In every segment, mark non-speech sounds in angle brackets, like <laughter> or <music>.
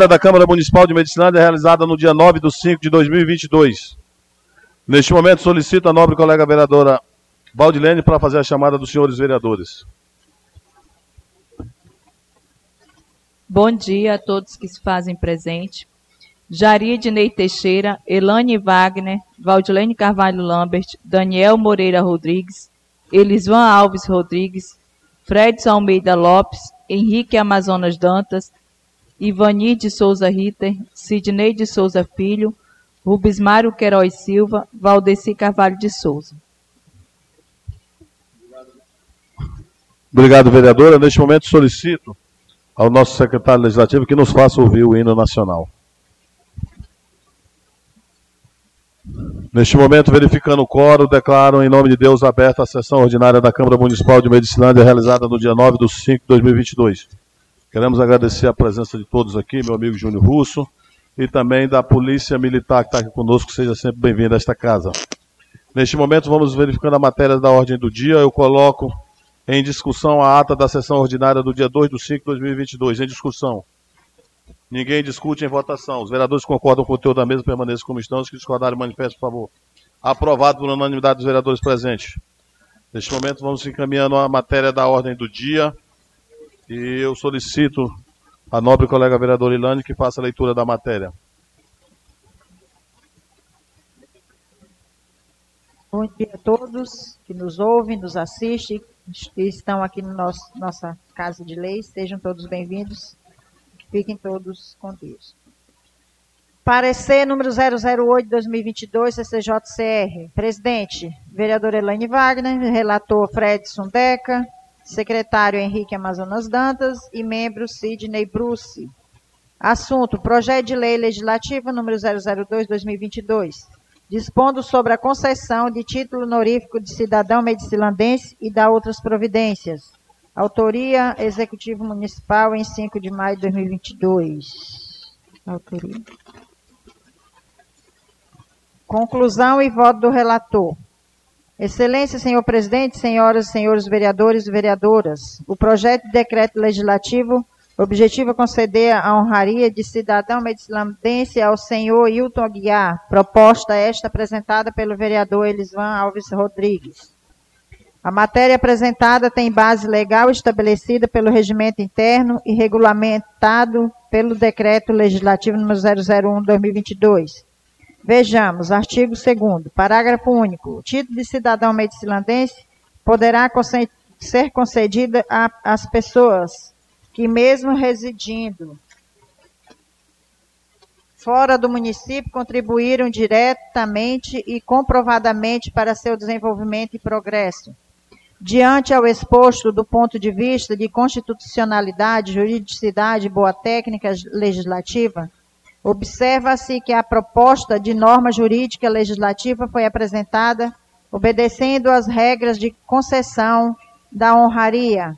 ordinária da Câmara Municipal de Medicilândia, realizada no dia 9 de 5 de 2022. Neste momento, solicito a nobre colega vereadora Valdilene para fazer a chamada dos senhores vereadores. Bom dia a todos que se fazem presente. Jari Ednei Teixeira, Elane Wagner, Valdilene Carvalho Lambert, Daniel Moreira Rodrigues, Elisvan Alves Rodrigues, Fredson Almeida Lopes, Henrique Amazonas Dantas, Ivani de Souza Ritter, Sidney de Souza Filho, Rubens Mário Queiroz Silva, Valdeci Carvalho de Souza. Obrigado, vereadora. Neste momento solicito ao nosso secretário legislativo que nos faça ouvir o hino nacional. Neste momento, verificando o coro, declaro em nome de Deus aberta a sessão ordinária da Câmara Municipal de Medicilândia, realizada no dia 9 de 5 de 2022. Queremos agradecer a presença de todos aqui, meu amigo Júnior Russo, e também da Polícia Militar que está aqui conosco, seja sempre bem-vindo a esta casa. Neste momento, vamos verificando a matéria da ordem do dia. Eu coloco em discussão a ata da sessão ordinária do dia 2 de 5 de 2022. Em discussão. Ninguém discute em votação. Os vereadores concordam com o conteúdo da mesa, permaneçam como estão. Os que discordarem, manifestem, por favor. Aprovado por unanimidade dos vereadores presentes. Neste momento, vamos encaminhando a matéria da ordem do dia. E eu solicito a nobre colega vereadora Ilane que faça a leitura da matéria. Bom dia a todos que nos ouvem, nos assistem, que estão aqui no nosso, nossa Casa de Leis. Sejam todos bem-vindos. Fiquem todos com Deus. Parecer número 008-2022, CCJCR. Presidente, vereador Elaine Wagner, relator Fredson Deca, secretário Henrique Amazonas Dantas e membro Sidney Bruce. Assunto: Projeto de Lei Legislativa número 002-2022, dispondo sobre a concessão de título honorífico de cidadão medicilandense e da outras providências. Autoria, Executivo Municipal, em 5 de maio de 2022. Autoria. Conclusão e voto do relator. Excelência, senhor presidente, senhoras e senhores vereadores e vereadoras, o projeto de decreto legislativo objetiva conceder a honraria de cidadão medicilandense ao senhor Hilton Aguiar, proposta esta apresentada pelo vereador Elisvan Alves Rodrigues. A matéria apresentada tem base legal estabelecida pelo regimento interno e regulamentado pelo decreto legislativo número 001/2022. Vejamos, artigo 2 parágrafo único. O título de cidadão medicilandense poderá ser concedido às pessoas que mesmo residindo fora do município contribuíram diretamente e comprovadamente para seu desenvolvimento e progresso Diante ao exposto do ponto de vista de constitucionalidade, juridicidade e boa técnica legislativa, observa-se que a proposta de norma jurídica legislativa foi apresentada obedecendo às regras de concessão da honraria.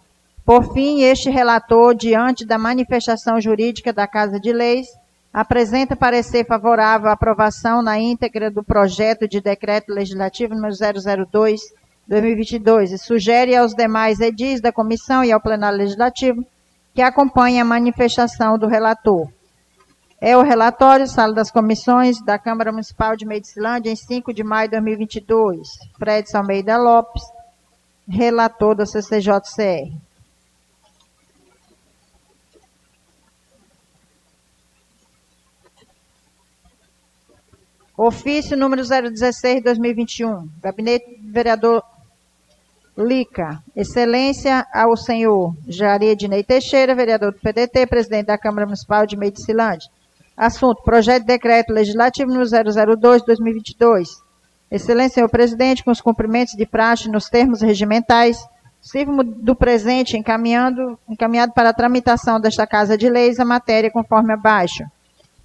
Por fim, este relator, diante da manifestação jurídica da Casa de Leis, apresenta parecer favorável à aprovação na íntegra do projeto de decreto legislativo número 002 2022 e sugere aos demais edis da comissão e ao plenário legislativo que acompanhem a manifestação do relator. É o relatório, sala das comissões da Câmara Municipal de Medicilândia, em 5 de maio de 2022. Fred Almeida Lopes, relator da CCJCR. Ofício número 016, 2021. Gabinete do Vereador Lica. Excelência ao senhor Jari Ednei Teixeira, vereador do PDT, presidente da Câmara Municipal de Medicilândia. Assunto: Projeto de Decreto Legislativo número 002-2022. Excelência, senhor presidente, com os cumprimentos de praxe nos termos regimentais, sirvo do presente encaminhando, encaminhado para a tramitação desta Casa de Leis a matéria conforme abaixo.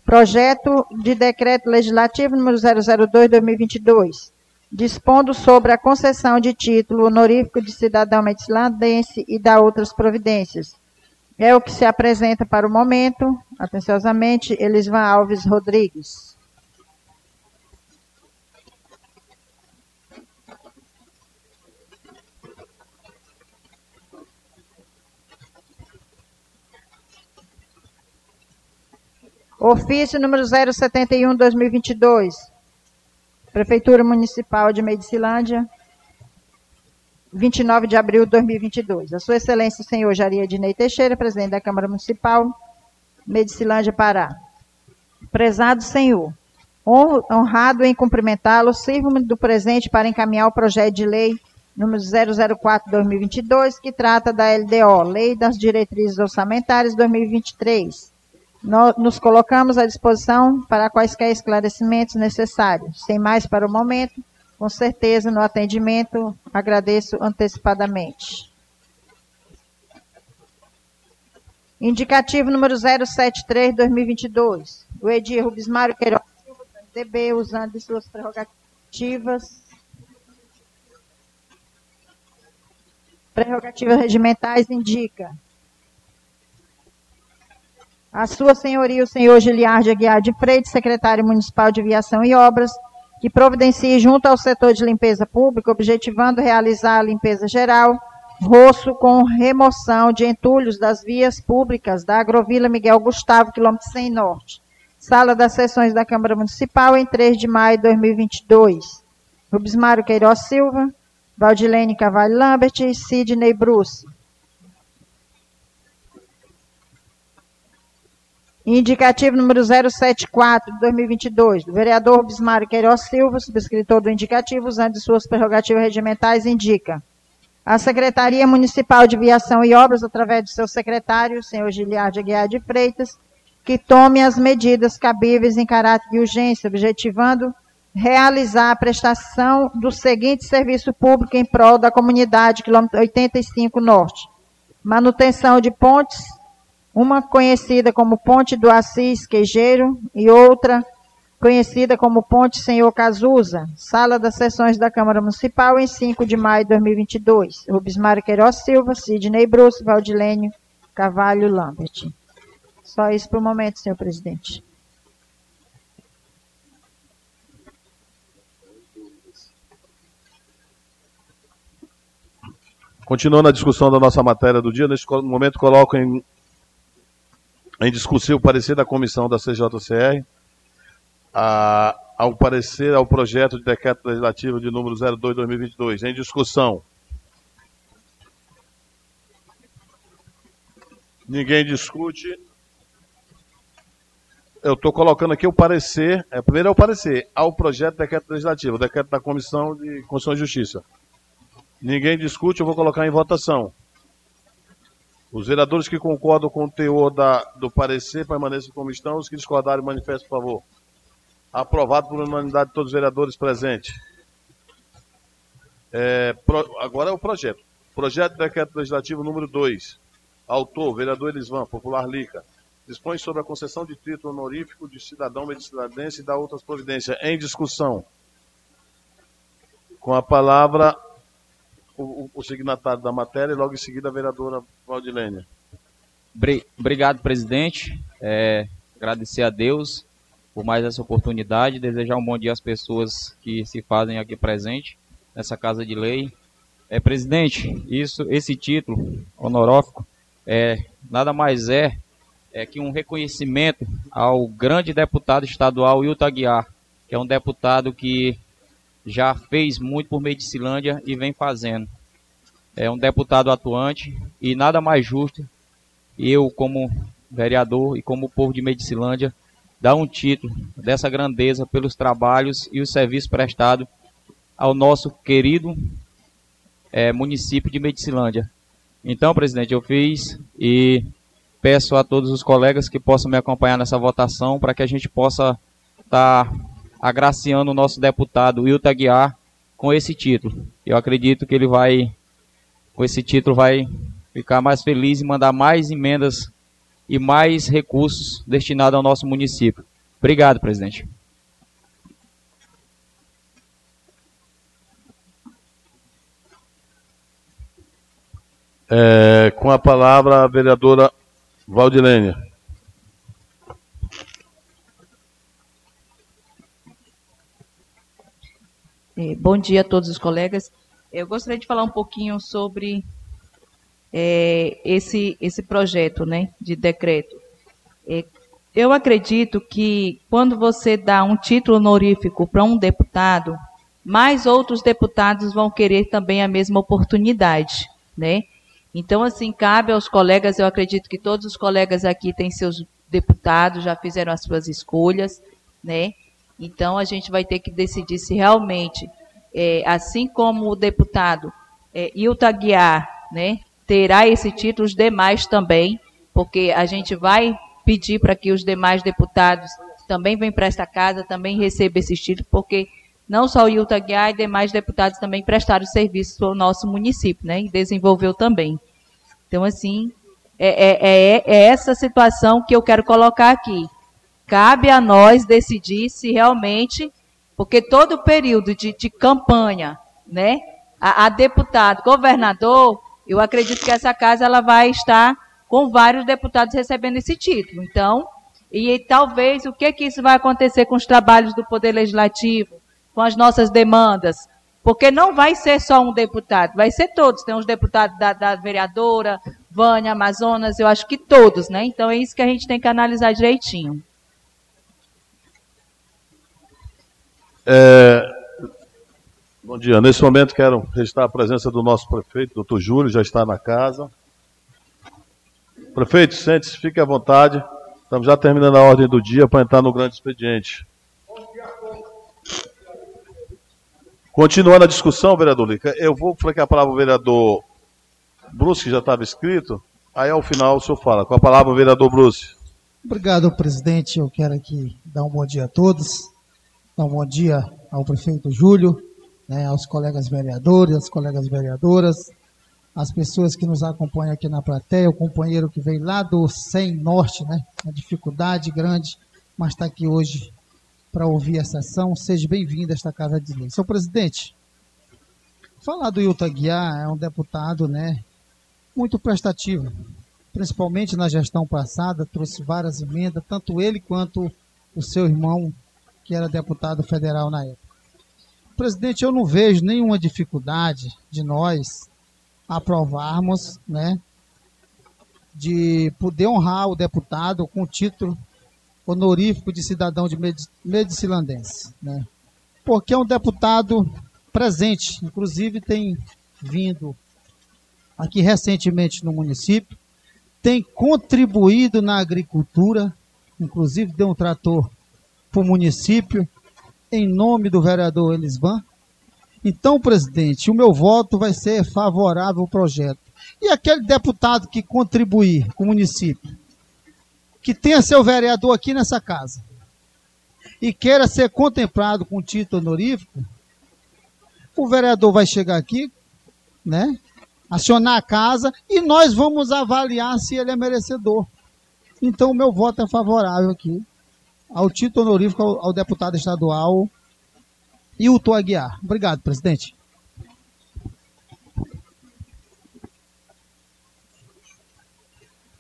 Projeto de Decreto Legislativo número 002-2022 dispondo sobre a concessão de título honorífico de cidadão medicilandense e da outras providências. É o que se apresenta para o momento, atenciosamente, Elisvan Alves Rodrigues. Ofício número 071-2022. Prefeitura Municipal de Medicilândia, 29 de abril de 2022. A Sua Excelência, o senhor Jaria Dinei Teixeira, presidente da Câmara Municipal, Medicilândia, Pará. Prezado senhor, honrado em cumprimentá-lo, sirvo-me do presente para encaminhar o projeto de lei número 004-2022, que trata da LDO, Lei das Diretrizes Orçamentárias 2023. Nós nos colocamos à disposição para quaisquer esclarecimentos necessários. Sem mais para o momento, com certeza no atendimento, agradeço antecipadamente. Indicativo número 073-2022. O Edir Rubens Mário Queiroz Silva, DB, usando de suas prerrogativas. Prerrogativas regimentais indica. A sua senhoria, o senhor Giliardi Aguiar de Freitas, secretário municipal de Viação e Obras, que providencie junto ao setor de limpeza pública, objetivando realizar a limpeza geral, roço com remoção de entulhos das vias públicas da Agrovila Miguel Gustavo, quilômetro 100 Norte. Sala das sessões da Câmara Municipal, em 3 de maio de 2022. Rubens Mário Queiroz Silva, Valdilene Cavalho Lambert e Sidney Bruce. Indicativo número 074 de 2022, do vereador Bismário Queiroz Silva, subscritor do indicativo, usando de suas prerrogativas regimentais, indica a Secretaria Municipal de Viação e Obras, através de seu secretário, senhor Giliardi Aguiar de Freitas, que tome as medidas cabíveis em caráter de urgência, objetivando realizar a prestação do seguinte serviço público em prol da comunidade, quilômetro 85 Norte. Manutenção de pontes, uma conhecida como Ponte do Assis Queijeiro e outra conhecida como Ponte Senhor Cazuza, sala das sessões da Câmara Municipal, em 5 de maio de 2022. Rubens Mário Queiroz Silva, Sidney Bruce, Valdilênio Cavalho Lambert. Só isso para o momento, senhor presidente. Continuando a discussão da nossa matéria do dia, neste momento coloco em, em discussão o parecer da comissão da CJCR a, ao parecer ao projeto de decreto legislativo de número 02-2022. Em discussão. Ninguém discute. Eu estou colocando aqui o parecer. É, primeiro é o parecer ao projeto de decreto legislativo, decreto da Comissão de Constituição e Justiça. Ninguém discute, eu vou colocar em votação. Os vereadores que concordam com o teor da, do parecer permaneçam como estão. Os que discordarem, manifestem, por favor. Aprovado por unanimidade de todos os vereadores presentes. É, pro, agora é o projeto. Projeto de decreto legislativo número 2. Autor, vereador Elisvan, popular Lica. Dispõe sobre a concessão de título honorífico de cidadão mediciladense e da outras providências. Em discussão. Com a palavra, o, o signatário da matéria e logo em seguida a vereadora Valdilênia. Obrigado, presidente. É, agradecer a Deus por mais essa oportunidade, desejar um bom dia às pessoas que se fazem aqui presente nessa casa de lei. É, presidente, isso, esse título honorífico é, nada mais é, é que um reconhecimento ao grande deputado estadual Hilton Aguiar, que é um deputado que já fez muito por Medicilândia e vem fazendo. É um deputado atuante e nada mais justo eu como vereador e como povo de Medicilândia dar um título dessa grandeza pelos trabalhos e os serviços prestados ao nosso querido é, município de Medicilândia. Então, presidente, eu fiz e peço a todos os colegas que possam me acompanhar nessa votação para que a gente possa estar tá agraciando o nosso deputado Wilton Aguiar com esse título. Eu acredito que ele vai, com esse título, vai ficar mais feliz e mandar mais emendas e mais recursos destinados ao nosso município. Obrigado, presidente. É, com a palavra a vereadora Valdilênia. Bom dia a todos os colegas. Eu gostaria de falar um pouquinho sobre é, esse, esse projeto né, de decreto. É, eu acredito que quando você dá um título honorífico para um deputado, mais outros deputados vão querer também a mesma oportunidade, né? Então, assim, cabe aos colegas, eu acredito que todos os colegas aqui têm seus deputados, já fizeram as suas escolhas, né? Então, a gente vai ter que decidir se realmente, é, assim como o deputado é, Ilta Guiar, né, terá esse título, os demais também, porque a gente vai pedir para que os demais deputados também venham para esta casa, também recebam esse título, porque não só o Ilta Guiar e demais deputados também prestaram serviço para o nosso município, né, e desenvolveu também. Então, assim, é, é, é, é essa situação que eu quero colocar aqui. Cabe a nós decidir se realmente, porque todo o período de, de campanha, né, a, a, deputado, governador, eu acredito que essa casa ela vai estar com vários deputados recebendo esse título. Então, e talvez o que que isso vai acontecer com os trabalhos do Poder Legislativo, com as nossas demandas? Porque não vai ser só um deputado, vai ser todos. Tem os deputados da, da vereadora, Vânia, Amazonas, eu acho que todos, né? Então é isso que a gente tem que analisar direitinho. É, bom dia. Nesse momento quero registrar a presença do nosso prefeito, doutor Júlio, já está na casa. Prefeito, sente-se, fique à vontade. Estamos já terminando a ordem do dia para entrar no grande expediente. Continuando a discussão, vereador Lica, eu vou falar a palavra ao vereador Bruce, que já estava escrito, aí ao final o senhor fala. Com a palavra, vereador Bruce. Obrigado, presidente. Eu quero aqui dar um bom dia a todos. Um bom dia ao prefeito Júlio, né, aos colegas vereadores, às colegas vereadoras, as pessoas que nos acompanham aqui na plateia, o companheiro que veio lá do 100 Norte, né, uma dificuldade grande, mas está aqui hoje para ouvir a sessão. Seja bem-vindo a esta Casa de Lei. Senhor presidente, falar do Ilta Guiar é um deputado né, muito prestativo, principalmente na gestão passada, trouxe várias emendas, tanto ele quanto o seu irmão, que era deputado federal na época. Presidente, eu não vejo nenhuma dificuldade de nós aprovarmos, né, de poder honrar o deputado com o título honorífico de cidadão de Medicilandense, né? Porque é um deputado presente, inclusive tem vindo aqui recentemente no município, tem contribuído na agricultura, inclusive deu um trator para o município, em nome do vereador Elisvan. Então, presidente, o meu voto vai ser favorável ao projeto. E aquele deputado que contribuir com o município, que tenha seu vereador aqui nessa casa e queira ser contemplado com título honorífico, o vereador vai chegar aqui, né? Acionar a casa e nós vamos avaliar se ele é merecedor. Então, o meu voto é favorável aqui ao título honorífico ao, ao deputado estadual Hilton Aguiar. Obrigado, presidente.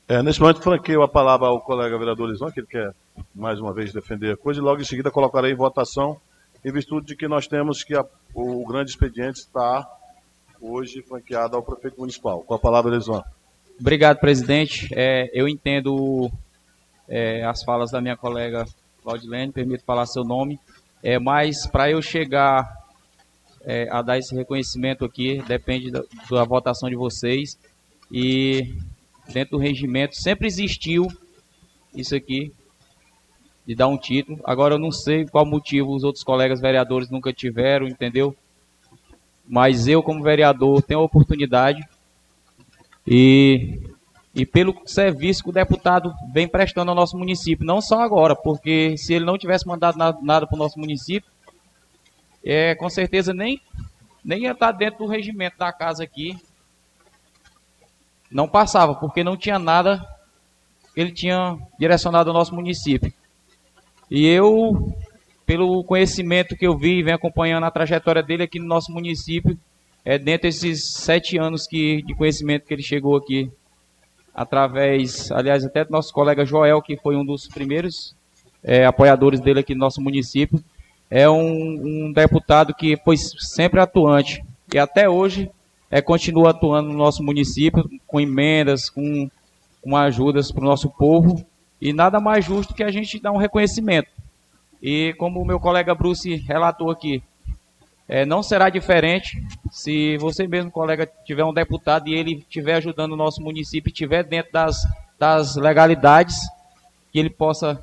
É, nesse momento, franqueio a palavra ao colega vereador Lisão, que ele quer mais uma vez defender a coisa, e logo em seguida colocarei em votação, em virtude de que nós temos que a, o grande expediente está hoje franqueado ao prefeito municipal. Com a palavra, Lisão. Obrigado, presidente. É, eu entendo é, as falas da minha colega Claudilene, permito falar seu nome, é, mas para eu chegar é, a dar esse reconhecimento aqui, depende da, da votação de vocês. E dentro do regimento sempre existiu isso aqui de dar um título. Agora eu não sei qual motivo os outros colegas vereadores nunca tiveram, entendeu? Mas eu como vereador tenho a oportunidade e e pelo serviço que o deputado vem prestando ao nosso município, não só agora, porque se ele não tivesse mandado nada, nada para o nosso município, é, com certeza nem, nem ia estar dentro do regimento da casa aqui, não passava, porque não tinha nada que ele tinha direcionado ao nosso município. E eu, pelo conhecimento que eu vi e venho acompanhando a trajetória dele aqui no nosso município, é dentro desses sete anos que, de conhecimento que ele chegou aqui, através, aliás, até do nosso colega Joel, que foi um dos primeiros é, apoiadores dele aqui no nosso município, é um, um deputado que foi sempre atuante e até hoje é, continua atuando no nosso município com emendas, com, com ajudas para o nosso povo E nada mais justo que a gente dar um reconhecimento. E como o meu colega Bruce relatou aqui, é, não será diferente se você mesmo, colega, tiver um deputado e ele estiver ajudando o nosso município e estiver dentro das, das legalidades, que ele possa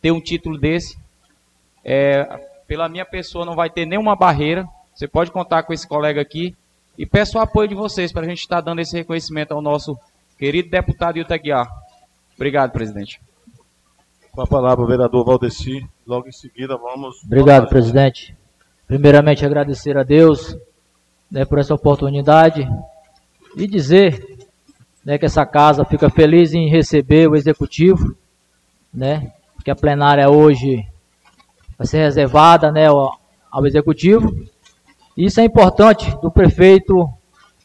ter um título desse. É, pela minha pessoa não vai ter nenhuma barreira. Você pode contar com esse colega aqui. E peço o apoio de vocês para a gente estar dando esse reconhecimento ao nosso querido deputado Ilta Guiar. Obrigado, presidente. Com a palavra o vereador Valdeci. Logo em seguida vamos. Obrigado, presidente. Primeiramente agradecer a Deus né, por essa oportunidade e dizer né, que essa casa fica feliz em receber o executivo, né, que a plenária hoje vai ser reservada né, ao, executivo isso é importante do prefeito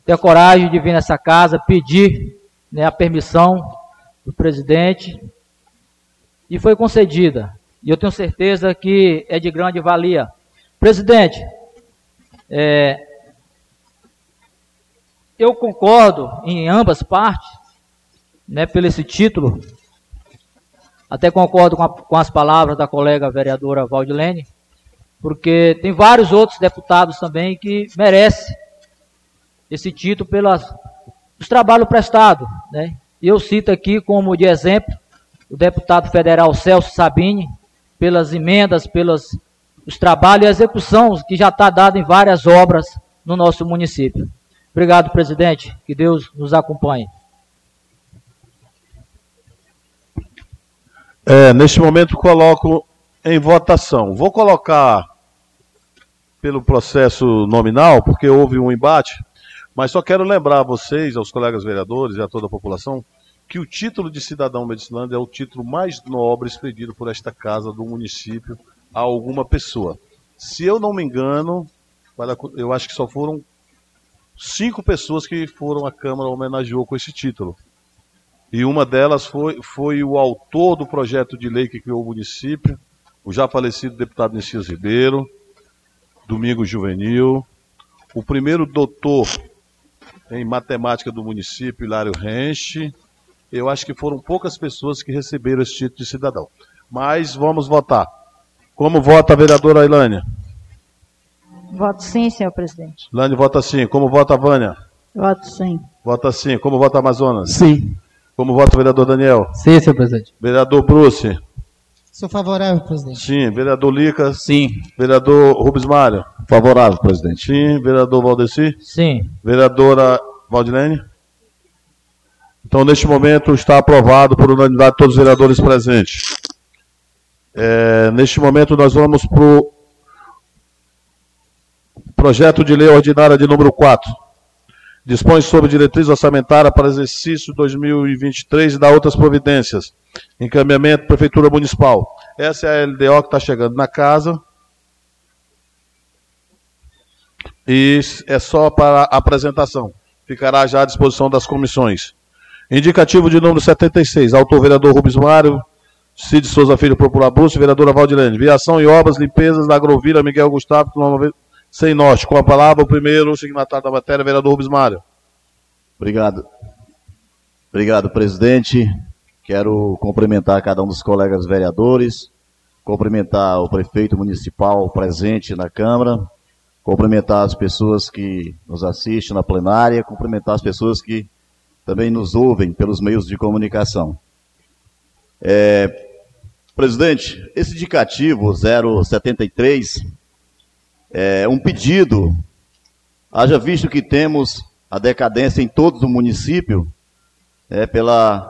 ter a coragem de vir nessa casa pedir né, a permissão do presidente e foi concedida. E eu tenho certeza que é de grande valia. Presidente, é, eu concordo em ambas partes, né, pelo esse título. Até concordo com, a, com as palavras da colega vereadora Valdilene, porque tem vários outros deputados também que merecem esse título pelos trabalhos prestados. Né? Eu cito aqui como de exemplo o deputado federal Celso Sabini, pelas emendas, pelos os trabalhos e execução que já está dado em várias obras no nosso município. Obrigado, presidente. Que Deus nos acompanhe. É, neste momento coloco em votação. Vou colocar pelo processo nominal, porque houve um embate, mas só quero lembrar a vocês, aos colegas vereadores e a toda a população, que o título de cidadão medicinando é o título mais nobre expedido por esta casa do município a alguma pessoa. Se eu não me engano, eu acho que só foram cinco pessoas que foram à Câmara homenageou com esse título. E uma delas foi, foi o autor do projeto de lei que criou o município, o já falecido deputado Messias Ribeiro, Domingo Juvenil, o primeiro doutor em matemática do município, Hilário Renche. Eu acho que foram poucas pessoas que receberam esse título de cidadão. Mas vamos votar. Como vota a vereadora Ilânia? Voto sim, senhor presidente. Ilânia vota sim. Como vota a Vânia? Voto sim. Vota sim. Como vota a Amazonas? Sim. Como vota o vereador Daniel? Sim, senhor presidente. Vereador Bruce? Sou favorável, presidente. Sim. Vereador Licas? Sim. Vereador Rubens Mário? Favorável, presidente. Sim. Vereador Valdeci? Sim. Vereadora Valdilene? Então, neste momento, está aprovado por unanimidade todos os vereadores presentes. É, neste momento, nós vamos para o projeto de lei ordinária de número 4 dispõe sobre diretriz orçamentária para exercício 2023 e dá outras providências. Encaminhamento Prefeitura Municipal. Essa é a LDO que está chegando na casa. E é só para apresentação. Ficará já à disposição das comissões. Indicativo de número 76. Autor vereador Rubens Mário, Cid Souza Filho, Popular Búcio, vereadora Valdilene. Viação e obras, limpezas da Agrovila Miguel Gustavo, sem norte. Com a palavra, o primeiro signatário da matéria, vereador Rubens Mário. Obrigado. Obrigado, presidente. Quero cumprimentar cada um dos colegas vereadores, cumprimentar o prefeito municipal presente na Câmara, cumprimentar as pessoas que nos assistem na plenária, cumprimentar as pessoas que também nos ouvem pelos meios de comunicação. É, presidente, esse indicativo 073 é, um pedido, haja visto que temos a decadência em todos o município, é, pela,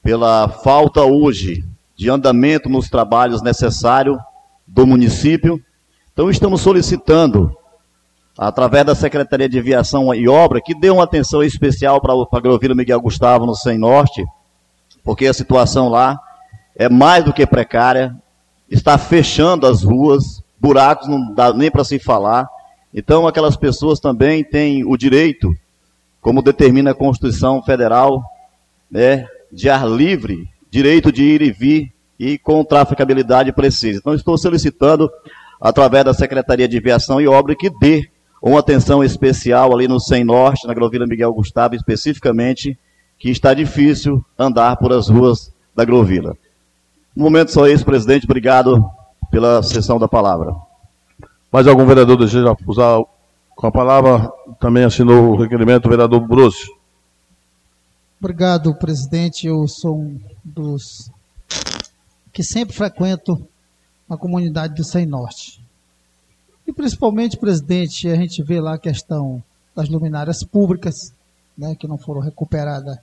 pela falta hoje de andamento nos trabalhos necessários do município. Então, estamos solicitando, através da Secretaria de Viação e Obra, que dê uma atenção especial para o Agrovila Miguel Gustavo no Sem Norte, porque a situação lá é mais do que precária, está fechando as ruas, buracos não dá nem para se falar. Então, aquelas pessoas também têm o direito, como determina a Constituição Federal, né, de ar livre, direito de ir e vir e com traficabilidade precisa. Então, estou solicitando, através da Secretaria de Viação e Obra, que dê uma atenção especial ali no Sem Norte, na Grovila Miguel Gustavo, especificamente, que está difícil andar por as ruas da Grovila. No momento só isso, presidente. Obrigado pela sessão da palavra. Mais algum vereador deseja usar com a palavra? Também assinou o requerimento o vereador Bruce. Obrigado, presidente. Eu sou um dos que sempre frequento a comunidade do Sem Norte. E principalmente, presidente, a gente vê lá a questão das luminárias públicas, né, que não foram recuperadas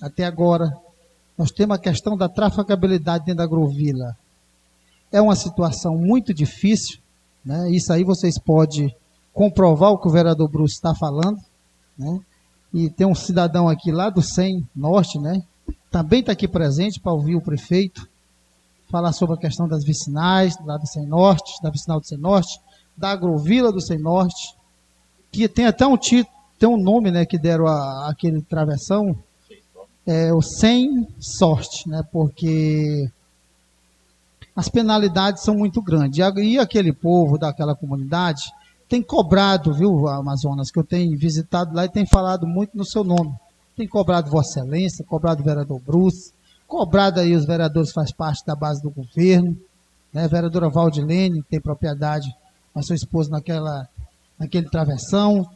até agora. Nós temos a questão da trafegabilidade dentro da Grovila. É uma situação muito difícil, né? Isso aí vocês podem comprovar o que o vereador Bruce está falando, né? E tem um cidadão aqui lá do SEM Norte, né? Também está aqui presente para ouvir o prefeito falar sobre a questão das vicinais, lá do SEM Norte, da vicinal do SEM Norte, da agrovila do SEM Norte, que tem até um título, tem um nome, né, que deram a, aquele travessão, é o Sem Sorte, né? Porque as penalidades são muito grandes. E aquele povo daquela comunidade tem cobrado, viu, Amazonas, que eu tenho visitado lá e tem falado muito no seu nome. Tem cobrado Vossa Excelência, cobrado o vereador Bruce, cobrado aí os vereadores faz parte da base do governo, né? A vereadora Valdilene tem propriedade a sua esposa naquela, naquele travessão.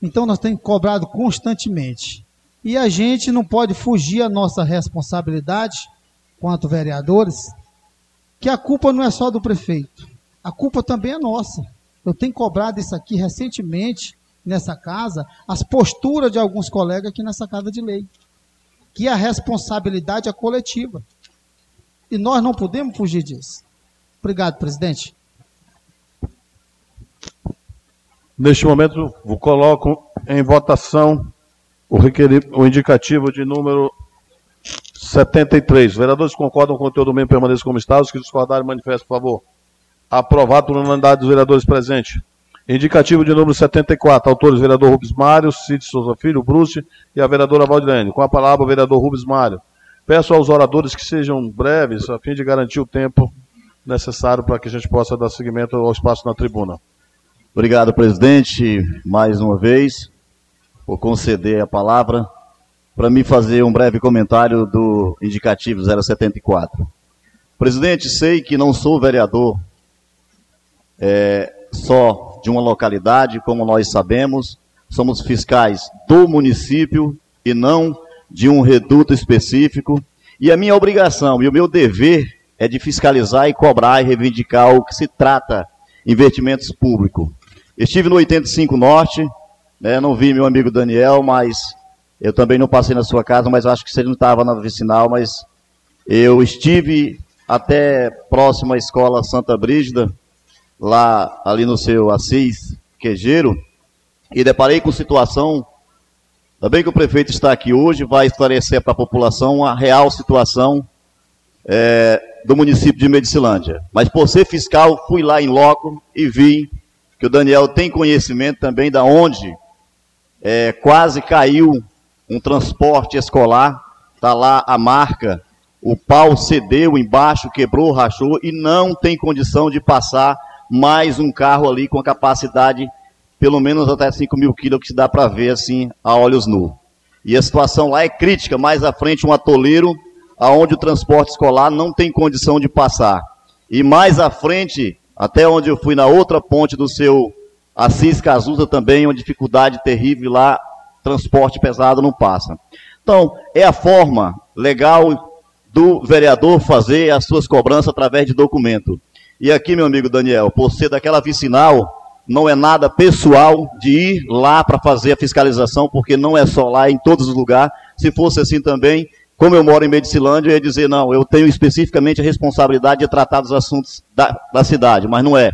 Então nós temos cobrado constantemente. E a gente não pode fugir a nossa responsabilidade, quanto vereadores, que a culpa não é só do prefeito, a culpa também é nossa. Eu tenho cobrado isso aqui recentemente nessa casa, as posturas de alguns colegas aqui nessa casa de lei. Que a responsabilidade é coletiva. E nós não podemos fugir disso. Obrigado, presidente. Neste momento, coloco em votação o, o indicativo de número 73. Vereadores concordam com o conteúdo do mesmo permaneça como está. Os que discordarem, manifestem, por favor. Aprovado por unanimidade dos vereadores presentes. Indicativo de número 74. Autores, vereador Rubens Mário, Cid Souza Filho, Bruce e a vereadora Valdilene. Com a palavra, o vereador Rubens Mário. Peço aos oradores que sejam breves, a fim de garantir o tempo necessário para que a gente possa dar seguimento ao espaço na tribuna. Obrigado, presidente, mais uma vez, por conceder a palavra para me fazer um breve comentário do indicativo 074. Presidente, sei que não sou vereador é, só de uma localidade, como nós sabemos, somos fiscais do município e não de um reduto específico. E a minha obrigação e o meu dever é de fiscalizar e cobrar e reivindicar o que se trata investimentos públicos. Estive no 85 Norte, né, não vi meu amigo Daniel, mas eu também não passei na sua casa, mas acho que você não estava na vicinal, mas eu estive até próximo à escola Santa Brígida, lá ali no seu Assis Quejeiro, e deparei com situação, também que o prefeito está aqui hoje, vai esclarecer para a população a real situação é, do município de Medicilândia. Mas por ser fiscal, fui lá em loco e vi que o Daniel tem conhecimento também da onde é, quase caiu um transporte escolar, está lá a marca, o pau cedeu embaixo, quebrou, rachou e não tem condição de passar mais um carro ali com a capacidade pelo menos até 5 mil quilos, que se dá para ver assim a olhos nus. E a situação lá é crítica, mais à frente um atoleiro, aonde o transporte escolar não tem condição de passar. E mais à frente, até onde eu fui na outra ponte do seu Assis Cazuza também, uma dificuldade terrível lá, transporte pesado não passa. Então, é a forma legal do vereador fazer as suas cobranças através de documento. E aqui, meu amigo Daniel, por ser daquela vicinal, não é nada pessoal de ir lá para fazer a fiscalização, porque não é só lá, é em todos os lugares. Se fosse assim também, como eu moro em Medicilândia, eu ia dizer, não, eu tenho especificamente a responsabilidade de tratar dos assuntos da, da cidade, mas não é.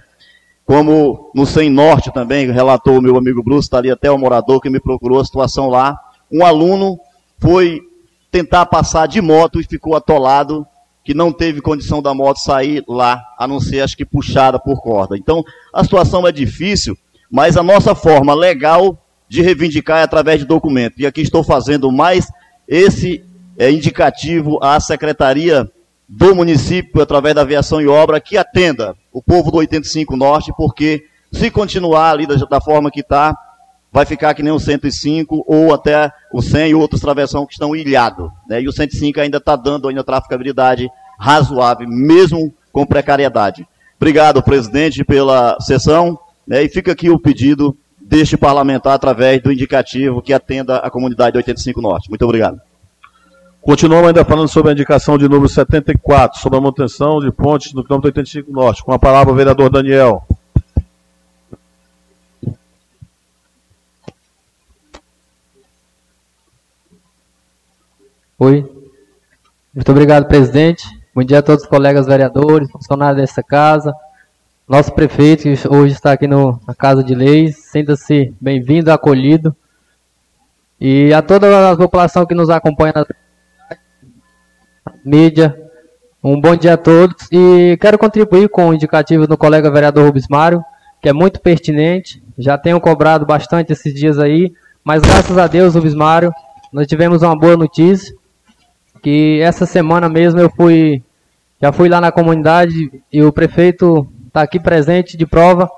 Como no Sem Norte também, relatou o meu amigo Bruce, está ali até o morador que me procurou a situação lá. Um aluno foi tentar passar de moto e ficou atolado, que não teve condição da moto sair lá, a não ser, acho que, puxada por corda. Então, a situação é difícil, mas a nossa forma legal de reivindicar é através de documento. E aqui estou fazendo mais esse é, indicativo à Secretaria do município, através da aviação e obra, que atenda o povo do 85 Norte, porque se continuar ali da, da forma que está, vai ficar que nem o 105 ou até o 100 e outros travessão que estão ilhados. Né? E o 105 ainda está dando ainda traficabilidade razoável, mesmo com precariedade. Obrigado, presidente, pela sessão. Né? E fica aqui o pedido deste parlamentar através do indicativo que atenda a comunidade 85 Norte. Muito obrigado. Continuamos ainda falando sobre a indicação de número 74, sobre a manutenção de pontes no quilômetro 85 Norte. Com a palavra o vereador Daniel. Oi. Muito obrigado, presidente. Bom dia a todos os colegas vereadores, funcionários dessa casa. Nosso prefeito, que hoje está aqui no, na Casa de Leis, sinta-se bem-vindo, acolhido. E a toda a população que nos acompanha mídia, um bom dia a todos. E quero contribuir com o indicativo do colega vereador Rubens Mário, que é muito pertinente. Já tenho cobrado bastante esses dias aí, mas graças a Deus, Rubens Mário, nós tivemos uma boa notícia que essa semana mesmo eu fui, já fui lá na comunidade e o prefeito está aqui presente de prova,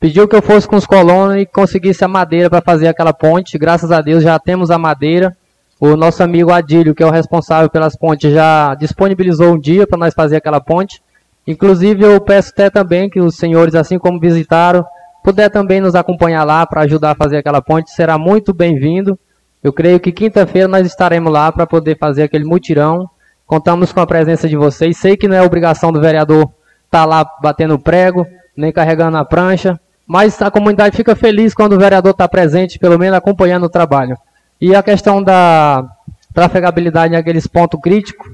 pediu que eu fosse com os colonos e conseguisse a madeira para fazer aquela ponte. Graças a Deus já temos a madeira. O nosso amigo Adílio, que é o responsável pelas pontes, já disponibilizou um dia para nós fazer aquela ponte. Inclusive eu peço até também que os senhores, assim como visitaram, puder também nos acompanhar lá para ajudar a fazer aquela ponte, será muito bem-vindo. Eu creio que quinta-feira nós estaremos lá para poder fazer aquele mutirão. Contamos com a presença de vocês. Sei que não é obrigação do vereador estar tá lá batendo prego, nem carregando a prancha, mas a comunidade fica feliz quando o vereador está presente, pelo menos acompanhando o trabalho. E a questão da trafegabilidade naqueles pontos críticos,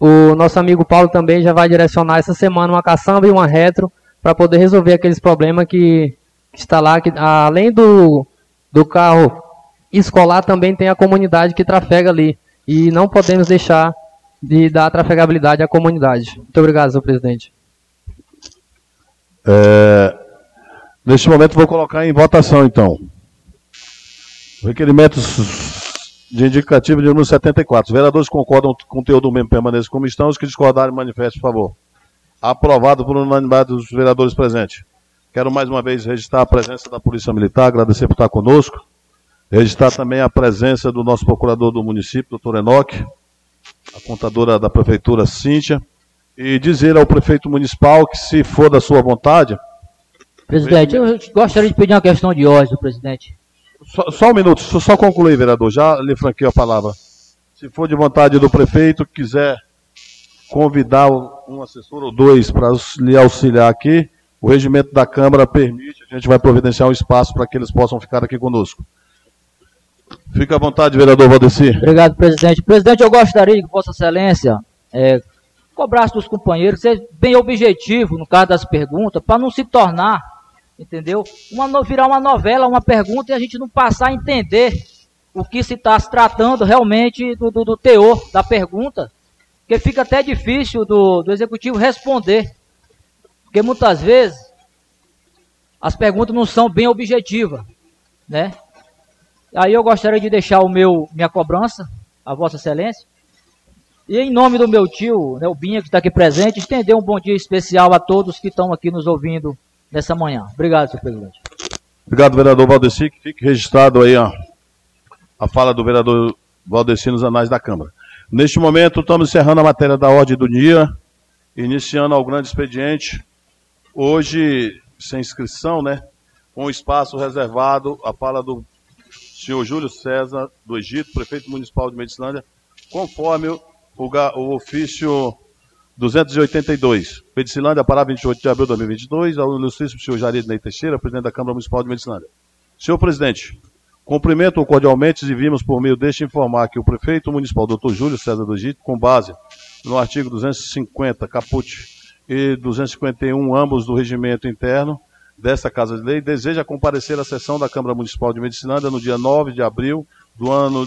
o nosso amigo Paulo também já vai direcionar essa semana uma caçamba e uma retro para poder resolver aqueles problemas que, que está lá, que além do, do carro escolar também tem a comunidade que trafega ali. E não podemos deixar de dar trafegabilidade à comunidade. Muito obrigado, senhor presidente. É, neste momento vou colocar em votação, então. Requerimentos de indicativo de número 74. Os vereadores concordam com o conteúdo do mesmo permaneçam como estão. Os que discordarem, manifestem, por favor. Aprovado por unanimidade dos vereadores presentes. Quero mais uma vez registrar a presença da Polícia Militar, agradecer por estar conosco. Registrar também a presença do nosso procurador do município, doutor Enoque, a contadora da prefeitura, Cíntia, e dizer ao prefeito municipal que, se for da sua vontade. Presidente, eu gostaria de pedir uma questão de ordem, presidente. Só, só um minuto, só, só concluir, vereador, já lhe franquei a palavra. Se for de vontade do prefeito, quiser convidar um assessor ou dois para lhe auxiliar aqui, o regimento da Câmara permite, a gente vai providenciar um espaço para que eles possam ficar aqui conosco. Fica à vontade, vereador Valdeci. Obrigado, presidente. Presidente, eu gostaria que Vossa Excelência é, cobrasse dos companheiros, ser bem objetivo no caso das perguntas, para não se tornar, entendeu? Uma, virar uma novela, uma pergunta e a gente não passar a entender o que se está se tratando realmente do, do, do, teor da pergunta, porque fica até difícil do, do executivo responder. Porque muitas vezes as perguntas não são bem objetivas, né? Aí eu gostaria de deixar o meu minha cobrança a Vossa Excelência. E em nome do meu tio, né, o Binha, que está aqui presente, estender um bom dia especial a todos que estão aqui nos ouvindo nessa manhã. Obrigado, senhor presidente. Obrigado, vereador Valdeci, que fique registrado aí ó, a fala do vereador Valdeci nos anais da Câmara. Neste momento, estamos encerrando a matéria da ordem do dia, iniciando ao grande expediente. Hoje, sem inscrição, né? Com espaço reservado, a fala do senhor Júlio César do Egito, prefeito municipal de Medicilândia, conforme o, o ofício 282. Medicilândia, para 28 de abril de 2022, ao ilustríssimo senhor Jair Ney Teixeira, presidente da Câmara Municipal de Medicilândia. Senhor presidente, cumprimento cordialmente e vimos por meio deste informar que o prefeito municipal, doutor Júlio César do Egito, com base no artigo 250, caput, e 251, ambos do regimento interno, desta Casa de Lei deseja comparecer à sessão da Câmara Municipal de Medicinândia no dia 9 de abril do ano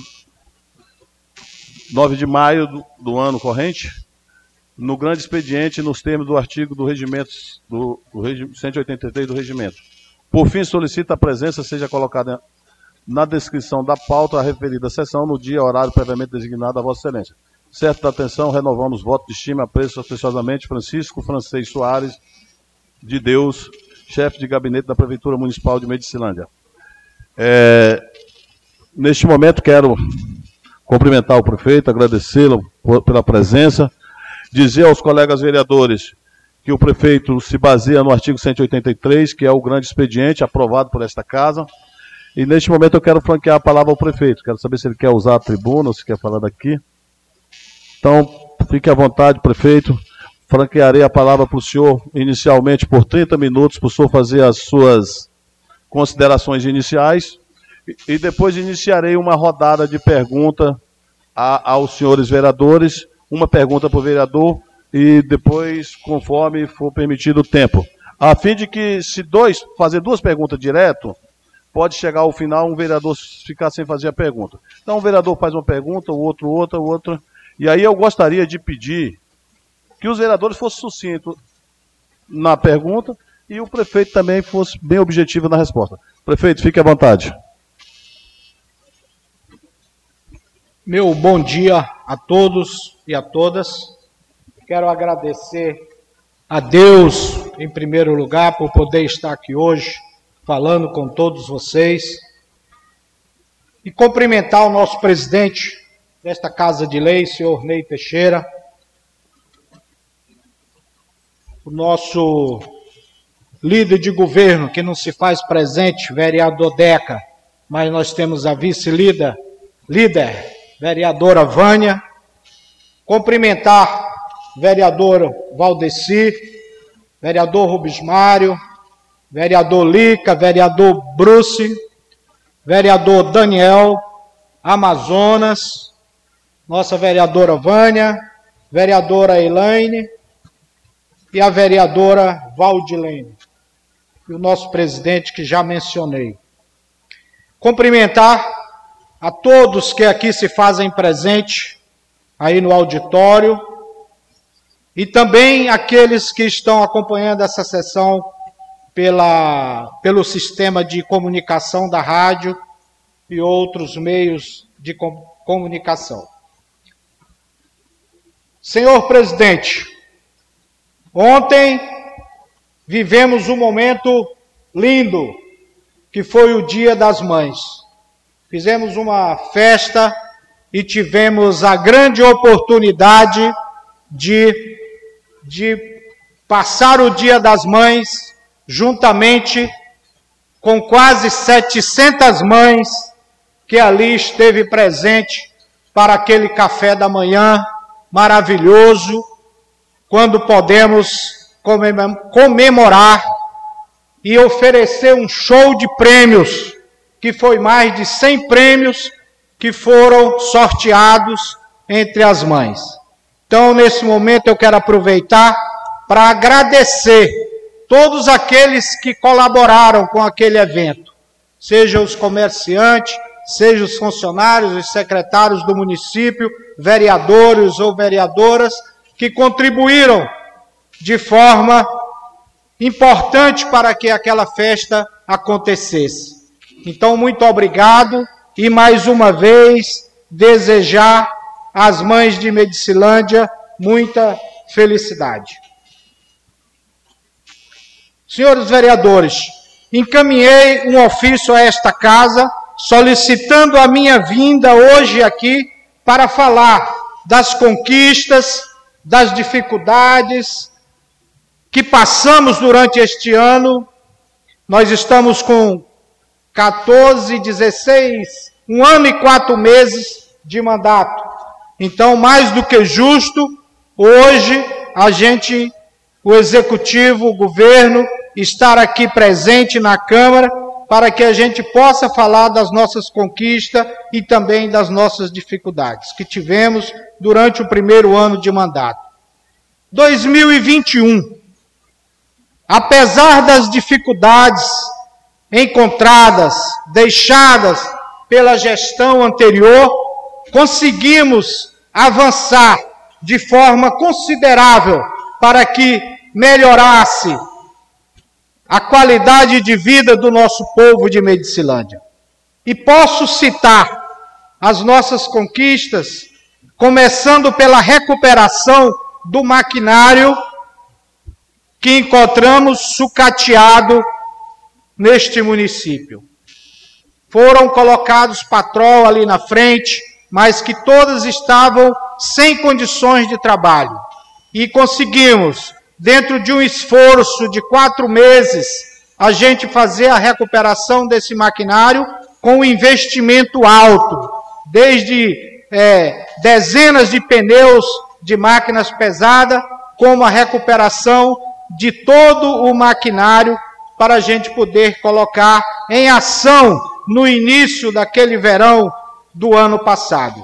9 de maio do, do ano corrente, no grande expediente nos termos do artigo do regimento do, do regi, 183 do regimento. Por fim, solicita a presença seja colocada na descrição da pauta a referida sessão no dia horário previamente designado a Vossa Excelência. Certo da atenção, renovamos voto de estima, apreço preciosamente Francisco Francês Soares de Deus, chefe de gabinete da Prefeitura Municipal de Medicilândia. É, neste momento quero cumprimentar o prefeito, agradecê-lo pela presença, dizer aos colegas vereadores que o prefeito se baseia no artigo 183, que é o grande expediente aprovado por esta casa. E neste momento eu quero franquear a palavra ao prefeito. Quero saber se ele quer usar a tribuna ou se quer falar daqui. Então, fique à vontade, prefeito. Franquearei a palavra para o senhor inicialmente por 30 minutos, para o senhor fazer as suas considerações iniciais. E depois iniciarei uma rodada de pergunta a, aos senhores vereadores, uma pergunta para o vereador e depois, conforme for permitido o tempo. A fim de que, se dois, fazer duas perguntas direto, pode chegar ao final um vereador ficar sem fazer a pergunta. Então, um vereador faz uma pergunta, o outro outra, o outro. E aí eu gostaria de pedir que os vereadores fossem sucintos na pergunta e o prefeito também fosse bem objetivo na resposta. Prefeito, fique à vontade. Meu bom dia a todos e a todas. Quero agradecer a Deus, em primeiro lugar, por poder estar aqui hoje falando com todos vocês e cumprimentar o nosso presidente desta Casa de Lei, senhor Ney Teixeira, o nosso líder de governo, que não se faz presente, vereador Deca, mas nós temos a vice-líder, líder vereadora Vânia, cumprimentar vereador Valdeci, vereador Rubens Mário, vereador Lica, vereador Bruce, vereador Daniel, Amazonas, nossa vereadora Vânia, vereadora Elaine e a vereadora Valdilene, e o nosso presidente que já mencionei. Cumprimentar a todos que aqui se fazem presente, aí no auditório, e também aqueles que estão acompanhando essa sessão pela, pelo sistema de comunicação da rádio e outros meios de com, comunicação. Senhor presidente, ontem vivemos um momento lindo, que foi o Dia das Mães fizemos uma festa e tivemos a grande oportunidade de, de passar o Dia das Mães juntamente com quase 700 mães que ali esteve presente para aquele café da manhã maravilhoso, quando podemos comemorar e oferecer um show de prêmios que foi mais de 100 prêmios que foram sorteados entre as mães. Então, nesse momento, eu quero aproveitar para agradecer todos aqueles que colaboraram com aquele evento, seja os comerciantes, seja os funcionários, os secretários do município, vereadores ou vereadoras, que contribuíram de forma importante para que aquela festa acontecesse. Então, muito obrigado e mais uma vez desejar às mães de Medicilândia muita felicidade. Senhores vereadores, encaminhei um ofício a esta casa solicitando a minha vinda hoje aqui para falar das conquistas, das dificuldades que passamos durante este ano. Nós estamos com 14, 16, um ano e quatro meses de mandato. Então, mais do que justo, hoje a gente, o executivo, o governo, estar aqui presente na Câmara para que a gente possa falar das nossas conquistas e também das nossas dificuldades que tivemos durante o primeiro ano de mandato. 2021. Apesar das dificuldades encontradas, deixadas pela gestão anterior, conseguimos avançar de forma considerável para que melhorasse a qualidade de vida do nosso povo de Medicilândia. E posso citar as nossas conquistas, começando pela recuperação do maquinário que encontramos sucateado neste município. foram colocados patrol ali na frente, mas que todas estavam sem condições de trabalho. E conseguimos, dentro de um esforço de quatro meses, a gente fazer a recuperação desse maquinário com um investimento alto, desde é, dezenas de pneus de máquinas pesadas, como a recuperação de todo o maquinário para a gente poder colocar em ação no início daquele verão do ano passado.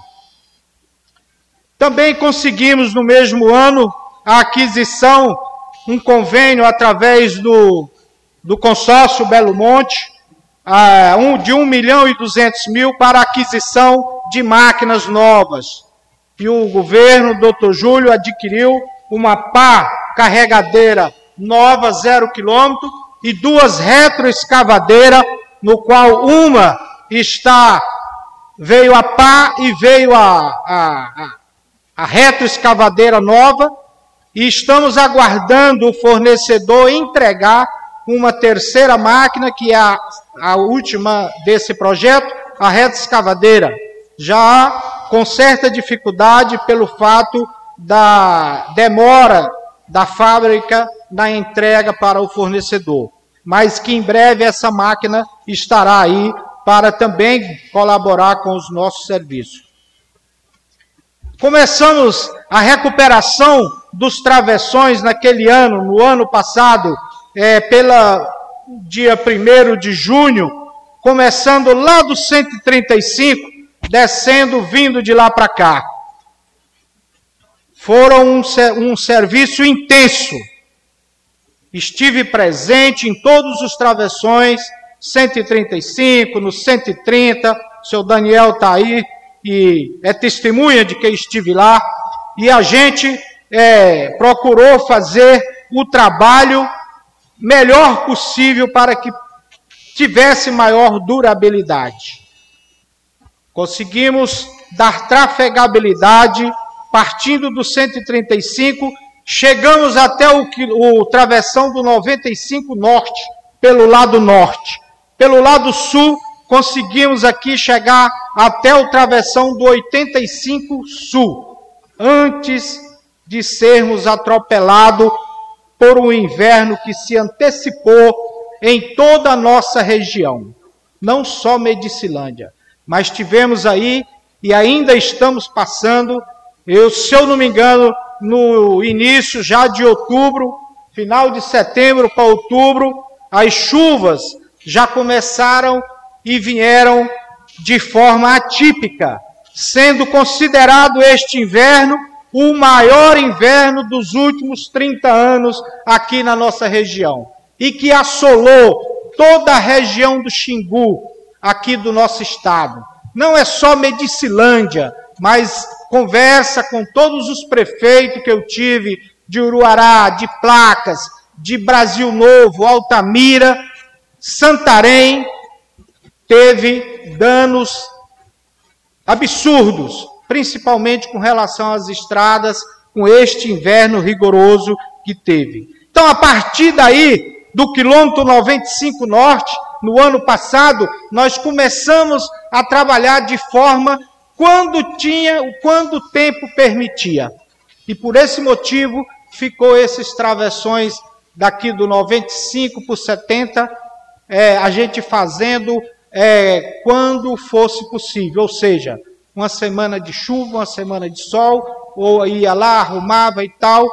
Também conseguimos no mesmo ano a aquisição, um convênio através do, do consórcio Belo Monte, uh, um, de 1 milhão e 200 mil para aquisição de máquinas novas. E o governo, doutor Júlio, adquiriu uma pá carregadeira nova, zero quilômetro, e duas retroescavadeiras, no qual uma está, veio a pá e veio a, a, a, a retroescavadeira nova, e estamos aguardando o fornecedor entregar uma terceira máquina, que é a, a última desse projeto, a reta escavadeira, já com certa dificuldade pelo fato da demora da fábrica na entrega para o fornecedor. Mas que em breve essa máquina estará aí para também colaborar com os nossos serviços. Começamos a recuperação dos travessões naquele ano, no ano passado, é, pela dia 1 de junho, começando lá do 135, descendo, vindo de lá para cá. Foram um, um serviço intenso. Estive presente em todos os travessões, 135, no 130, o seu Daniel está aí e é testemunha de que estive lá. E a gente é, procurou fazer o trabalho melhor possível para que tivesse maior durabilidade. Conseguimos dar trafegabilidade partindo do 135, chegamos até o, o travessão do 95 norte, pelo lado norte. Pelo lado sul, conseguimos aqui chegar até o travessão do 85 sul, antes de sermos atropelados por um inverno que se antecipou em toda a nossa região, não só Medicilândia, mas tivemos aí e ainda estamos passando, eu, se eu não me engano, no início já de outubro, final de setembro para outubro, as chuvas já começaram e vieram de forma atípica, sendo considerado este inverno o maior inverno dos últimos 30 anos aqui na nossa região e que assolou toda a região do Xingu, aqui do nosso estado. Não é só Medicilândia, mas conversa com todos os prefeitos que eu tive de Uruará, de Placas, de Brasil Novo, Altamira, Santarém, teve danos absurdos principalmente com relação às estradas, com este inverno rigoroso que teve. Então, a partir daí, do quilômetro 95 norte, no ano passado, nós começamos a trabalhar de forma quando tinha, quando o tempo permitia. E por esse motivo ficou esses travessões daqui do 95 por 70, é, a gente fazendo é, quando fosse possível, ou seja, uma semana de chuva, uma semana de sol, ou ia lá, arrumava e tal,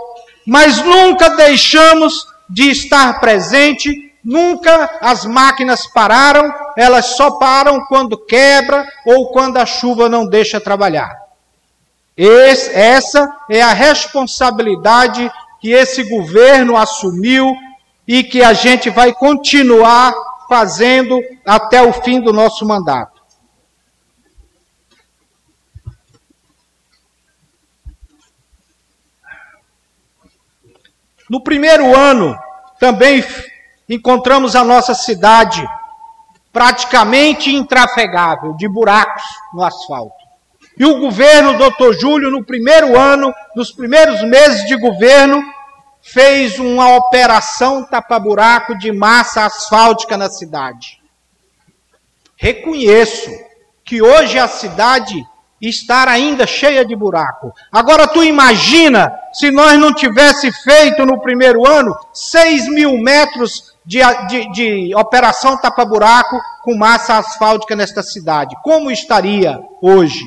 mas nunca deixamos de estar presente, nunca as máquinas pararam, elas só param quando quebra ou quando a chuva não deixa trabalhar. Esse, essa é a responsabilidade que esse governo assumiu e que a gente vai continuar fazendo até o fim do nosso mandato. No primeiro ano, também encontramos a nossa cidade praticamente intrafegável, de buracos no asfalto. E o governo, doutor Júlio, no primeiro ano, nos primeiros meses de governo, fez uma operação tapa-buraco de massa asfáltica na cidade. Reconheço que hoje a cidade está ainda cheia de buraco. Agora tu imagina se nós não tivesse feito no primeiro ano 6 mil metros de, de, de operação tapa-buraco com massa asfáltica nesta cidade. Como estaria hoje?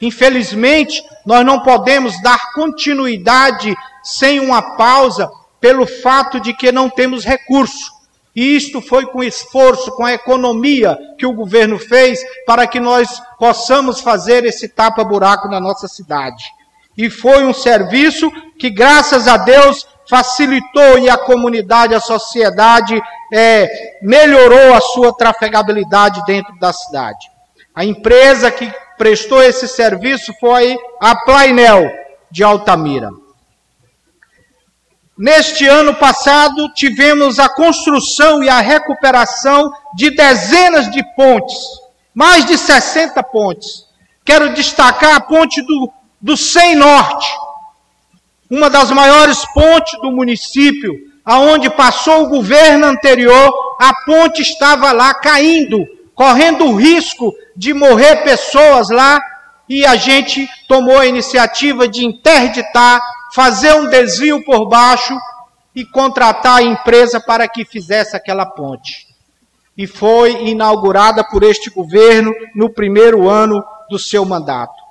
Infelizmente, nós não podemos dar continuidade sem uma pausa pelo fato de que não temos recurso. E isto foi com esforço, com a economia que o governo fez para que nós possamos fazer esse tapa-buraco na nossa cidade. E foi um serviço que, graças a Deus, facilitou e a comunidade, a sociedade é, melhorou a sua trafegabilidade dentro da cidade. A empresa que prestou esse serviço foi a Plainel de Altamira. Neste ano passado, tivemos a construção e a recuperação de dezenas de pontes, mais de 60 pontes. Quero destacar a ponte do, do Sem Norte, uma das maiores pontes do município, aonde passou o governo anterior, a ponte estava lá caindo, correndo o risco de morrer pessoas lá, e a gente tomou a iniciativa de interditar fazer um desvio por baixo e contratar a empresa para que fizesse aquela ponte. E foi inaugurada por este governo no primeiro ano do seu mandato.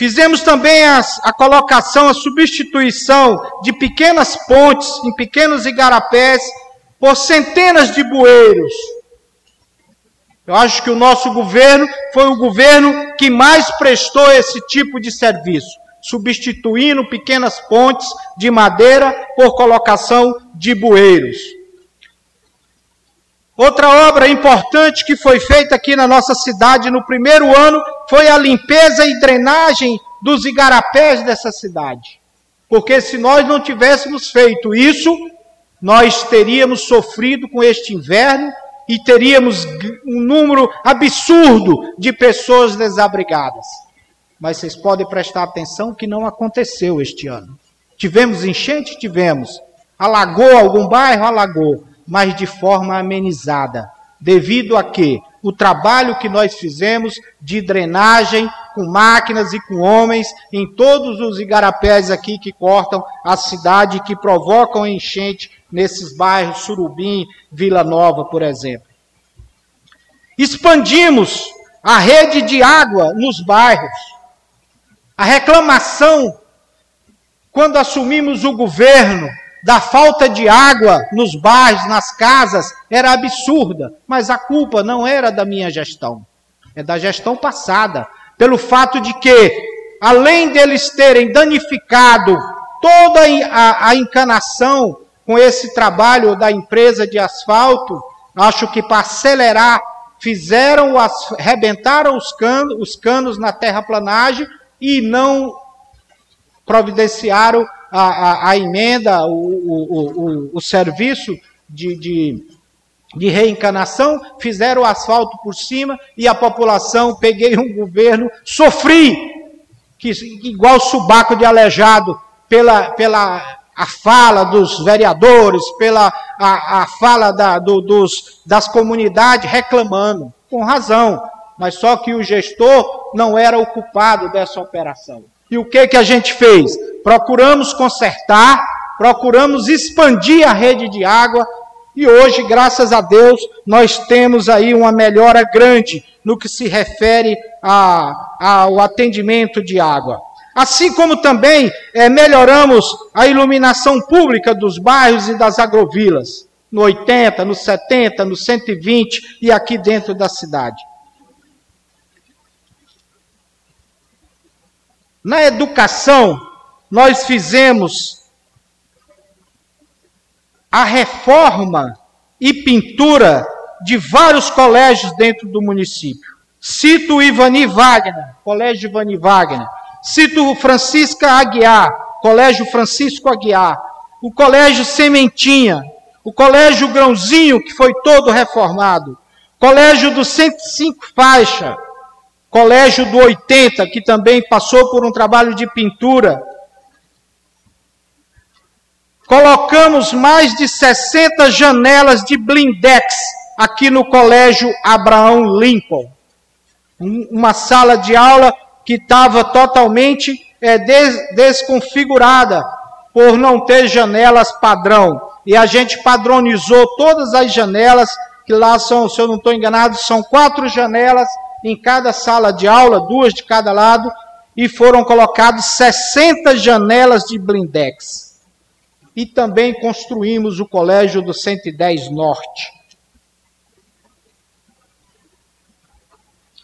Fizemos também as, a colocação, a substituição de pequenas pontes em pequenos igarapés por centenas de bueiros. Eu acho que o nosso governo foi o governo que mais prestou esse tipo de serviço substituindo pequenas pontes de madeira por colocação de bueiros. Outra obra importante que foi feita aqui na nossa cidade no primeiro ano foi a limpeza e drenagem dos igarapés dessa cidade. Porque se nós não tivéssemos feito isso, nós teríamos sofrido com este inverno e teríamos um número absurdo de pessoas desabrigadas mas vocês podem prestar atenção que não aconteceu este ano. Tivemos enchente? Tivemos. Alagou algum bairro? Alagou, mas de forma amenizada. Devido a que o trabalho que nós fizemos de drenagem com máquinas e com homens em todos os igarapés aqui que cortam a cidade, que provocam enchente nesses bairros, Surubim, Vila Nova, por exemplo. Expandimos a rede de água nos bairros. A reclamação, quando assumimos o governo, da falta de água nos bairros, nas casas, era absurda. Mas a culpa não era da minha gestão, é da gestão passada. Pelo fato de que, além deles terem danificado toda a, a encanação com esse trabalho da empresa de asfalto, acho que para acelerar, fizeram, rebentaram os canos, os canos na terraplanagem e não providenciaram a, a, a emenda, o, o, o, o serviço de, de, de reencanação, fizeram o asfalto por cima e a população, peguei um governo, sofri, que, igual subaco de aleijado, pela, pela a fala dos vereadores, pela a, a fala da, do, dos, das comunidades reclamando, com razão mas só que o gestor não era o culpado dessa operação. E o que que a gente fez? Procuramos consertar, procuramos expandir a rede de água e hoje, graças a Deus, nós temos aí uma melhora grande no que se refere a, ao atendimento de água. Assim como também é, melhoramos a iluminação pública dos bairros e das agrovilas, no 80, no 70, no 120 e aqui dentro da cidade. Na educação, nós fizemos a reforma e pintura de vários colégios dentro do município. Cito o Ivani Wagner, Colégio Ivani Wagner. Cito o Francisca Aguiar, Colégio Francisco Aguiar. O Colégio Sementinha. O Colégio Grãozinho, que foi todo reformado. Colégio do 105 Faixa Colégio do 80, que também passou por um trabalho de pintura. Colocamos mais de 60 janelas de blindex aqui no Colégio Abraão Lincoln. Uma sala de aula que estava totalmente é, des desconfigurada por não ter janelas padrão. E a gente padronizou todas as janelas, que lá são, se eu não estou enganado, são quatro janelas em cada sala de aula, duas de cada lado, e foram colocados 60 janelas de blindex. E também construímos o colégio do 110 Norte.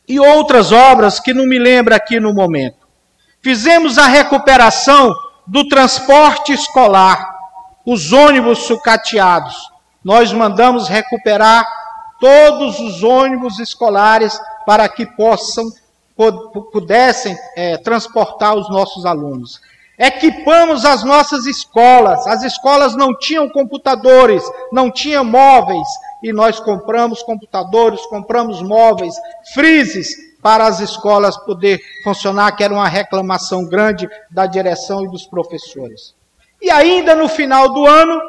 E outras obras que não me lembro aqui no momento. Fizemos a recuperação do transporte escolar, os ônibus sucateados. Nós mandamos recuperar todos os ônibus escolares para que possam pudessem é, transportar os nossos alunos. Equipamos as nossas escolas. As escolas não tinham computadores, não tinham móveis, e nós compramos computadores, compramos móveis, freezes para as escolas poder funcionar, que era uma reclamação grande da direção e dos professores. E ainda no final do ano,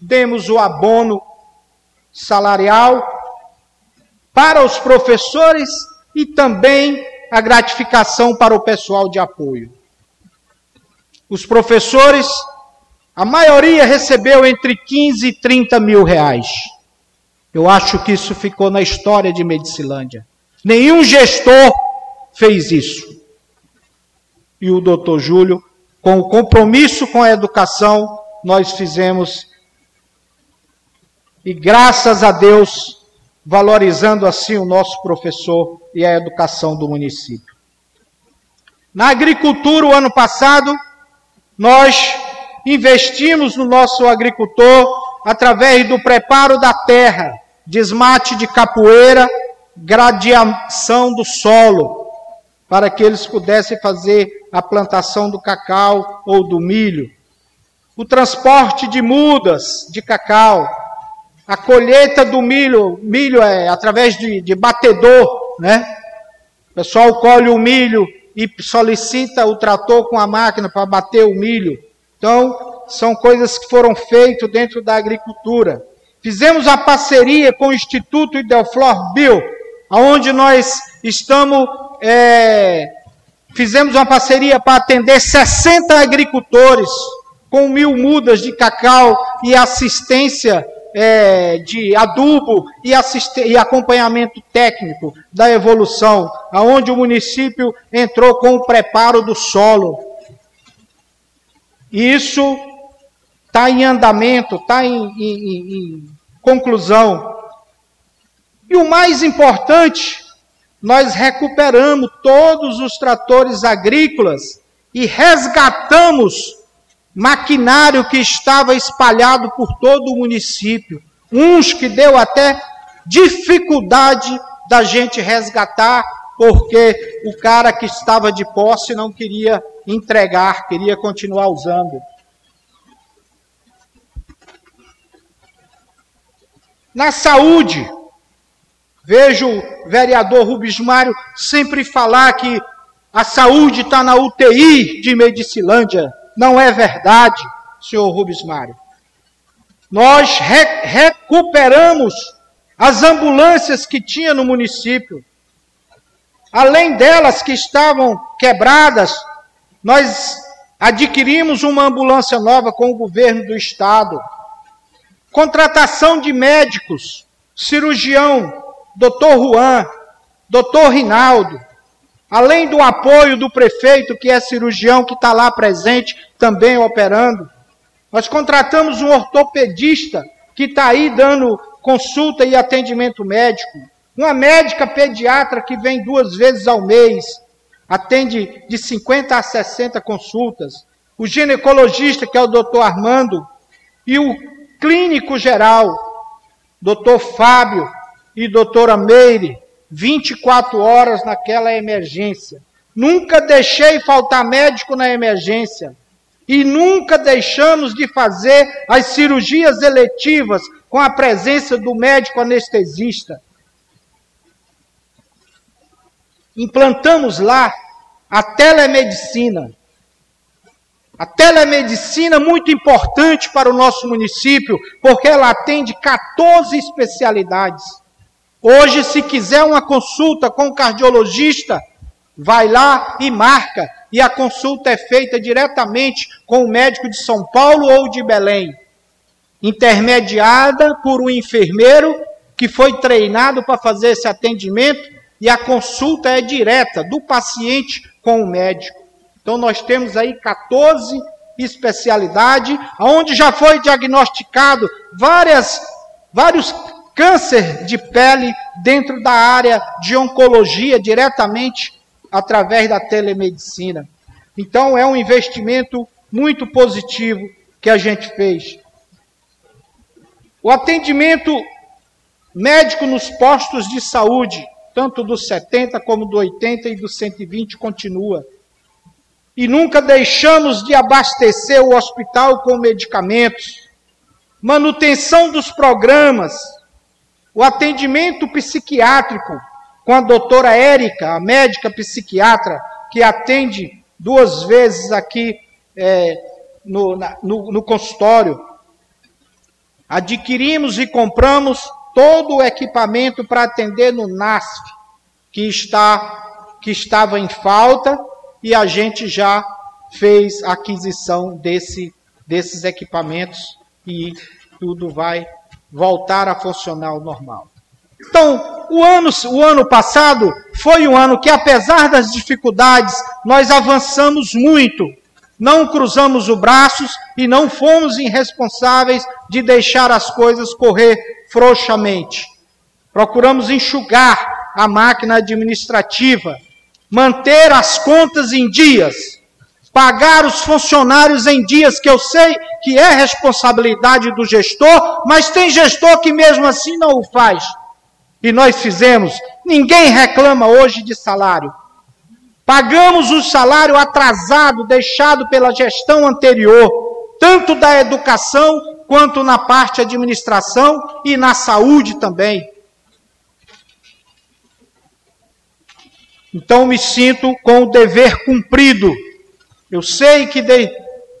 demos o abono salarial para os professores e também a gratificação para o pessoal de apoio. Os professores, a maioria recebeu entre 15 e 30 mil reais. Eu acho que isso ficou na história de Medicilândia. Nenhum gestor fez isso. E o doutor Júlio, com o compromisso com a educação, nós fizemos. E graças a Deus, valorizando assim o nosso professor e a educação do município. Na agricultura, o ano passado, nós investimos no nosso agricultor através do preparo da terra, desmate de capoeira, gradiação do solo, para que eles pudessem fazer a plantação do cacau ou do milho. O transporte de mudas de cacau, a colheita do milho, milho é através de, de batedor, né? O pessoal colhe o milho e solicita o trator com a máquina para bater o milho. Então, são coisas que foram feitas dentro da agricultura. Fizemos a parceria com o Instituto Idelflor Bio, onde nós estamos, é, fizemos uma parceria para atender 60 agricultores com mil mudas de cacau e assistência é, de adubo e, e acompanhamento técnico da evolução, aonde o município entrou com o preparo do solo. Isso está em andamento, está em, em, em conclusão. E o mais importante, nós recuperamos todos os tratores agrícolas e resgatamos maquinário que estava espalhado por todo o município. Uns que deu até dificuldade da gente resgatar, porque o cara que estava de posse não queria entregar, queria continuar usando. Na saúde, vejo o vereador Rubens Mário sempre falar que a saúde está na UTI de Medicilândia. Não é verdade, senhor Rubens Mário. Nós re recuperamos as ambulâncias que tinha no município. Além delas que estavam quebradas, nós adquirimos uma ambulância nova com o governo do estado. Contratação de médicos, cirurgião, doutor Juan, doutor Rinaldo, Além do apoio do prefeito, que é cirurgião, que está lá presente, também operando. Nós contratamos um ortopedista, que está aí dando consulta e atendimento médico. Uma médica pediatra que vem duas vezes ao mês, atende de 50 a 60 consultas. O ginecologista, que é o doutor Armando, e o clínico geral, doutor Fábio e doutora Meire, 24 horas naquela emergência. Nunca deixei faltar médico na emergência. E nunca deixamos de fazer as cirurgias eletivas com a presença do médico anestesista. Implantamos lá a telemedicina. A telemedicina é muito importante para o nosso município, porque ela atende 14 especialidades. Hoje, se quiser uma consulta com o cardiologista, vai lá e marca, e a consulta é feita diretamente com o médico de São Paulo ou de Belém, intermediada por um enfermeiro que foi treinado para fazer esse atendimento, e a consulta é direta do paciente com o médico. Então nós temos aí 14 especialidades, onde já foi diagnosticado várias, vários câncer de pele dentro da área de oncologia diretamente através da telemedicina. Então é um investimento muito positivo que a gente fez. O atendimento médico nos postos de saúde, tanto do 70 como do 80 e do 120 continua e nunca deixamos de abastecer o hospital com medicamentos, manutenção dos programas, o atendimento psiquiátrico com a doutora Érica, a médica psiquiatra, que atende duas vezes aqui é, no, na, no, no consultório. Adquirimos e compramos todo o equipamento para atender no NASF, que, está, que estava em falta e a gente já fez a aquisição desse, desses equipamentos e tudo vai voltar a funcionar ao normal. Então, o ano, o ano passado foi um ano que, apesar das dificuldades, nós avançamos muito. Não cruzamos os braços e não fomos irresponsáveis de deixar as coisas correr frouxamente. Procuramos enxugar a máquina administrativa, manter as contas em dias, pagar os funcionários em dias, que eu sei que é responsabilidade do gestor, mas tem gestor que mesmo assim não o faz. E nós fizemos. Ninguém reclama hoje de salário. Pagamos o salário atrasado deixado pela gestão anterior, tanto da educação quanto na parte administração e na saúde também. Então me sinto com o dever cumprido. Eu sei que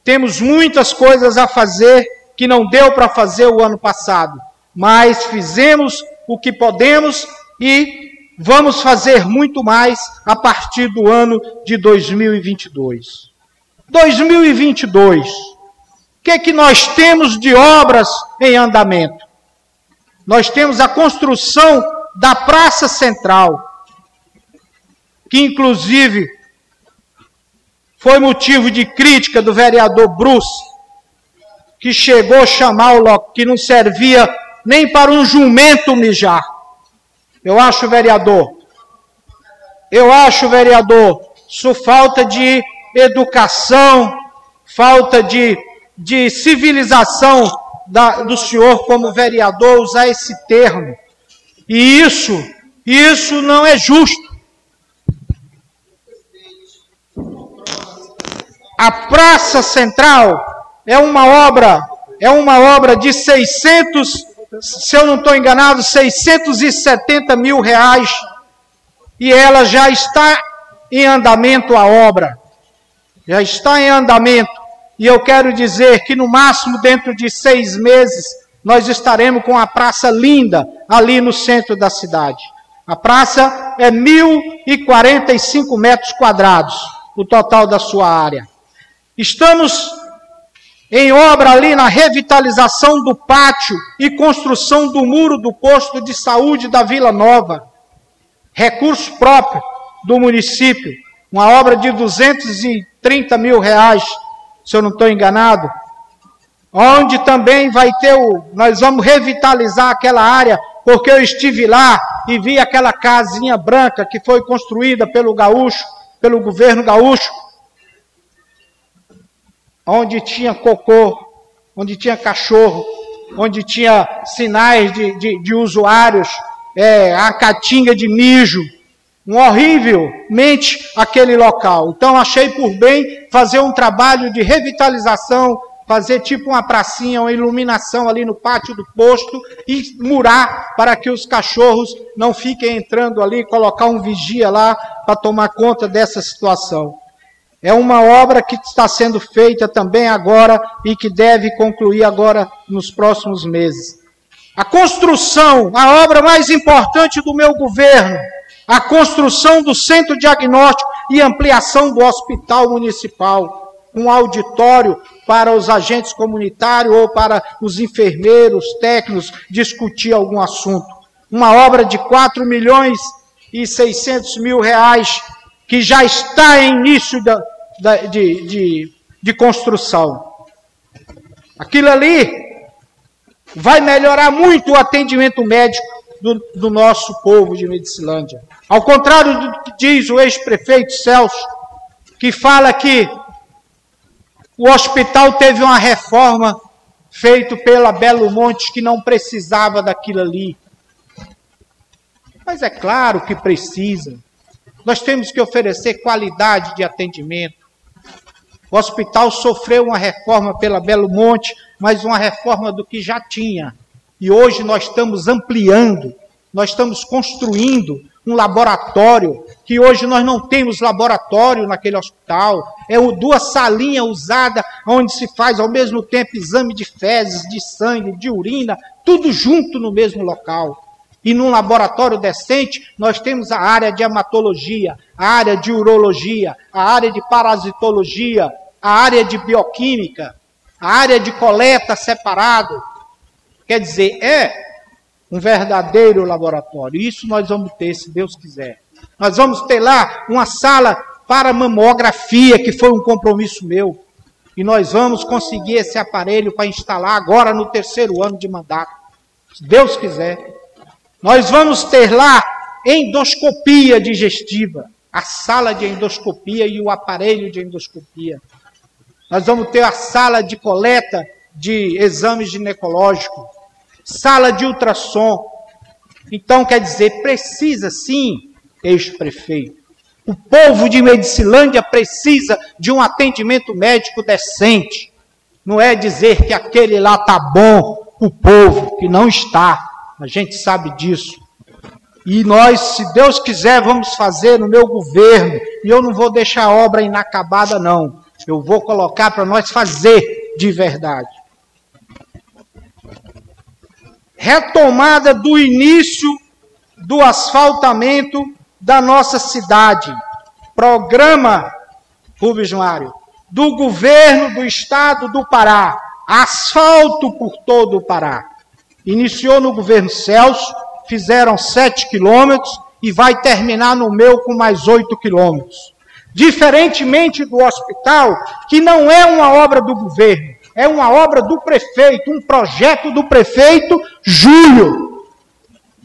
temos muitas coisas a fazer que não deu para fazer o ano passado, mas fizemos o que podemos e vamos fazer muito mais a partir do ano de 2022. 2022. O que é que nós temos de obras em andamento? Nós temos a construção da Praça Central que inclusive foi motivo de crítica do vereador Bruce, que chegou a chamar o Locke, que não servia nem para um jumento mijar. Eu acho, vereador, eu acho, vereador, isso falta de educação, falta de, de civilização da, do senhor como vereador usar esse termo. E isso, isso não é justo. A Praça Central é uma obra, é uma obra de 600, se eu não estou enganado, 670 mil reais. E ela já está em andamento a obra. Já está em andamento. E eu quero dizer que no máximo dentro de seis meses nós estaremos com a praça linda ali no centro da cidade. A praça é 1.045 metros quadrados, o total da sua área. Estamos em obra ali na revitalização do pátio e construção do muro do posto de saúde da Vila Nova. Recurso próprio do município. Uma obra de 230 mil reais, se eu não estou enganado. Onde também vai ter o. Nós vamos revitalizar aquela área, porque eu estive lá e vi aquela casinha branca que foi construída pelo gaúcho, pelo governo gaúcho, onde tinha cocô, onde tinha cachorro, onde tinha sinais de, de, de usuários, é, a caatinga de mijo, um horrivelmente aquele local. Então achei por bem fazer um trabalho de revitalização, fazer tipo uma pracinha, uma iluminação ali no pátio do posto e murar para que os cachorros não fiquem entrando ali, colocar um vigia lá para tomar conta dessa situação. É uma obra que está sendo feita também agora e que deve concluir agora nos próximos meses. A construção, a obra mais importante do meu governo, a construção do centro diagnóstico e ampliação do hospital municipal, um auditório para os agentes comunitários ou para os enfermeiros, técnicos discutir algum assunto. Uma obra de 4 milhões e 600 mil reais que já está em início de, de, de construção. Aquilo ali vai melhorar muito o atendimento médico do, do nosso povo de Medicilândia. Ao contrário do que diz o ex-prefeito Celso, que fala que o hospital teve uma reforma feita pela Belo Monte que não precisava daquilo ali. Mas é claro que precisa. Nós temos que oferecer qualidade de atendimento. O hospital sofreu uma reforma pela Belo Monte, mas uma reforma do que já tinha. E hoje nós estamos ampliando, nós estamos construindo um laboratório, que hoje nós não temos laboratório naquele hospital. É duas salinhas usadas, onde se faz ao mesmo tempo exame de fezes, de sangue, de urina, tudo junto no mesmo local. E num laboratório decente, nós temos a área de hematologia, a área de urologia, a área de parasitologia, a área de bioquímica, a área de coleta separado. Quer dizer, é um verdadeiro laboratório. Isso nós vamos ter, se Deus quiser. Nós vamos ter lá uma sala para mamografia, que foi um compromisso meu. E nós vamos conseguir esse aparelho para instalar agora no terceiro ano de mandato. Se Deus quiser. Nós vamos ter lá endoscopia digestiva, a sala de endoscopia e o aparelho de endoscopia. Nós vamos ter a sala de coleta de exames ginecológicos, sala de ultrassom. Então, quer dizer, precisa sim, ex-prefeito. O povo de Medicilândia precisa de um atendimento médico decente. Não é dizer que aquele lá está bom, o povo, que não está. A gente sabe disso. E nós, se Deus quiser, vamos fazer no meu governo. E eu não vou deixar a obra inacabada, não. Eu vou colocar para nós fazer de verdade. Retomada do início do asfaltamento da nossa cidade. Programa, Rubens Mário, do governo do estado do Pará. Asfalto por todo o Pará. Iniciou no governo Celso, fizeram 7 quilômetros e vai terminar no meu com mais 8 quilômetros. Diferentemente do hospital, que não é uma obra do governo, é uma obra do prefeito, um projeto do prefeito Júlio.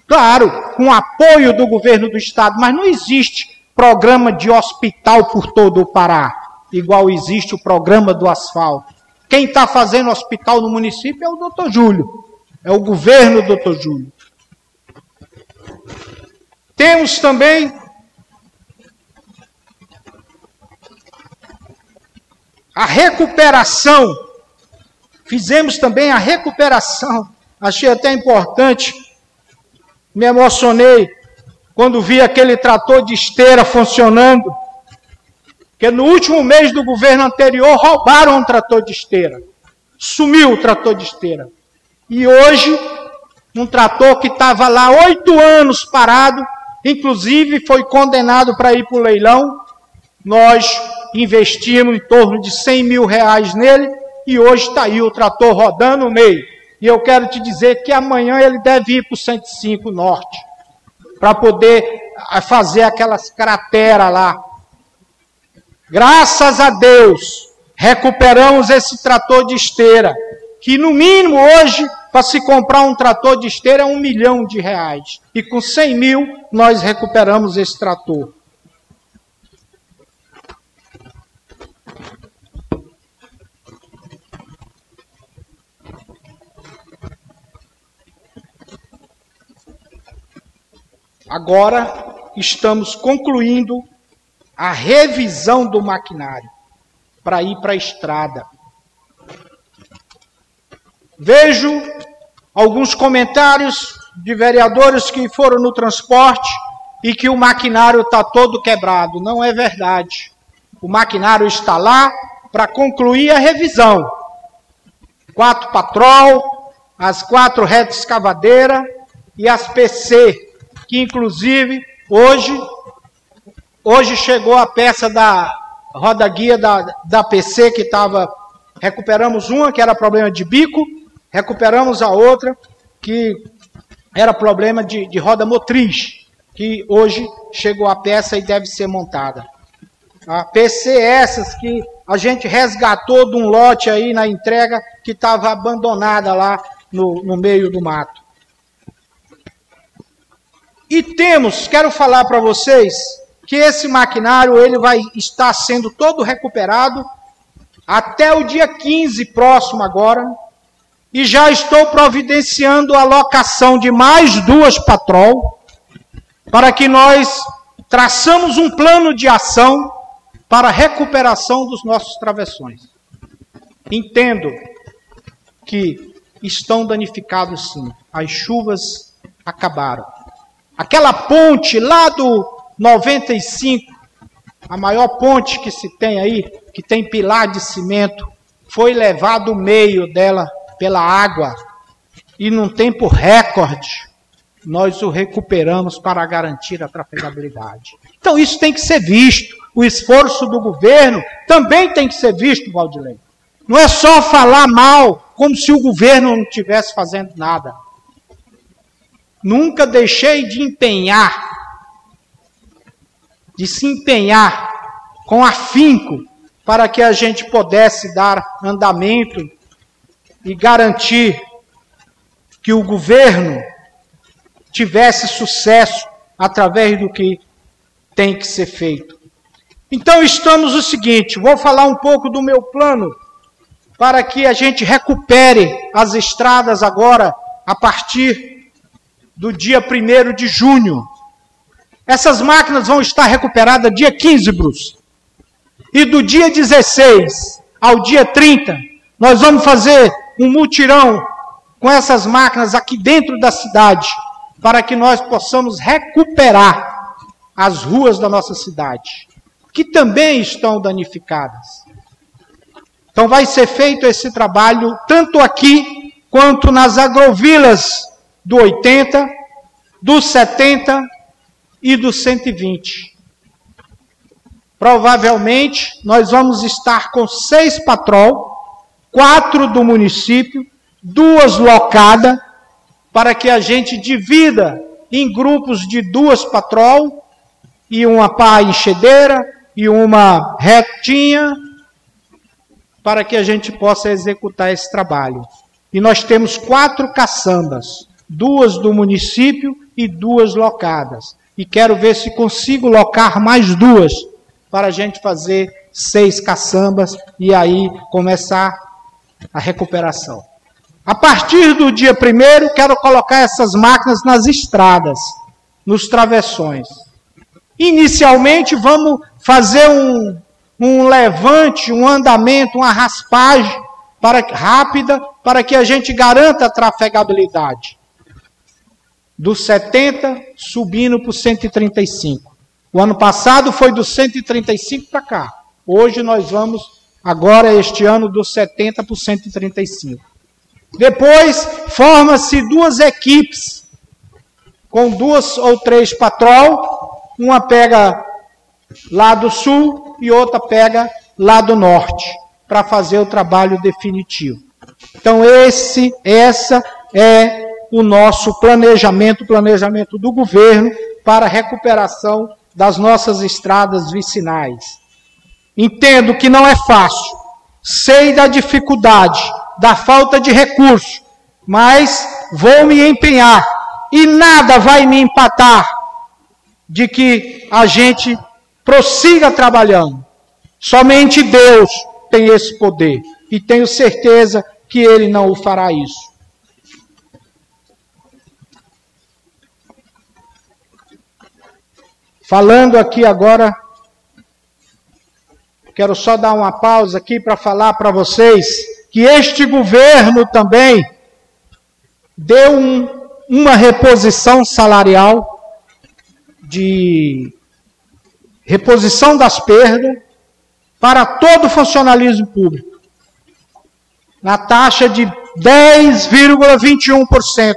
Claro, com apoio do governo do estado, mas não existe programa de hospital por todo o Pará, igual existe o programa do asfalto. Quem está fazendo hospital no município é o doutor Júlio. É o governo, doutor Júlio. Temos também a recuperação. Fizemos também a recuperação. Achei até importante. Me emocionei quando vi aquele trator de esteira funcionando. Porque no último mês do governo anterior roubaram um trator de esteira. Sumiu o trator de esteira. E hoje, um trator que estava lá oito anos parado, inclusive foi condenado para ir para o leilão, nós investimos em torno de 100 mil reais nele e hoje está aí o trator rodando no meio. E eu quero te dizer que amanhã ele deve ir para o 105 Norte, para poder ah, fazer aquelas crateras lá. Graças a Deus, recuperamos esse trator de esteira que no mínimo hoje, para se comprar um trator de esteira, é um milhão de reais. E com 100 mil, nós recuperamos esse trator. Agora estamos concluindo a revisão do maquinário para ir para a estrada. Vejo alguns comentários de vereadores que foram no transporte e que o maquinário está todo quebrado. Não é verdade. O maquinário está lá para concluir a revisão. Quatro patrol, as quatro retas escavadeira e as PC, que inclusive hoje hoje chegou a peça da roda guia da, da PC que estava recuperamos uma que era problema de bico, recuperamos a outra que era problema de, de roda motriz, que hoje chegou a peça e deve ser montada. A PC essas que a gente resgatou de um lote aí na entrega que estava abandonada lá no, no meio do mato. E temos, quero falar para vocês, que esse maquinário ele vai estar sendo todo recuperado até o dia 15 próximo agora, e já estou providenciando a locação de mais duas patrol para que nós traçamos um plano de ação para a recuperação dos nossos travessões. Entendo que estão danificados sim. As chuvas acabaram. Aquela ponte lá do 95, a maior ponte que se tem aí, que tem pilar de cimento, foi levado o meio dela pela água e num tempo recorde nós o recuperamos para garantir a trafegabilidade. Então isso tem que ser visto. O esforço do governo também tem que ser visto, Valdilei. Não é só falar mal como se o governo não estivesse fazendo nada. Nunca deixei de empenhar, de se empenhar com afinco para que a gente pudesse dar andamento e garantir que o governo tivesse sucesso através do que tem que ser feito. Então estamos o seguinte, vou falar um pouco do meu plano para que a gente recupere as estradas agora a partir do dia 1 de junho. Essas máquinas vão estar recuperadas dia 15, Bruce. E do dia 16 ao dia 30, nós vamos fazer um mutirão com essas máquinas aqui dentro da cidade, para que nós possamos recuperar as ruas da nossa cidade, que também estão danificadas. Então vai ser feito esse trabalho tanto aqui quanto nas agrovilas do 80, do 70 e do 120. Provavelmente nós vamos estar com seis patrol, quatro do município, duas locadas, para que a gente divida em grupos de duas patrol, e uma pá enchedeira, e uma retinha, para que a gente possa executar esse trabalho. E nós temos quatro caçambas, duas do município e duas locadas. E quero ver se consigo locar mais duas, para a gente fazer seis caçambas e aí começar a recuperação. A partir do dia primeiro, quero colocar essas máquinas nas estradas, nos travessões. Inicialmente, vamos fazer um, um levante, um andamento, uma raspagem para, rápida para que a gente garanta a trafegabilidade. Do 70 subindo para o 135. O ano passado foi do 135 para cá. Hoje nós vamos, agora este ano, do 70 para o 135. Depois forma-se duas equipes, com duas ou três patrol, uma pega lá do sul e outra pega lá do norte, para fazer o trabalho definitivo. Então esse, essa é o nosso planejamento, o planejamento do governo para a recuperação das nossas estradas vicinais. Entendo que não é fácil, sei da dificuldade, da falta de recurso, mas vou me empenhar e nada vai me empatar de que a gente prossiga trabalhando. Somente Deus tem esse poder e tenho certeza que Ele não o fará isso. Falando aqui agora Quero só dar uma pausa aqui para falar para vocês que este governo também deu um, uma reposição salarial de reposição das perdas para todo o funcionalismo público, na taxa de 10,21%,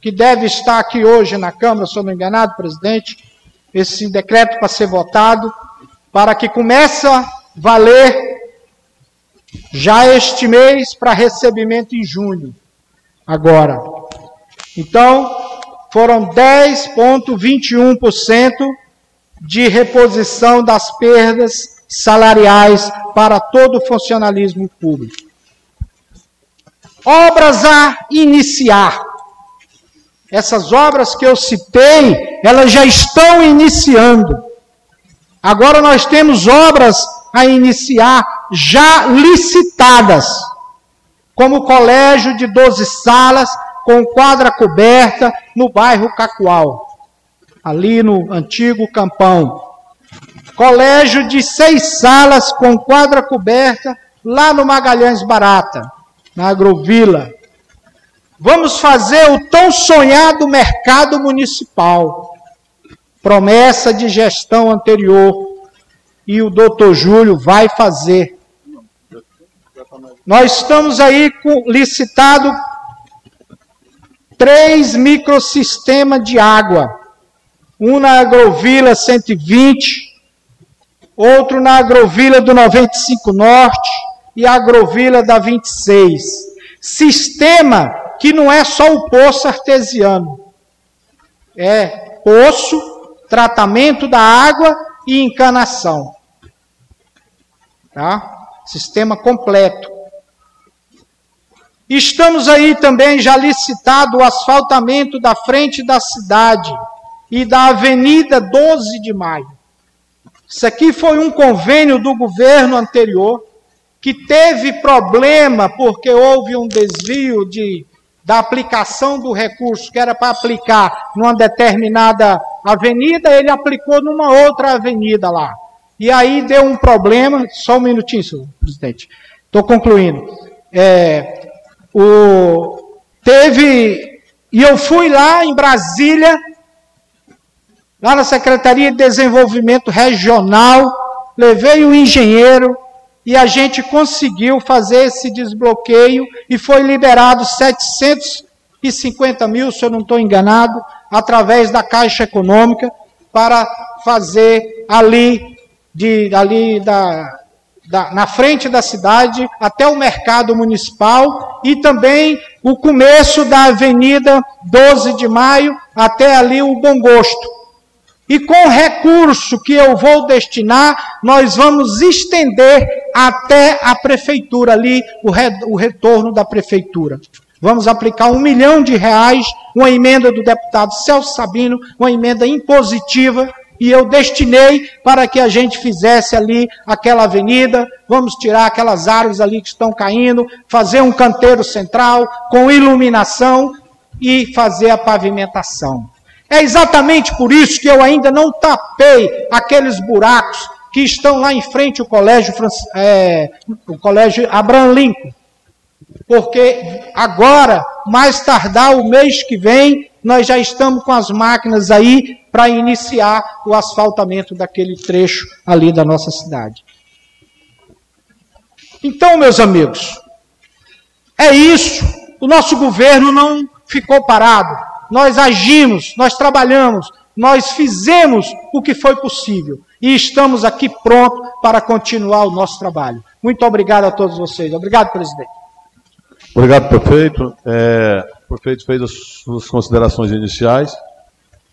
que deve estar aqui hoje na Câmara, se eu não enganado, presidente, esse decreto para ser votado, para que comece a valer já este mês para recebimento em junho. Agora. Então, foram 10,21% de reposição das perdas salariais para todo o funcionalismo público. Obras a iniciar. Essas obras que eu citei, elas já estão iniciando. Agora nós temos obras a iniciar já licitadas, como o colégio de 12 salas com quadra coberta no bairro Cacoal, ali no antigo Campão. Colégio de seis salas com quadra coberta lá no Magalhães Barata, na Agrovila. Vamos fazer o tão sonhado mercado municipal. Promessa de gestão anterior e o doutor Júlio vai fazer. Nós estamos aí com, licitado três microsistemas de água. Um na Agrovila 120, outro na Agrovila do 95 Norte e Agrovila da 26. Sistema que não é só o poço artesiano. É poço, tratamento da água e encanação. Tá? Sistema completo. Estamos aí também já licitado o asfaltamento da frente da cidade e da Avenida 12 de Maio. Isso aqui foi um convênio do governo anterior que teve problema porque houve um desvio de, da aplicação do recurso que era para aplicar numa determinada avenida, ele aplicou numa outra avenida lá. E aí deu um problema, só um minutinho, senhor presidente. Estou concluindo. É, o, teve, e eu fui lá em Brasília, lá na Secretaria de Desenvolvimento Regional, levei o engenheiro e a gente conseguiu fazer esse desbloqueio e foi liberado 750 mil, se eu não estou enganado, através da Caixa Econômica, para fazer ali, de, ali da, da, na frente da cidade até o mercado municipal e também o começo da Avenida 12 de Maio até ali o Bom Gosto. E com o recurso que eu vou destinar, nós vamos estender até a prefeitura ali, o, re, o retorno da prefeitura. Vamos aplicar um milhão de reais, uma emenda do deputado Celso Sabino, uma emenda impositiva, e eu destinei para que a gente fizesse ali aquela avenida, vamos tirar aquelas árvores ali que estão caindo, fazer um canteiro central com iluminação e fazer a pavimentação. É exatamente por isso que eu ainda não tapei aqueles buracos que estão lá em frente ao colégio, é, o colégio Abraham Lincoln. Porque agora, mais tardar o mês que vem, nós já estamos com as máquinas aí para iniciar o asfaltamento daquele trecho ali da nossa cidade. Então, meus amigos, é isso. O nosso governo não ficou parado. Nós agimos, nós trabalhamos, nós fizemos o que foi possível e estamos aqui prontos para continuar o nosso trabalho. Muito obrigado a todos vocês. Obrigado, presidente. Obrigado, prefeito. É, o prefeito fez as suas considerações iniciais.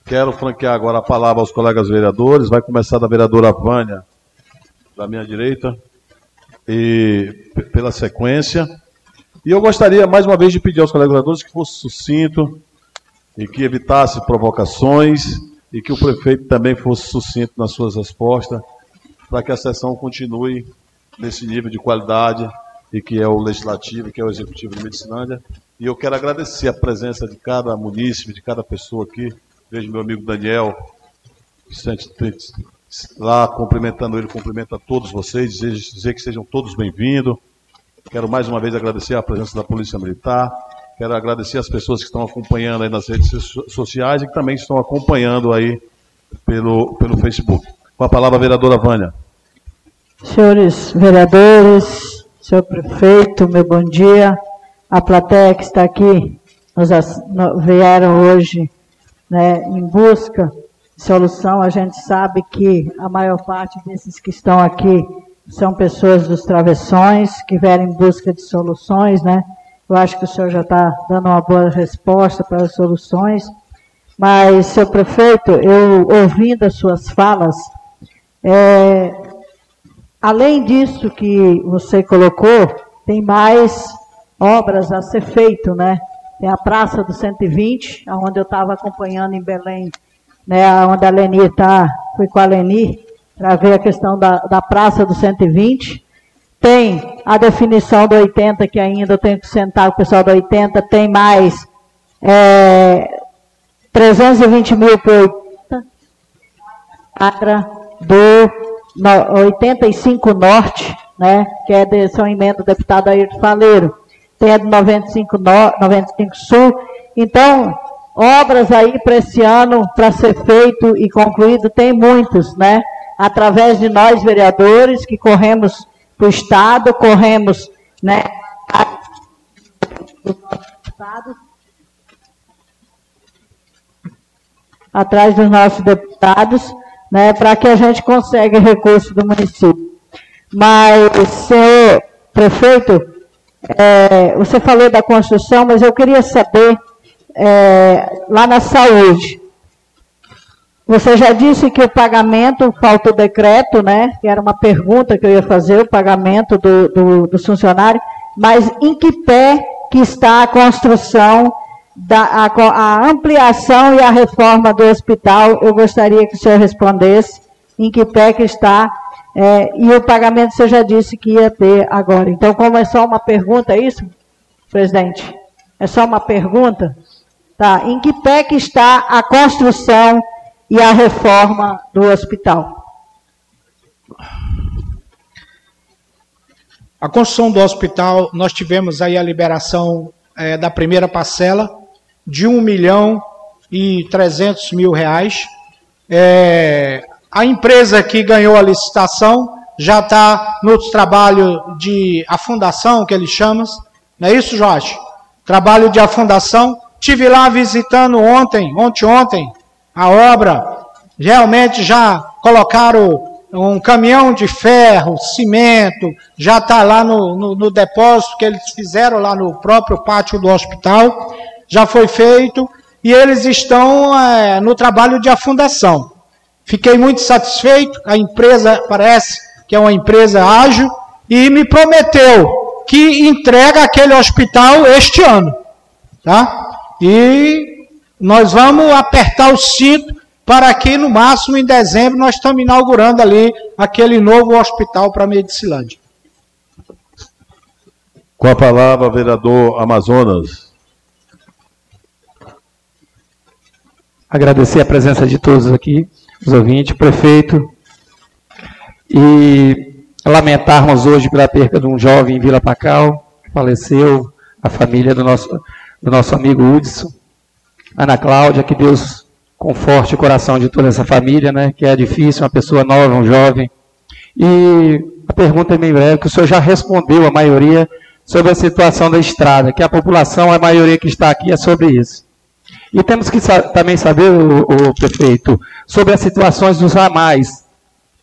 Quero franquear agora a palavra aos colegas vereadores. Vai começar da vereadora Vânia, da minha direita, e pela sequência. E eu gostaria, mais uma vez, de pedir aos colegas vereadores que fosse sucinto e que evitasse provocações e que o prefeito também fosse sucinto nas suas respostas, para que a sessão continue nesse nível de qualidade e que é o legislativo, que é o executivo de Medicinândia. E eu quero agradecer a presença de cada munícipe, de cada pessoa aqui, Vejo meu amigo Daniel, lá cumprimentando ele, cumprimento a todos vocês, dizer, dizer que sejam todos bem-vindos. Quero mais uma vez agradecer a presença da Polícia Militar. Quero agradecer as pessoas que estão acompanhando aí nas redes sociais e que também estão acompanhando aí pelo, pelo Facebook. Com a palavra, a vereadora Vânia. senhores vereadores, senhor prefeito, meu bom dia. A plateia que está aqui, nos, vieram hoje né, em busca de solução. A gente sabe que a maior parte desses que estão aqui são pessoas dos travessões, que vieram em busca de soluções, né? Eu acho que o senhor já está dando uma boa resposta para as soluções. Mas, senhor prefeito, eu ouvindo as suas falas, é, além disso que você colocou, tem mais obras a ser feito, né? Tem a Praça do 120, onde eu estava acompanhando em Belém, né? Onde a Leni está, fui com a Leni para ver a questão da, da Praça do 120. Tem a definição do 80, que ainda eu tenho que sentar o pessoal do 80, tem mais é, 320 mil por 80 do 85 Norte, né, que é de São Emenda do deputado Ayrton Faleiro, tem a do 95, no, 95 Sul. Então, obras aí para esse ano, para ser feito e concluído, tem muitos, né? Através de nós, vereadores, que corremos para o Estado, corremos, né? Atrás dos nossos deputados, né, para que a gente consiga recursos do município. Mas, senhor prefeito, é, você falou da construção, mas eu queria saber, é, lá na saúde, você já disse que o pagamento, falta o decreto, né? Que era uma pergunta que eu ia fazer, o pagamento do, do, do funcionário, mas em que pé que está a construção da a, a, ampliação e a reforma do hospital, eu gostaria que o senhor respondesse em que pé que está, é, e o pagamento você já disse que ia ter agora. Então, como é só uma pergunta, é isso, presidente? É só uma pergunta? Tá. Em que pé que está a construção e a reforma do hospital? A construção do hospital, nós tivemos aí a liberação é, da primeira parcela, de 1 milhão e 300 mil reais. É, a empresa que ganhou a licitação já está no trabalho de afundação, que eles chamam. Não é isso, Jorge? Trabalho de afundação. Tive lá visitando ontem, ontem, ontem, a obra. Realmente já colocaram um caminhão de ferro, cimento, já está lá no, no, no, depósito que eles fizeram lá no próprio pátio do hospital já foi feito e eles estão é, no trabalho de afundação. Fiquei muito satisfeito, a empresa parece que é uma empresa ágil e me prometeu que entrega aquele hospital este ano. Tá? E nós vamos apertar o cinto para que no máximo em dezembro nós estamos inaugurando ali aquele novo hospital para Medicilândia. Com a palavra, vereador Amazonas. agradecer a presença de todos aqui, os ouvintes, prefeito, e lamentarmos hoje pela perda de um jovem em Vila Pacal, que faleceu, a família do nosso, do nosso amigo Hudson, Ana Cláudia, que Deus conforte o coração de toda essa família, né, que é difícil, uma pessoa nova, um jovem. E a pergunta é bem breve, que o senhor já respondeu a maioria sobre a situação da estrada, que a população, a maioria que está aqui é sobre isso. E temos que sa também saber, o, o, prefeito, sobre as situações dos ramais,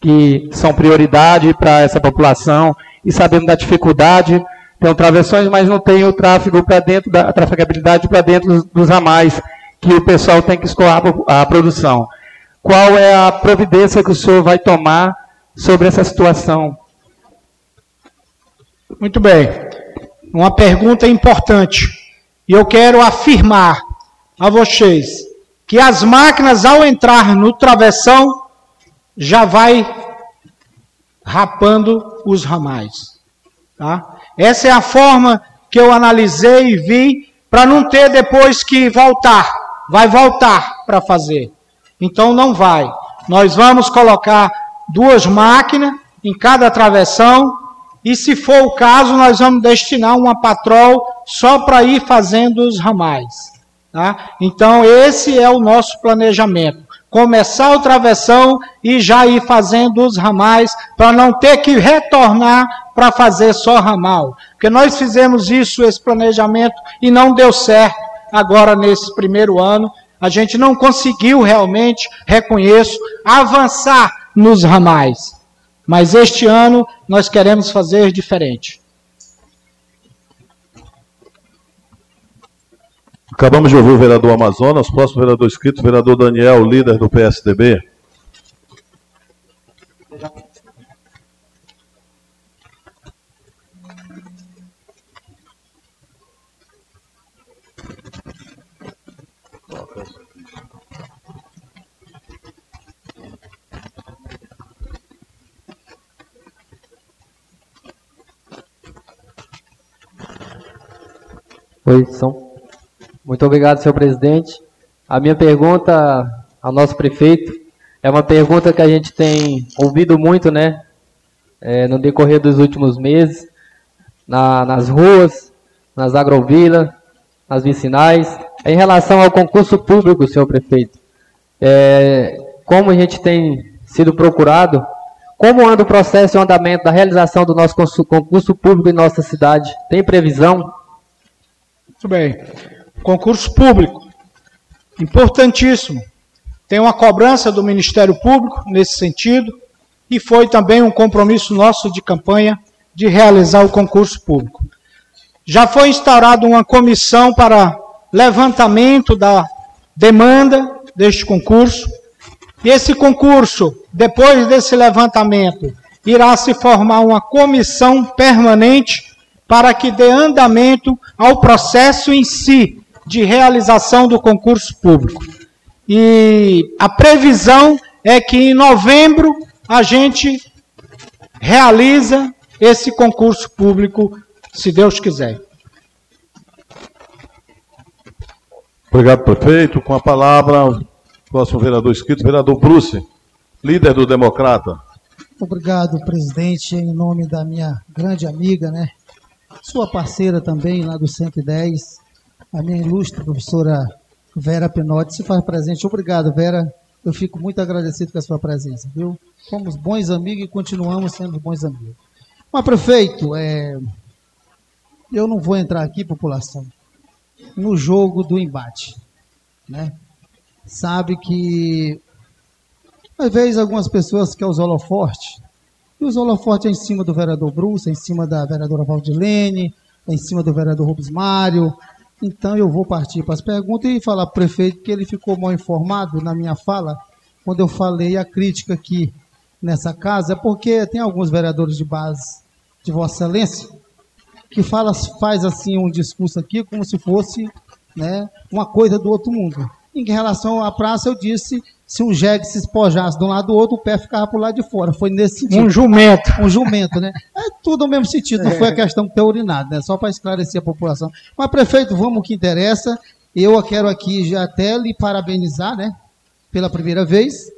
que são prioridade para essa população, e sabendo da dificuldade, tem travessões, mas não tem o tráfego para dentro, da, a trafegabilidade para dentro dos, dos ramais, que o pessoal tem que escoar a produção. Qual é a providência que o senhor vai tomar sobre essa situação? Muito bem. Uma pergunta importante. E eu quero afirmar a vocês que as máquinas, ao entrar no travessão, já vai rapando os ramais. Tá? Essa é a forma que eu analisei e vi para não ter depois que voltar. Vai voltar para fazer. Então não vai. Nós vamos colocar duas máquinas em cada travessão e se for o caso, nós vamos destinar uma patrol só para ir fazendo os ramais. Tá? Então, esse é o nosso planejamento. começar o travessão e já ir fazendo os ramais para não ter que retornar para fazer só ramal. Porque nós fizemos isso, esse planejamento, e não deu certo agora nesse primeiro ano. A gente não conseguiu realmente, reconheço, avançar nos ramais. Mas este ano nós queremos fazer diferente. Acabamos de ouvir o vereador Amazonas, próximo vereador inscrito, vereador Daniel, líder do PSDB. Oi, São. Muito obrigado, senhor presidente. A minha pergunta ao nosso prefeito é uma pergunta que a gente tem ouvido muito, né, é, no decorrer dos últimos meses, na, nas ruas, nas agrovilas, nas vicinais, em relação ao concurso público, senhor prefeito. É, como a gente tem sido procurado, como anda o processo e o andamento da realização do nosso concurso público em nossa cidade? Tem previsão? Muito bem. Concurso público. Importantíssimo. Tem uma cobrança do Ministério Público nesse sentido e foi também um compromisso nosso de campanha de realizar o concurso público. Já foi instaurada uma comissão para levantamento da demanda deste concurso. E esse concurso, depois desse levantamento, irá se formar uma comissão permanente para que dê andamento ao processo em si de realização do concurso público. E a previsão é que em novembro a gente realiza esse concurso público, se Deus quiser. Obrigado, prefeito. Com a palavra, próximo vereador inscrito, vereador Bruce, líder do Democrata. Obrigado, presidente, em nome da minha grande amiga, né, sua parceira também lá do 110, a minha ilustre professora Vera Pinotti se faz presente. Obrigado, Vera. Eu fico muito agradecido com a sua presença, viu? Fomos bons amigos e continuamos sendo bons amigos. Mas, prefeito, é... eu não vou entrar aqui, população, no jogo do embate, né? Sabe que às vezes algumas pessoas querem os holofortes e os holofotes é em cima do vereador Bruce, é em cima da vereadora Valdilene, é em cima do vereador Rubens Mário. Então eu vou partir para as perguntas e falar para o prefeito que ele ficou mal informado na minha fala, quando eu falei a crítica aqui nessa casa, é porque tem alguns vereadores de base de Vossa Excelência que fala, faz assim um discurso aqui como se fosse né, uma coisa do outro mundo. Em relação à praça, eu disse se um jegue se espojasse de um lado do outro, o pé ficava para o lado de fora. Foi nesse sentido. Um jumento. Um jumento, né? É tudo no mesmo sentido, não foi a questão de ter urinado, né? Só para esclarecer a população. Mas, prefeito, vamos o que interessa. Eu quero aqui já até lhe parabenizar, né? Pela primeira vez.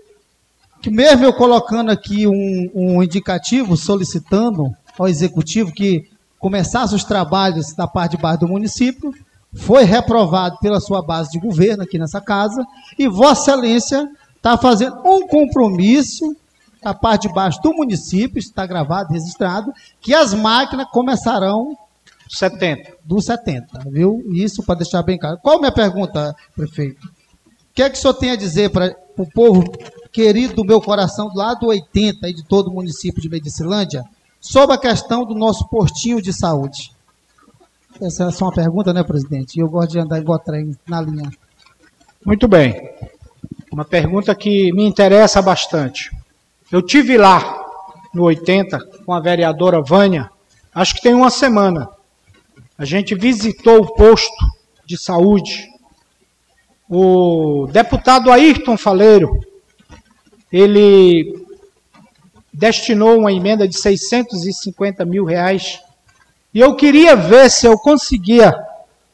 Que mesmo eu colocando aqui um, um indicativo solicitando ao executivo que começasse os trabalhos da parte de base do município, foi reprovado pela sua base de governo aqui nessa casa, e Vossa Excelência está fazendo um compromisso a parte de baixo do município, está gravado, registrado, que as máquinas começarão 70. Do 70, viu? Isso para deixar bem claro. Qual a minha pergunta, prefeito? O que é que o senhor tem a dizer para o povo querido do meu coração, do lado 80 e de todo o município de Medicilândia, sobre a questão do nosso postinho de saúde? Essa é só uma pergunta, né, presidente? E eu gosto de andar igual trem na linha. Muito bem. Uma pergunta que me interessa bastante. Eu tive lá no 80 com a vereadora Vânia, acho que tem uma semana. A gente visitou o posto de saúde. O deputado Ayrton Faleiro, ele destinou uma emenda de 650 mil reais e eu queria ver se eu conseguia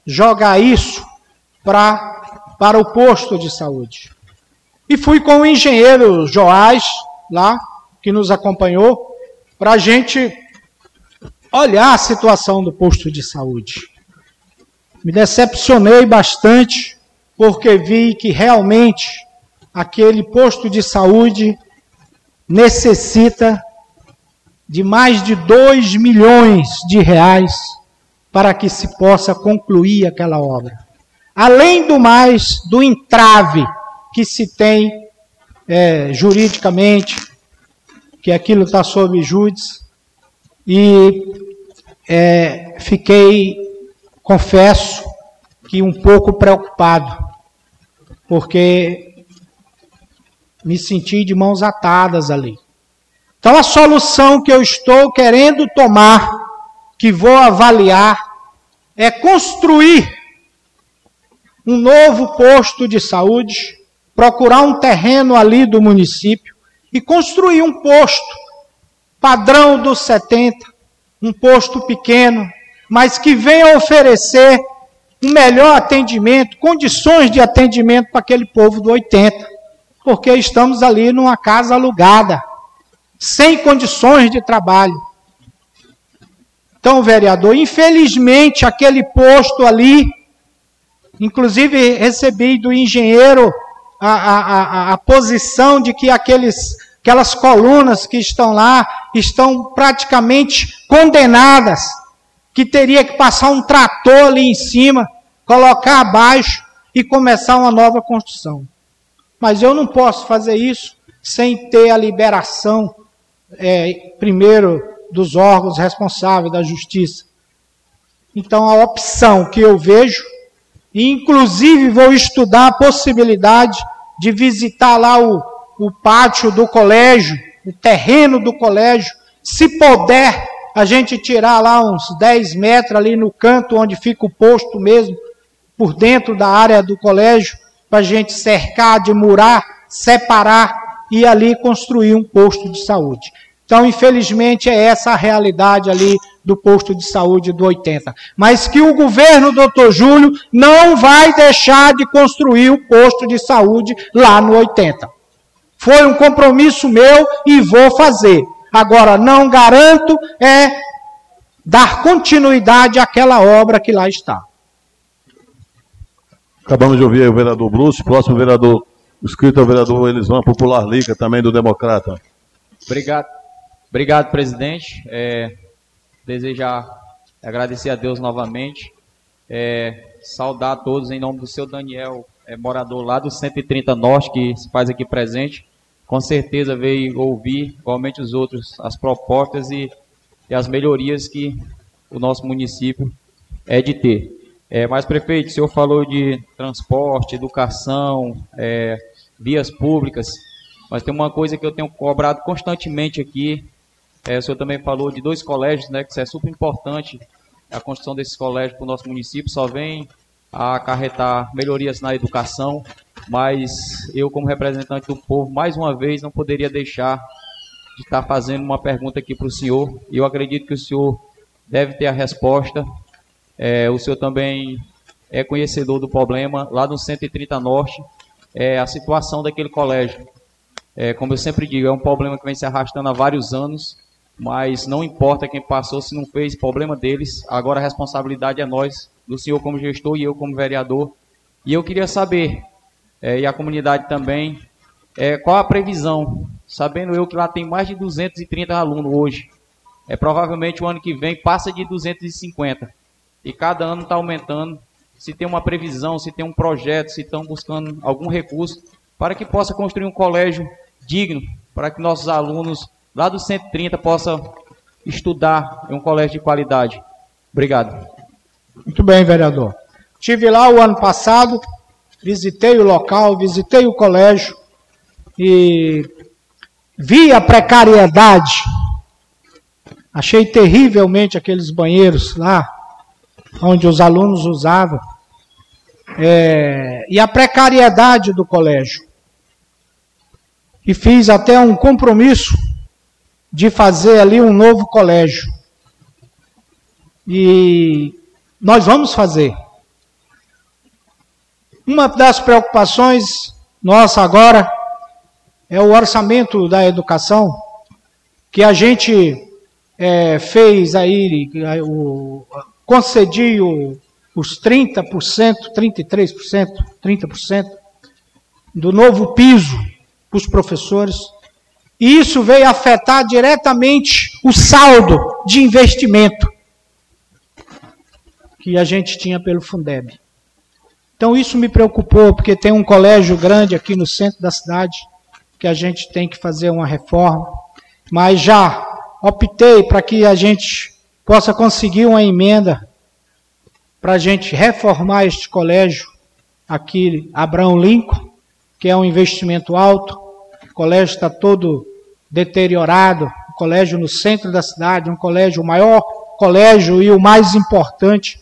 jogar isso pra, para o posto de saúde. E fui com o engenheiro Joás, lá, que nos acompanhou, para a gente olhar a situação do posto de saúde. Me decepcionei bastante, porque vi que realmente aquele posto de saúde necessita de mais de 2 milhões de reais para que se possa concluir aquela obra. Além do mais, do entrave que se tem é, juridicamente, que aquilo está sob júdice, e é, fiquei, confesso, que um pouco preocupado, porque me senti de mãos atadas ali. Então, a solução que eu estou querendo tomar, que vou avaliar, é construir um novo posto de saúde, procurar um terreno ali do município e construir um posto padrão dos 70, um posto pequeno, mas que venha oferecer um melhor atendimento, condições de atendimento para aquele povo do 80, porque estamos ali numa casa alugada sem condições de trabalho. Então, vereador, infelizmente aquele posto ali, inclusive recebi do engenheiro a, a, a, posição de que aqueles, aquelas colunas que estão lá estão praticamente condenadas, que teria que passar um trator ali em cima, colocar abaixo e começar uma nova construção. Mas eu não posso fazer isso sem ter a liberação é, primeiro dos órgãos responsáveis da justiça. Então, a opção que eu vejo, e inclusive vou estudar a possibilidade de visitar lá o, o pátio do colégio, o terreno do colégio, se puder, a gente tirar lá uns 10 metros ali no canto onde fica o posto mesmo, por dentro da área do colégio, para a gente cercar, de murar, separar e ali construir um posto de saúde. Então, infelizmente, é essa a realidade ali do posto de saúde do 80. Mas que o governo, doutor Júlio, não vai deixar de construir o posto de saúde lá no 80. Foi um compromisso meu e vou fazer. Agora, não garanto é dar continuidade àquela obra que lá está. Acabamos de ouvir o vereador Bruce, próximo vereador, inscrito é o vereador Elisvan Popular Liga, também do Democrata. Obrigado. Obrigado, presidente. É, desejar agradecer a Deus novamente. É, saudar a todos em nome do seu Daniel, é, morador lá do 130 Norte, que se faz aqui presente. Com certeza veio ouvir, igualmente os outros, as propostas e, e as melhorias que o nosso município é de ter. É, mas, prefeito, o senhor falou de transporte, educação, é, vias públicas, mas tem uma coisa que eu tenho cobrado constantemente aqui, é, o senhor também falou de dois colégios, né, que isso é super importante. A construção desses colégios para o nosso município só vem a acarretar melhorias na educação, mas eu, como representante do povo, mais uma vez não poderia deixar de estar fazendo uma pergunta aqui para o senhor. E eu acredito que o senhor deve ter a resposta. É, o senhor também é conhecedor do problema lá no 130 Norte, é a situação daquele colégio. É, como eu sempre digo, é um problema que vem se arrastando há vários anos mas não importa quem passou, se não fez, problema deles. Agora a responsabilidade é nós, do senhor como gestor e eu como vereador. E eu queria saber, é, e a comunidade também, é, qual a previsão, sabendo eu que lá tem mais de 230 alunos hoje. É, provavelmente o ano que vem passa de 250. E cada ano está aumentando. Se tem uma previsão, se tem um projeto, se estão buscando algum recurso para que possa construir um colégio digno, para que nossos alunos lá do 130 possa estudar em um colégio de qualidade. Obrigado. Muito bem, vereador. Tive lá o ano passado, visitei o local, visitei o colégio e vi a precariedade. Achei terrivelmente aqueles banheiros lá, onde os alunos usavam. É, e a precariedade do colégio. E fiz até um compromisso de fazer ali um novo colégio. E nós vamos fazer. Uma das preocupações nossa agora é o orçamento da educação, que a gente é, fez aí, o, concedi o, os 30%, 33%, 30%, do novo piso para os professores. E isso veio afetar diretamente o saldo de investimento que a gente tinha pelo Fundeb. Então isso me preocupou, porque tem um colégio grande aqui no centro da cidade que a gente tem que fazer uma reforma, mas já optei para que a gente possa conseguir uma emenda para a gente reformar este colégio aqui, Abraão Lincoln, que é um investimento alto. O colégio está todo deteriorado, um colégio no centro da cidade, um colégio, o maior colégio e o mais importante,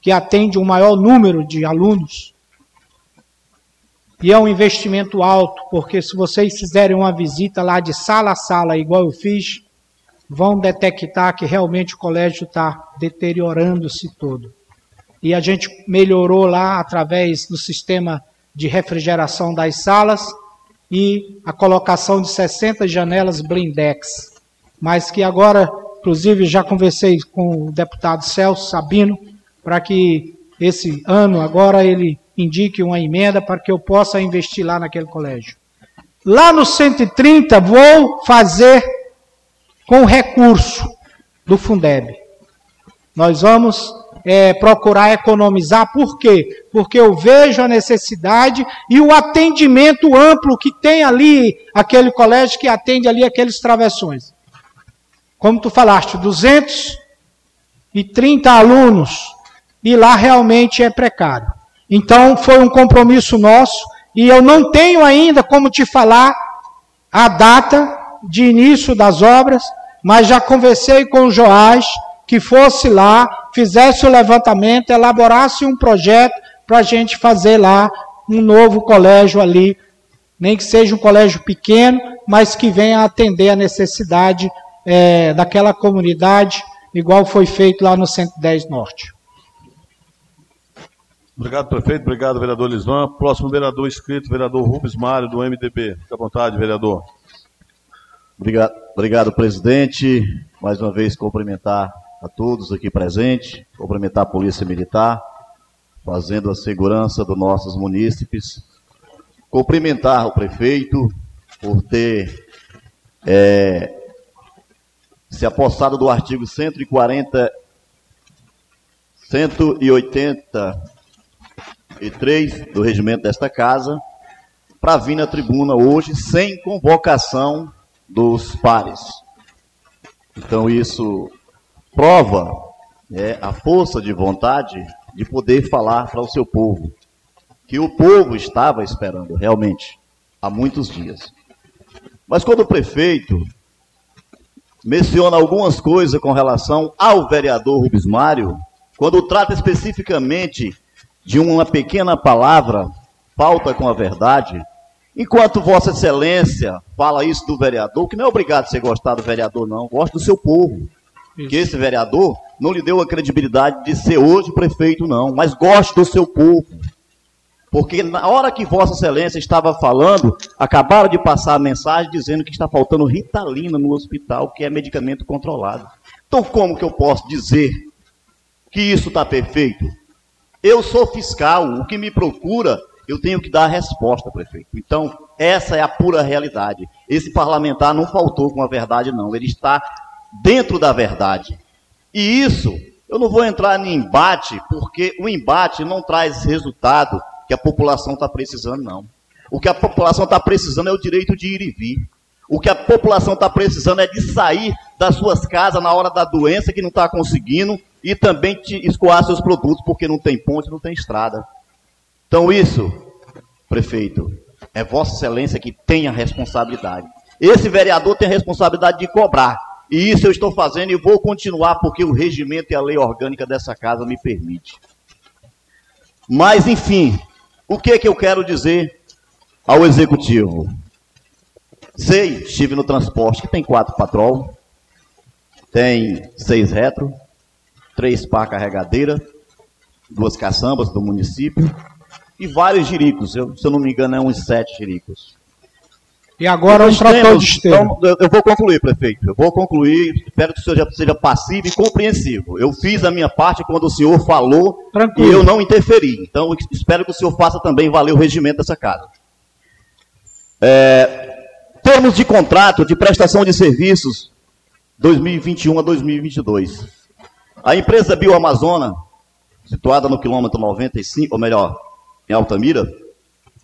que atende o maior número de alunos. E é um investimento alto, porque se vocês fizerem uma visita lá de sala a sala, igual eu fiz, vão detectar que realmente o colégio está deteriorando-se todo. E a gente melhorou lá através do sistema de refrigeração das salas e a colocação de 60 janelas blindex. Mas que agora, inclusive, já conversei com o deputado Celso Sabino para que esse ano agora ele indique uma emenda para que eu possa investir lá naquele colégio. Lá no 130 vou fazer com recurso do Fundeb. Nós vamos é, procurar economizar, por quê? Porque eu vejo a necessidade e o atendimento amplo que tem ali, aquele colégio que atende ali aqueles travessões. Como tu falaste, 230 alunos, e lá realmente é precário. Então foi um compromisso nosso, e eu não tenho ainda como te falar a data de início das obras, mas já conversei com o Joás, que fosse lá, fizesse o levantamento, elaborasse um projeto para a gente fazer lá um novo colégio ali, nem que seja um colégio pequeno, mas que venha atender a necessidade é, daquela comunidade, igual foi feito lá no 110 Norte. Obrigado, prefeito. Obrigado, vereador Lisvan. Próximo vereador inscrito, vereador Rubens Mário, do MDB. Fique à vontade, vereador. Obrigado, obrigado, presidente. Mais uma vez, cumprimentar a todos aqui presentes, cumprimentar a Polícia Militar, fazendo a segurança dos nossos munícipes, cumprimentar o prefeito por ter é, se apossado do artigo 140, 183 do regimento desta casa, para vir na tribuna hoje sem convocação dos pares. Então isso prova é, a força de vontade de poder falar para o seu povo, que o povo estava esperando realmente há muitos dias. Mas quando o prefeito menciona algumas coisas com relação ao vereador Rubens Mário, quando trata especificamente de uma pequena palavra, falta com a verdade, enquanto Vossa Excelência fala isso do vereador, que não é obrigado a ser gostar do vereador, não, gosta do seu povo. Que esse vereador não lhe deu a credibilidade de ser hoje prefeito, não, mas gosta do seu povo. Porque na hora que Vossa Excelência estava falando, acabaram de passar a mensagem dizendo que está faltando ritalina no hospital, que é medicamento controlado. Então, como que eu posso dizer que isso está perfeito? Eu sou fiscal, o que me procura, eu tenho que dar a resposta, prefeito. Então, essa é a pura realidade. Esse parlamentar não faltou com a verdade, não. Ele está dentro da verdade. E isso, eu não vou entrar em embate, porque o embate não traz resultado que a população está precisando, não. O que a população está precisando é o direito de ir e vir. O que a população está precisando é de sair das suas casas na hora da doença que não está conseguindo e também escoar seus produtos porque não tem ponte, não tem estrada. Então isso, prefeito, é Vossa Excelência que tem a responsabilidade. Esse vereador tem a responsabilidade de cobrar. E isso eu estou fazendo e vou continuar porque o regimento e a lei orgânica dessa casa me permite. Mas, enfim, o que é que eu quero dizer ao executivo? Sei, estive no transporte que tem quatro patrol, tem seis retro, três pá carregadeira, duas caçambas do município e vários jiricos. Eu, se eu não me engano, é uns sete jiricos. E agora um de esteiro. Então, eu vou concluir, prefeito. Eu vou concluir. Espero que o senhor seja passivo e compreensivo. Eu fiz a minha parte quando o senhor falou Tranquilo. e eu não interferi. Então, espero que o senhor faça também valer o regimento dessa casa. É, termos de contrato de prestação de serviços 2021 a 2022. A empresa Bioamazona, situada no quilômetro 95, ou melhor, em Altamira,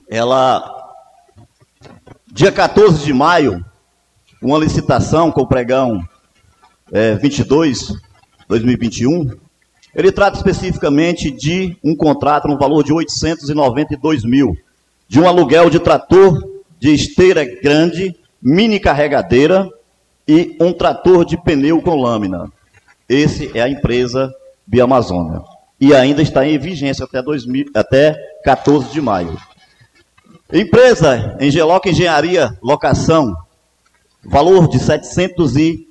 ela, dia 14 de maio, uma licitação com o pregão é, 22, 2021, ele trata especificamente de um contrato no valor de 892 mil, de um aluguel de trator de esteira grande, mini carregadeira e um trator de pneu com lâmina. Esse é a empresa Biamazônia. E ainda está em vigência até, 2000, até 14 de maio. Empresa Engeloca Engenharia Locação, valor de 700 e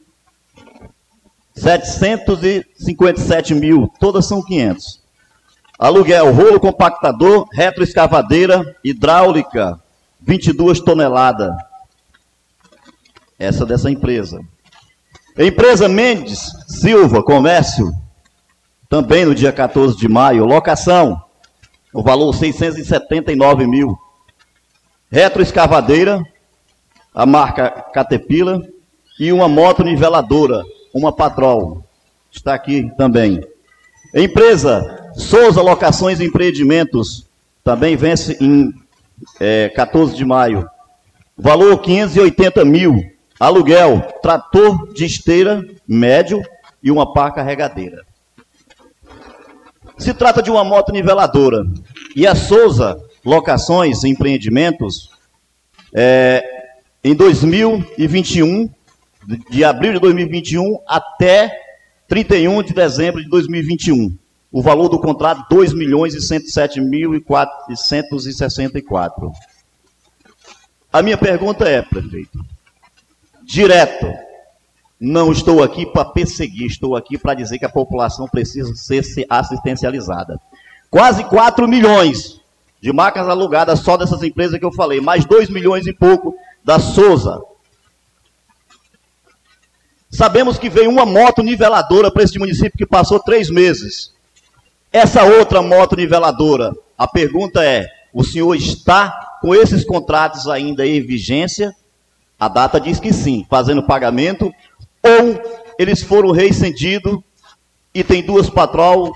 757 mil, todas são 500. Aluguel, rolo compactador, retroescavadeira, hidráulica, 22 toneladas. Essa dessa empresa. Empresa Mendes Silva Comércio, também no dia 14 de maio, locação, o valor 679 mil. Retroescavadeira, a marca Caterpillar, e uma moto niveladora, uma Patrol. Está aqui também. Empresa Souza Locações e Empreendimentos, também vence em é, 14 de maio. Valor 580 mil. Aluguel, trator de esteira médio e uma pá carregadeira. Se trata de uma moto niveladora. E a Souza Locações e Empreendimentos, é, em 2021, de abril de 2021 até 31 de dezembro de 2021. O valor do contrato, 2 milhões e 107 mil e 464. A minha pergunta é, prefeito, direto, não estou aqui para perseguir, estou aqui para dizer que a população precisa ser assistencializada. Quase 4 milhões de máquinas alugadas só dessas empresas que eu falei, mais 2 milhões e pouco da Souza, Sabemos que veio uma moto niveladora para esse município que passou três meses. Essa outra moto niveladora, a pergunta é: o senhor está com esses contratos ainda em vigência? A data diz que sim, fazendo pagamento, ou eles foram rescindidos e tem duas patrol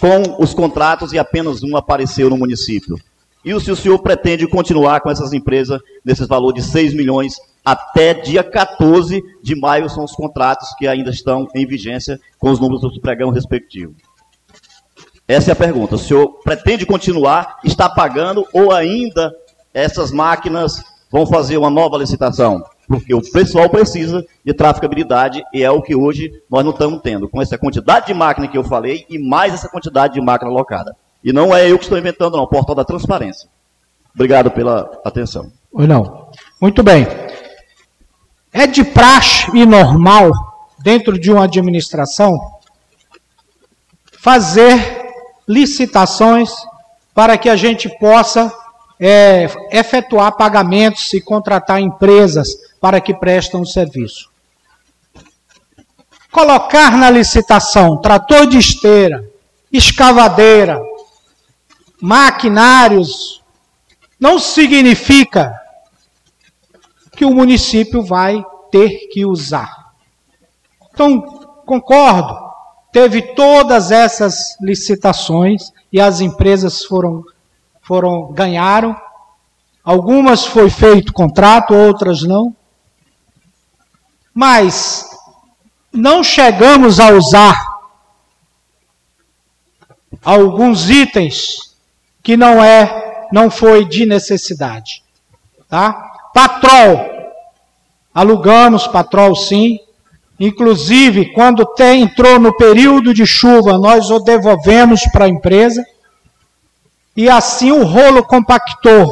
com os contratos e apenas uma apareceu no município. E se o senhor pretende continuar com essas empresas nesses valores de 6 milhões até dia 14 de maio são os contratos que ainda estão em vigência com os números do pregão respectivo. Essa é a pergunta. O senhor pretende continuar, está pagando ou ainda essas máquinas vão fazer uma nova licitação? Porque o pessoal precisa de traficabilidade e é o que hoje nós não estamos tendo, com essa quantidade de máquina que eu falei e mais essa quantidade de máquina alocada. E não é eu que estou inventando, não, o portal da transparência. Obrigado pela atenção. Não. Muito bem. É de praxe e normal, dentro de uma administração, fazer licitações para que a gente possa é, efetuar pagamentos e contratar empresas para que prestem o serviço. Colocar na licitação trator de esteira, escavadeira, maquinários, não significa que o município vai ter que usar. Então, concordo, teve todas essas licitações e as empresas foram, foram ganharam. Algumas foi feito contrato, outras não. Mas não chegamos a usar alguns itens que não é, não foi de necessidade, tá? Patrol. Alugamos patrol sim. Inclusive, quando tem, entrou no período de chuva, nós o devolvemos para a empresa. E assim o rolo compactor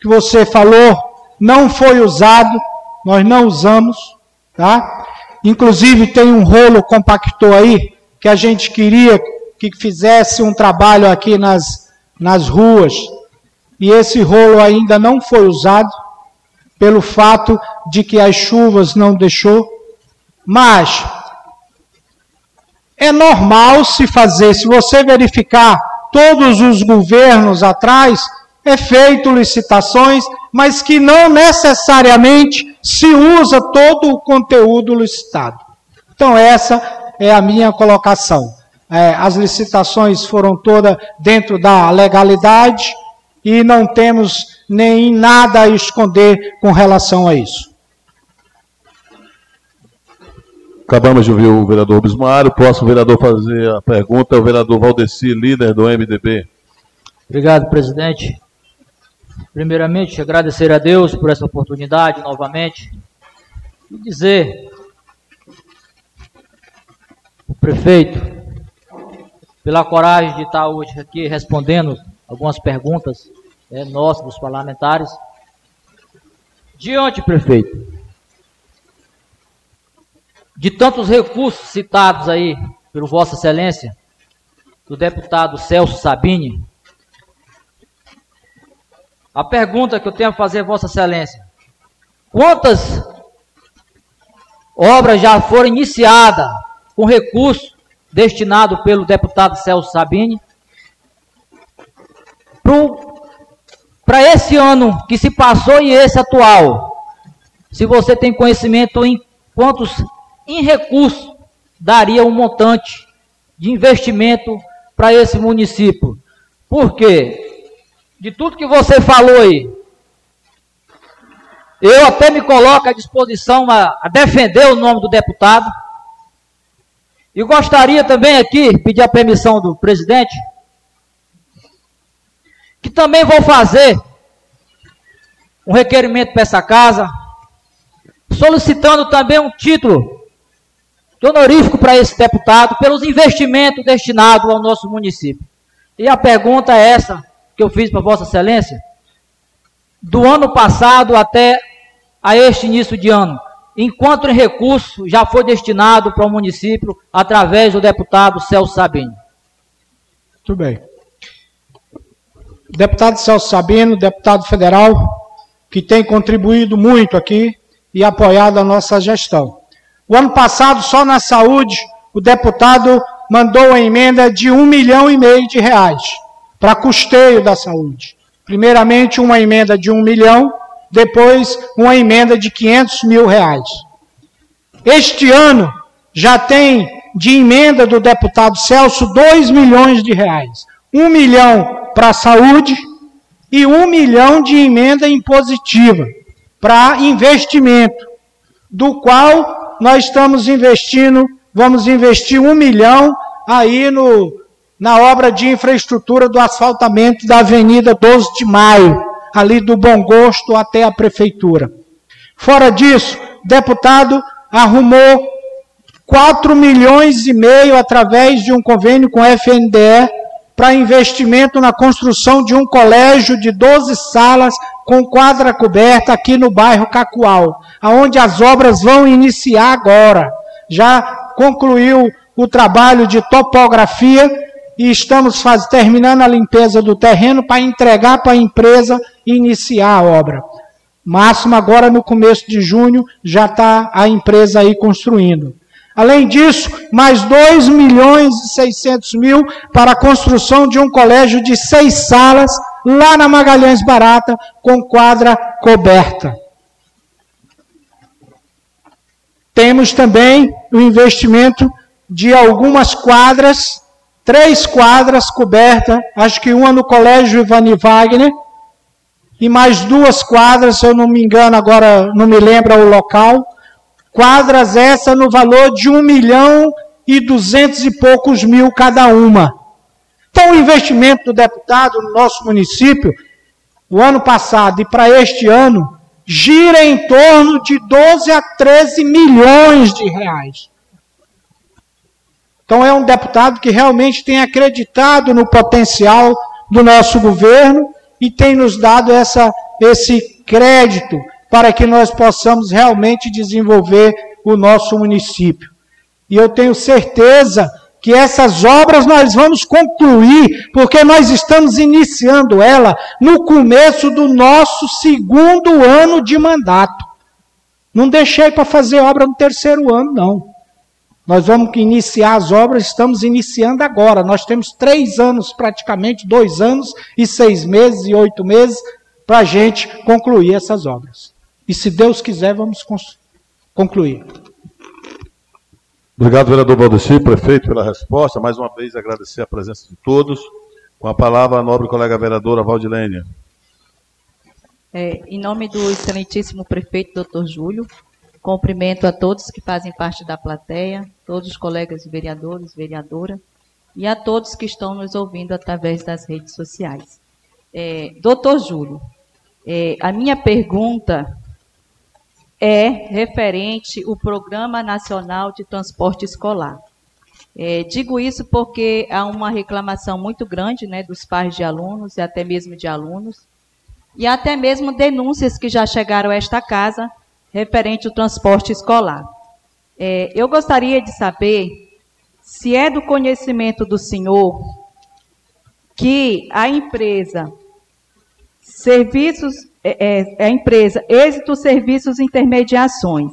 que você falou não foi usado, nós não usamos, tá? Inclusive tem um rolo compactor aí que a gente queria que fizesse um trabalho aqui nas, nas ruas. E esse rolo ainda não foi usado pelo fato de que as chuvas não deixou, mas é normal se fazer, se você verificar todos os governos atrás, é feito licitações, mas que não necessariamente se usa todo o conteúdo licitado. Então, essa é a minha colocação. É, as licitações foram todas dentro da legalidade e não temos nem nada a esconder com relação a isso. Acabamos de ouvir o vereador Bismário. Próximo vereador fazer a pergunta é o vereador Valdeci, líder do MDB. Obrigado, presidente. Primeiramente, agradecer a Deus por essa oportunidade novamente e dizer, o prefeito, pela coragem de estar hoje aqui respondendo algumas perguntas é, nossas, dos parlamentares. Diante, prefeito, de tantos recursos citados aí pelo Vossa Excelência, do deputado Celso Sabini, a pergunta que eu tenho a fazer Vossa Excelência: quantas obras já foram iniciadas com recurso destinado pelo deputado Celso Sabini para esse ano que se passou e esse atual? Se você tem conhecimento em quantos em recurso, daria um montante de investimento para esse município. Por quê? De tudo que você falou aí, eu até me coloco à disposição a, a defender o nome do deputado. E gostaria também aqui, pedir a permissão do presidente, que também vou fazer um requerimento para essa casa, solicitando também um título de honorífico para esse deputado pelos investimentos destinados ao nosso município. E a pergunta é essa que eu fiz para Vossa Excelência. Do ano passado até a este início de ano, enquanto em recurso já foi destinado para o município através do deputado Celso Sabino. Muito bem. Deputado Celso Sabino, deputado federal, que tem contribuído muito aqui e apoiado a nossa gestão. O ano passado, só na saúde, o deputado mandou a emenda de um milhão e meio de reais para custeio da saúde. Primeiramente, uma emenda de um milhão, depois, uma emenda de 500 mil reais. Este ano, já tem de emenda do deputado Celso 2 milhões de reais. Um milhão para a saúde e um milhão de emenda impositiva para investimento, do qual nós estamos investindo, vamos investir um milhão aí no, na obra de infraestrutura do asfaltamento da Avenida 12 de Maio, ali do Bom Gosto até a Prefeitura. Fora disso, deputado arrumou 4 milhões e meio através de um convênio com a FNDE para investimento na construção de um colégio de 12 salas com quadra coberta aqui no bairro Cacoal, aonde as obras vão iniciar agora. Já concluiu o trabalho de topografia e estamos faz, terminando a limpeza do terreno para entregar para a empresa iniciar a obra. Máximo agora no começo de junho já está a empresa aí construindo. Além disso, mais 2 milhões e 600 mil para a construção de um colégio de seis salas lá na Magalhães Barata, com quadra coberta. Temos também o investimento de algumas quadras, três quadras cobertas, acho que uma no Colégio Ivani Wagner, e mais duas quadras, se eu não me engano, agora não me lembro o local, Quadras essa no valor de um milhão e duzentos e poucos mil cada uma. Então, o investimento do deputado no nosso município, o ano passado e para este ano, gira em torno de 12 a 13 milhões de reais. Então, é um deputado que realmente tem acreditado no potencial do nosso governo e tem nos dado essa, esse crédito para que nós possamos realmente desenvolver o nosso município. E eu tenho certeza que essas obras nós vamos concluir, porque nós estamos iniciando ela no começo do nosso segundo ano de mandato. Não deixei para fazer obra no terceiro ano, não. Nós vamos iniciar as obras, estamos iniciando agora. Nós temos três anos, praticamente, dois anos e seis meses e oito meses para a gente concluir essas obras. E se Deus quiser, vamos concluir. Obrigado, vereador Valdeci, prefeito, pela resposta. Mais uma vez, agradecer a presença de todos. Com a palavra, a nobre colega vereadora Valdilênia. É, em nome do excelentíssimo prefeito, doutor Júlio, cumprimento a todos que fazem parte da plateia, todos os colegas vereadores, vereadora, e a todos que estão nos ouvindo através das redes sociais. É, doutor Júlio, é, a minha pergunta é referente ao Programa Nacional de Transporte Escolar. É, digo isso porque há uma reclamação muito grande né, dos pais de alunos e até mesmo de alunos, e até mesmo denúncias que já chegaram a esta casa referente ao transporte escolar. É, eu gostaria de saber se é do conhecimento do senhor que a empresa Serviços, é, é, é a empresa Êxito Serviços Intermediações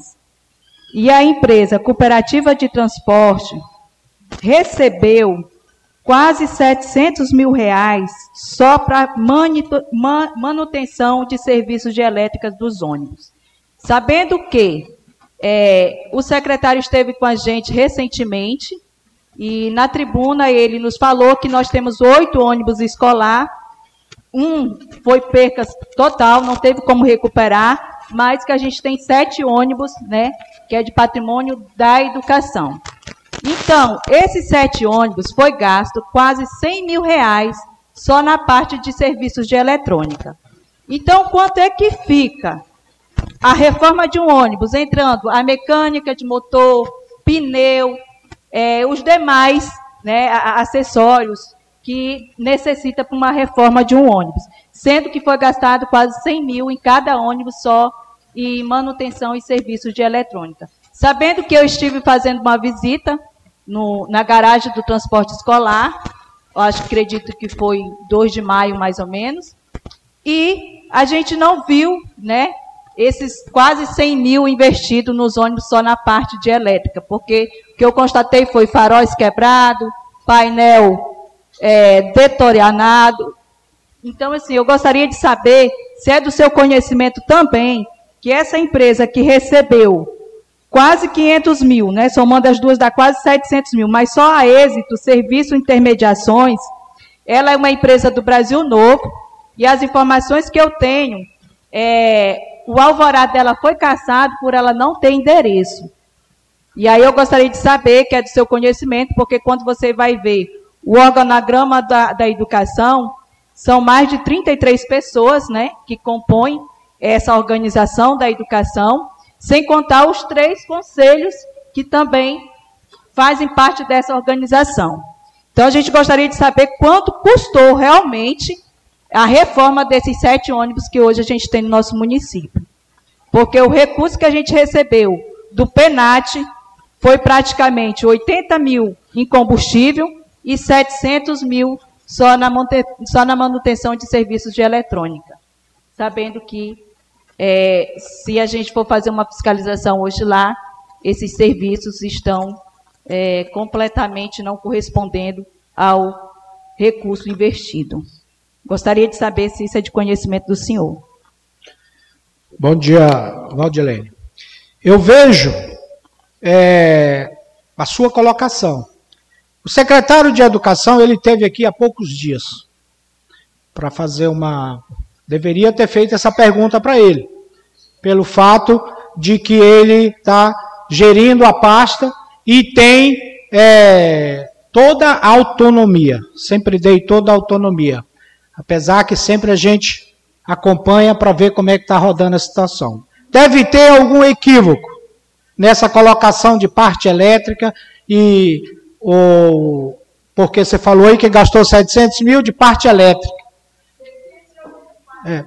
e a empresa Cooperativa de Transporte recebeu quase 700 mil reais só para manutenção de serviços de elétricas dos ônibus. Sabendo que é, o secretário esteve com a gente recentemente e na tribuna ele nos falou que nós temos oito ônibus escolar, um foi perca total, não teve como recuperar, mas que a gente tem sete ônibus, né, que é de patrimônio da educação. Então, esses sete ônibus foi gasto quase 100 mil reais só na parte de serviços de eletrônica. Então, quanto é que fica a reforma de um ônibus, entrando a mecânica de motor, pneu, é, os demais né, acessórios que necessita para uma reforma de um ônibus, sendo que foi gastado quase 100 mil em cada ônibus só em manutenção e serviços de eletrônica. Sabendo que eu estive fazendo uma visita no, na garagem do transporte escolar, acho acredito que foi 2 de maio mais ou menos, e a gente não viu né, esses quase 100 mil investidos nos ônibus só na parte de elétrica, porque o que eu constatei foi faróis quebrados, painel é, detorianado. Então, assim, eu gostaria de saber se é do seu conhecimento também que essa empresa que recebeu quase 500 mil, né, somando as duas dá quase 700 mil, mas só a Êxito, Serviço Intermediações, ela é uma empresa do Brasil Novo, e as informações que eu tenho é, o alvorado dela foi caçado por ela não ter endereço. E aí eu gostaria de saber, que é do seu conhecimento, porque quando você vai ver o organograma da, da educação, são mais de 33 pessoas né, que compõem essa organização da educação, sem contar os três conselhos que também fazem parte dessa organização. Então a gente gostaria de saber quanto custou realmente a reforma desses sete ônibus que hoje a gente tem no nosso município. Porque o recurso que a gente recebeu do PENAT foi praticamente 80 mil em combustível e 700 mil só na, só na manutenção de serviços de eletrônica. Sabendo que é, se a gente for fazer uma fiscalização hoje lá, esses serviços estão é, completamente não correspondendo ao recurso investido. Gostaria de saber se isso é de conhecimento do senhor. Bom dia, Valdilene. Eu vejo é, a sua colocação. O secretário de Educação, ele teve aqui há poucos dias para fazer uma... Deveria ter feito essa pergunta para ele, pelo fato de que ele está gerindo a pasta e tem é, toda a autonomia. Sempre dei toda a autonomia. Apesar que sempre a gente acompanha para ver como é que está rodando a situação. Deve ter algum equívoco nessa colocação de parte elétrica e o porque você falou aí que gastou 700 mil de parte elétrica. É.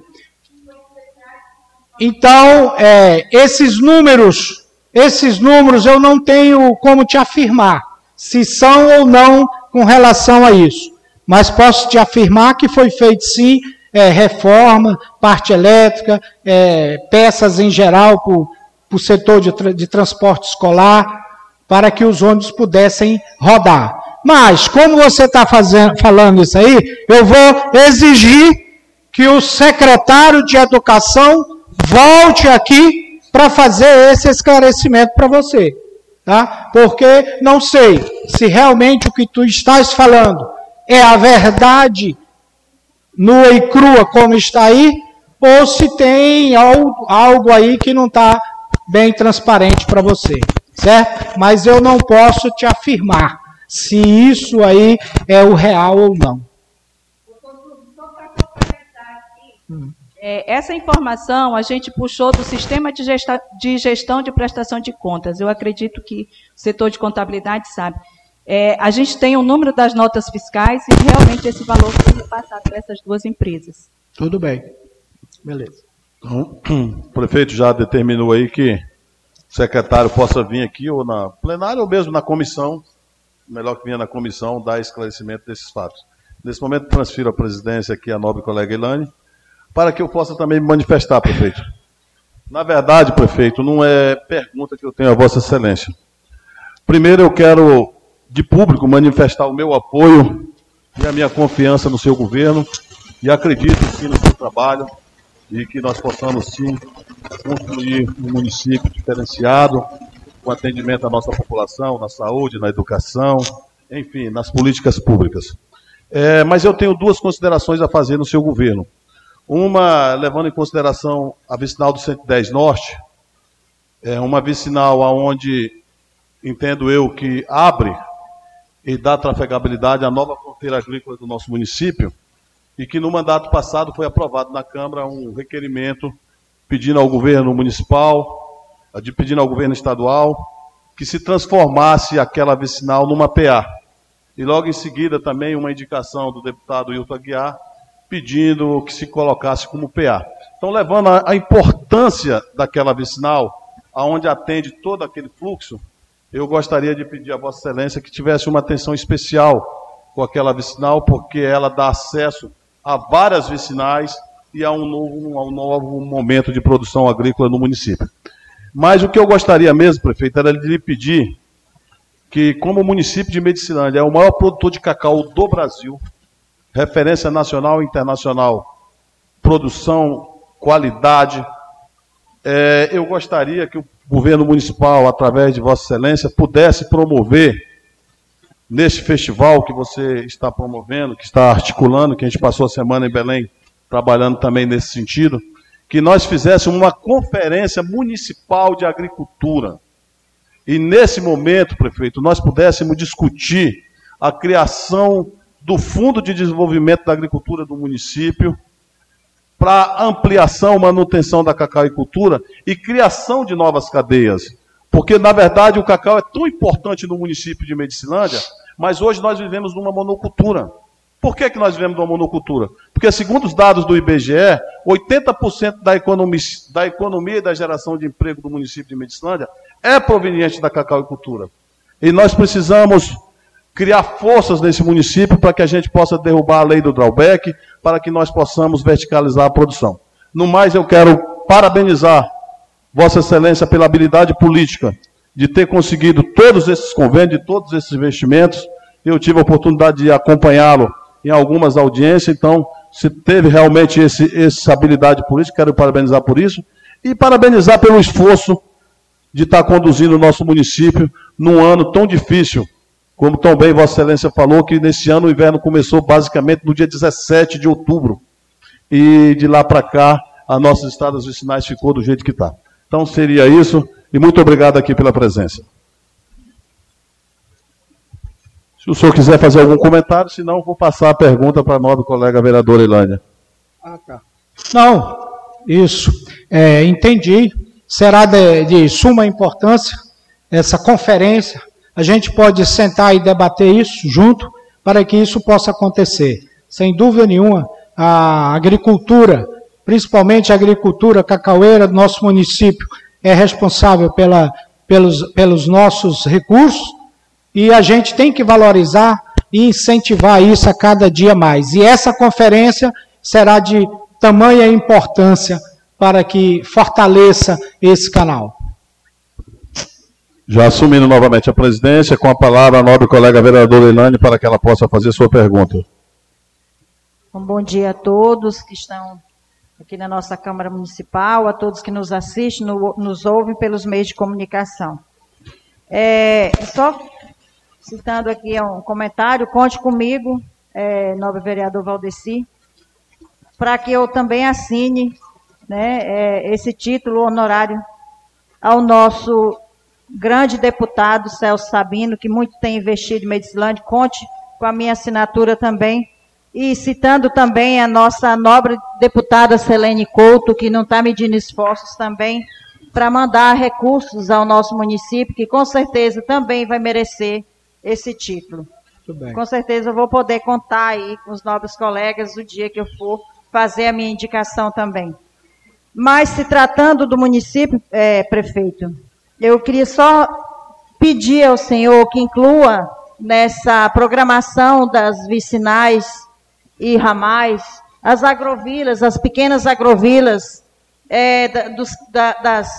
Então, é, esses números, esses números eu não tenho como te afirmar se são ou não com relação a isso. Mas posso te afirmar que foi feito sim é, reforma, parte elétrica, é, peças em geral para o setor de, de transporte escolar, para que os ônibus pudessem rodar. Mas, como você está falando isso aí, eu vou exigir que o secretário de Educação volte aqui para fazer esse esclarecimento para você. Tá? Porque não sei se realmente o que tu estás falando é a verdade nua e crua como está aí, ou se tem algo, algo aí que não está bem transparente para você, certo? Mas eu não posso te afirmar se isso aí é o real ou não. É, essa informação a gente puxou do sistema de, gesta, de, gestão de prestação de contas. Eu acredito que o setor de contabilidade sabe. É, a gente tem o número das notas fiscais e realmente esse valor foi repassado para essas duas empresas. Tudo bem. Beleza. Então, <clears throat> o prefeito já determinou aí que o secretário possa vir aqui ou na plenária ou mesmo na comissão, melhor que venha na comissão, dar esclarecimento desses fatos. Nesse momento, transfiro a presidência aqui à nobre colega Ilane, para que eu possa também me manifestar, prefeito. Na verdade, prefeito, não é pergunta que eu tenho a Vossa Excelência. Primeiro, eu quero de público manifestar o meu apoio e a minha confiança no seu governo e acredito sim no seu trabalho e que nós possamos sim construir um município diferenciado com atendimento à nossa população, na saúde, na educação, enfim, nas políticas públicas. É, mas eu tenho duas considerações a fazer no seu governo. Uma, levando em consideração a vicinal do 110 Norte, é uma vicinal aonde entendo eu que abre e dá trafegabilidade à nova fronteira agrícola do nosso município, e que no mandato passado foi aprovado na Câmara um requerimento pedindo ao governo municipal, pedindo ao governo estadual, que se transformasse aquela vicinal numa PA. E logo em seguida também uma indicação do deputado Hilton Aguiar, pedindo que se colocasse como PA. Então, levando a, a importância daquela vicinal, aonde atende todo aquele fluxo, eu gostaria de pedir a Vossa Excelência que tivesse uma atenção especial com aquela vicinal, porque ela dá acesso a várias vicinais e a um novo, um novo momento de produção agrícola no município. Mas o que eu gostaria mesmo, prefeito, era de lhe pedir que, como o município de Medicilândia é o maior produtor de cacau do Brasil, referência nacional e internacional, produção, qualidade, é, eu gostaria que o governo municipal, através de Vossa Excelência, pudesse promover neste festival que você está promovendo, que está articulando, que a gente passou a semana em Belém trabalhando também nesse sentido, que nós fizéssemos uma conferência municipal de agricultura. E nesse momento, prefeito, nós pudéssemos discutir a criação do Fundo de Desenvolvimento da Agricultura do município, para ampliação, manutenção da cacauicultura e criação de novas cadeias. Porque, na verdade, o cacau é tão importante no município de Medicilândia, mas hoje nós vivemos numa monocultura. Por que, que nós vivemos numa monocultura? Porque, segundo os dados do IBGE, 80% da economia, da economia e da geração de emprego do município de Medicilândia é proveniente da cacauicultura. E nós precisamos criar forças nesse município para que a gente possa derrubar a lei do drawback, para que nós possamos verticalizar a produção. No mais, eu quero parabenizar Vossa Excelência pela habilidade política de ter conseguido todos esses convênios, todos esses investimentos. Eu tive a oportunidade de acompanhá-lo em algumas audiências, então, se teve realmente esse, essa habilidade política, quero parabenizar por isso, e parabenizar pelo esforço de estar conduzindo o nosso município num ano tão difícil como também Vossa Excelência falou, que nesse ano o inverno começou basicamente no dia 17 de outubro. E de lá para cá, as nossas estradas vicinais ficou do jeito que está. Então seria isso, e muito obrigado aqui pela presença. Se o senhor quiser fazer algum comentário, senão vou passar a pergunta para a nobre colega vereadora Ilânia. Ah, tá. Não, isso. É, entendi. Será de, de suma importância essa conferência a gente pode sentar e debater isso junto para que isso possa acontecer. Sem dúvida nenhuma, a agricultura, principalmente a agricultura cacaueira do nosso município, é responsável pela, pelos, pelos nossos recursos e a gente tem que valorizar e incentivar isso a cada dia mais. E essa conferência será de tamanha importância para que fortaleça esse canal. Já assumindo novamente a presidência, com a palavra a nobre colega vereadora Elane para que ela possa fazer sua pergunta. Um bom dia a todos que estão aqui na nossa Câmara Municipal, a todos que nos assistem, no, nos ouvem pelos meios de comunicação. É, só citando aqui um comentário, conte comigo, é, nobre vereador Valdeci, para que eu também assine né, é, esse título honorário ao nosso grande deputado Celso Sabino, que muito tem investido em Medicilândia, conte com a minha assinatura também. E citando também a nossa nobre deputada Selene Couto, que não está medindo esforços também para mandar recursos ao nosso município, que com certeza também vai merecer esse título. Com certeza eu vou poder contar aí com os nobres colegas o dia que eu for fazer a minha indicação também. Mas se tratando do município, é, prefeito, eu queria só pedir ao senhor que inclua nessa programação das vicinais e ramais as agrovilas, as pequenas agrovilas é, da, dos, da, das,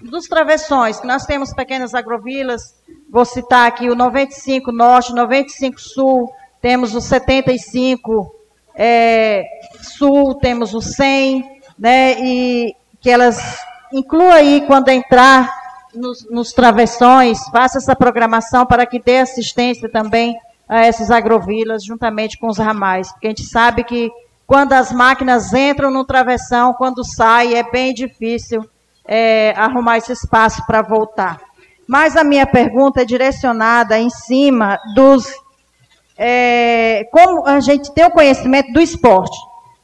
dos travessões, nós temos pequenas agrovilas, vou citar aqui o 95 Norte, 95 Sul, temos o 75 é, Sul, temos o 100, né, e que elas incluam aí quando entrar nos, nos travessões, faça essa programação para que dê assistência também a essas agrovilas, juntamente com os ramais, porque a gente sabe que quando as máquinas entram no travessão, quando sai, é bem difícil é, arrumar esse espaço para voltar. Mas a minha pergunta é direcionada em cima dos. É, como a gente tem o conhecimento do esporte.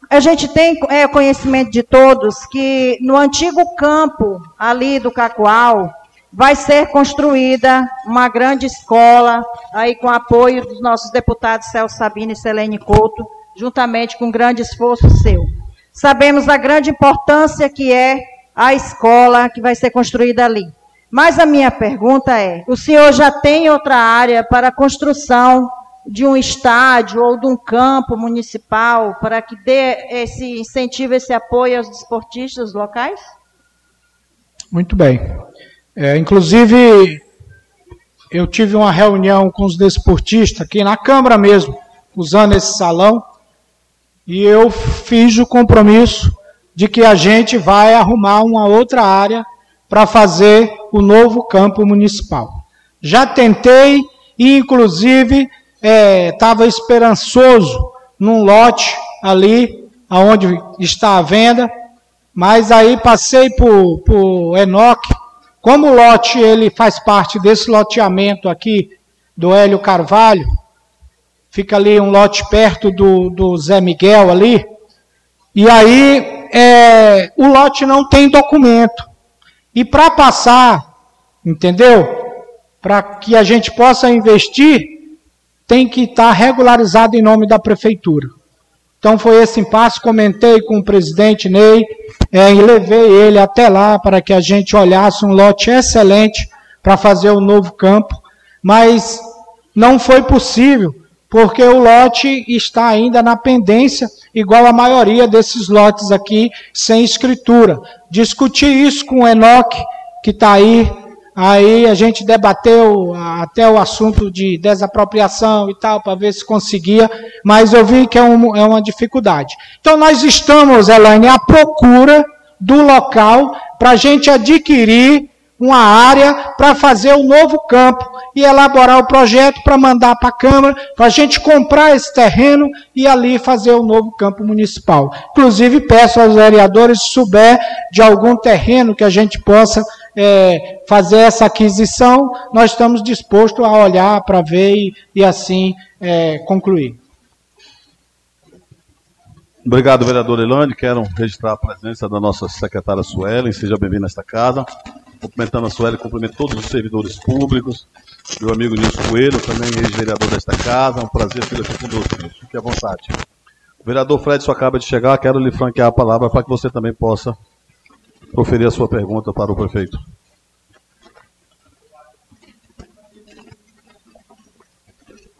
A gente tem é, conhecimento de todos que no antigo campo ali do Cacoal vai ser construída uma grande escola, aí com apoio dos nossos deputados Celso Sabino e Selene Couto, juntamente com grande esforço seu. Sabemos a grande importância que é a escola que vai ser construída ali. Mas a minha pergunta é: o senhor já tem outra área para a construção de um estádio ou de um campo municipal para que dê esse incentivo, esse apoio aos desportistas locais? Muito bem. É, inclusive, eu tive uma reunião com os desportistas aqui na Câmara mesmo, usando esse salão, e eu fiz o compromisso de que a gente vai arrumar uma outra área para fazer o novo campo municipal. Já tentei e, inclusive, estava é, esperançoso num lote ali, aonde está a venda, mas aí passei por, por Enoque, como o lote ele faz parte desse loteamento aqui do Hélio Carvalho, fica ali um lote perto do, do Zé Miguel ali, e aí é, o lote não tem documento. E para passar, entendeu? Para que a gente possa investir, tem que estar regularizado em nome da prefeitura. Então foi esse impasse, comentei com o presidente Ney é, e levei ele até lá para que a gente olhasse um lote excelente para fazer o novo campo, mas não foi possível, porque o lote está ainda na pendência, igual a maioria desses lotes aqui, sem escritura. Discuti isso com o Enoque, que está aí Aí a gente debateu até o assunto de desapropriação e tal, para ver se conseguia, mas eu vi que é, um, é uma dificuldade. Então nós estamos, Elaine, à procura do local para a gente adquirir uma área para fazer o um novo campo e elaborar o projeto para mandar para a Câmara, para a gente comprar esse terreno e ali fazer o um novo campo municipal. Inclusive, peço aos vereadores, se souber de algum terreno que a gente possa é, fazer essa aquisição, nós estamos dispostos a olhar para ver e, e assim é, concluir. Obrigado, vereador Elane. Quero registrar a presença da nossa secretária Suelen. Seja bem-vindo a esta casa. Cumprimentando a Suelen, cumprimento todos os servidores públicos, meu amigo Nilson Coelho, também ex-vereador desta casa. É um prazer ter aqui conosco, Nilson. Fique à vontade. O vereador Fred só acaba de chegar. Quero lhe franquear a palavra para que você também possa proferir a sua pergunta para o prefeito.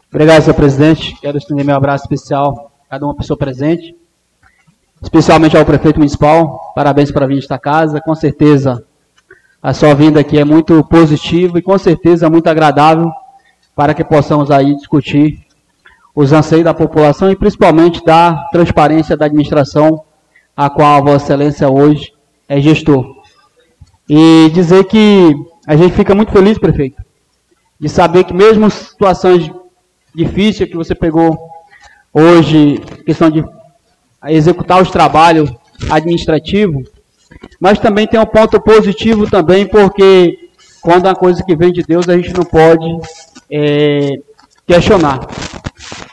Obrigado, senhor presidente. Quero estender meu abraço especial a cada uma pessoa presente, especialmente ao prefeito municipal. Parabéns para vir esta casa. Com certeza, A sua vinda aqui é muito positiva e com certeza muito agradável para que possamos aí discutir os anseios da população e principalmente da transparência da administração a qual a Vossa Excelência hoje é gestor. E dizer que a gente fica muito feliz, prefeito, de saber que mesmo situações difíceis que você pegou hoje, questão de executar os trabalhos administrativos, mas também tem um ponto positivo também, porque quando a coisa que vem de Deus, a gente não pode é, questionar.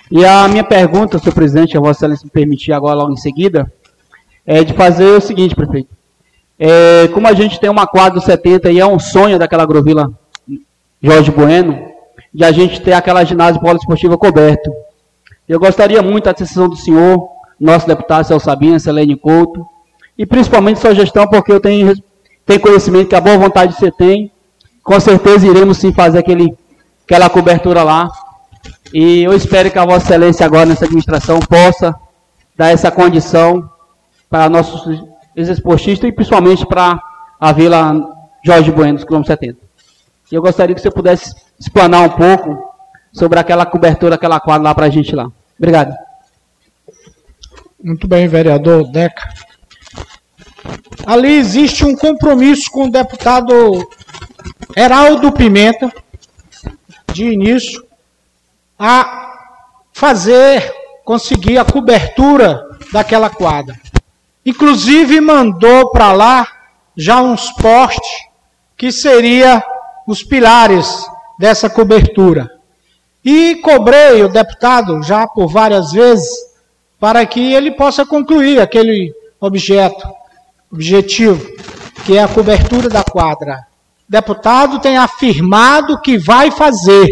E a minha pergunta, senhor presidente, a Vossa Excelência me permitir agora logo em seguida, é de fazer o seguinte, prefeito. É, como a gente tem uma quadra 70 e é um sonho daquela agrovila Jorge Bueno, de a gente ter aquela ginásio poliesportiva coberto. Eu gostaria muito da decisão do senhor, nosso deputado Celso Sabina, Selene Couto, e principalmente sua gestão, porque eu tenho, tenho conhecimento que a boa vontade você tem, com certeza iremos sim fazer aquele, aquela cobertura lá. E eu espero que a Vossa Excelência agora nessa administração possa dar essa condição para nossos ex-esportistas e principalmente para a Vila Jorge Bueno, dos quilômetros 70. E eu gostaria que você pudesse explanar um pouco sobre aquela cobertura, aquela quadra lá para a gente lá. Obrigado. Muito bem, vereador Deca. Ali existe um compromisso com o deputado Heraldo Pimenta, de início, a fazer, conseguir a cobertura daquela quadra. Inclusive mandou para lá já uns postes que seria os pilares dessa cobertura. E cobrei o deputado já por várias vezes para que ele possa concluir aquele objeto objetivo, que é a cobertura da quadra. O deputado tem afirmado que vai fazer.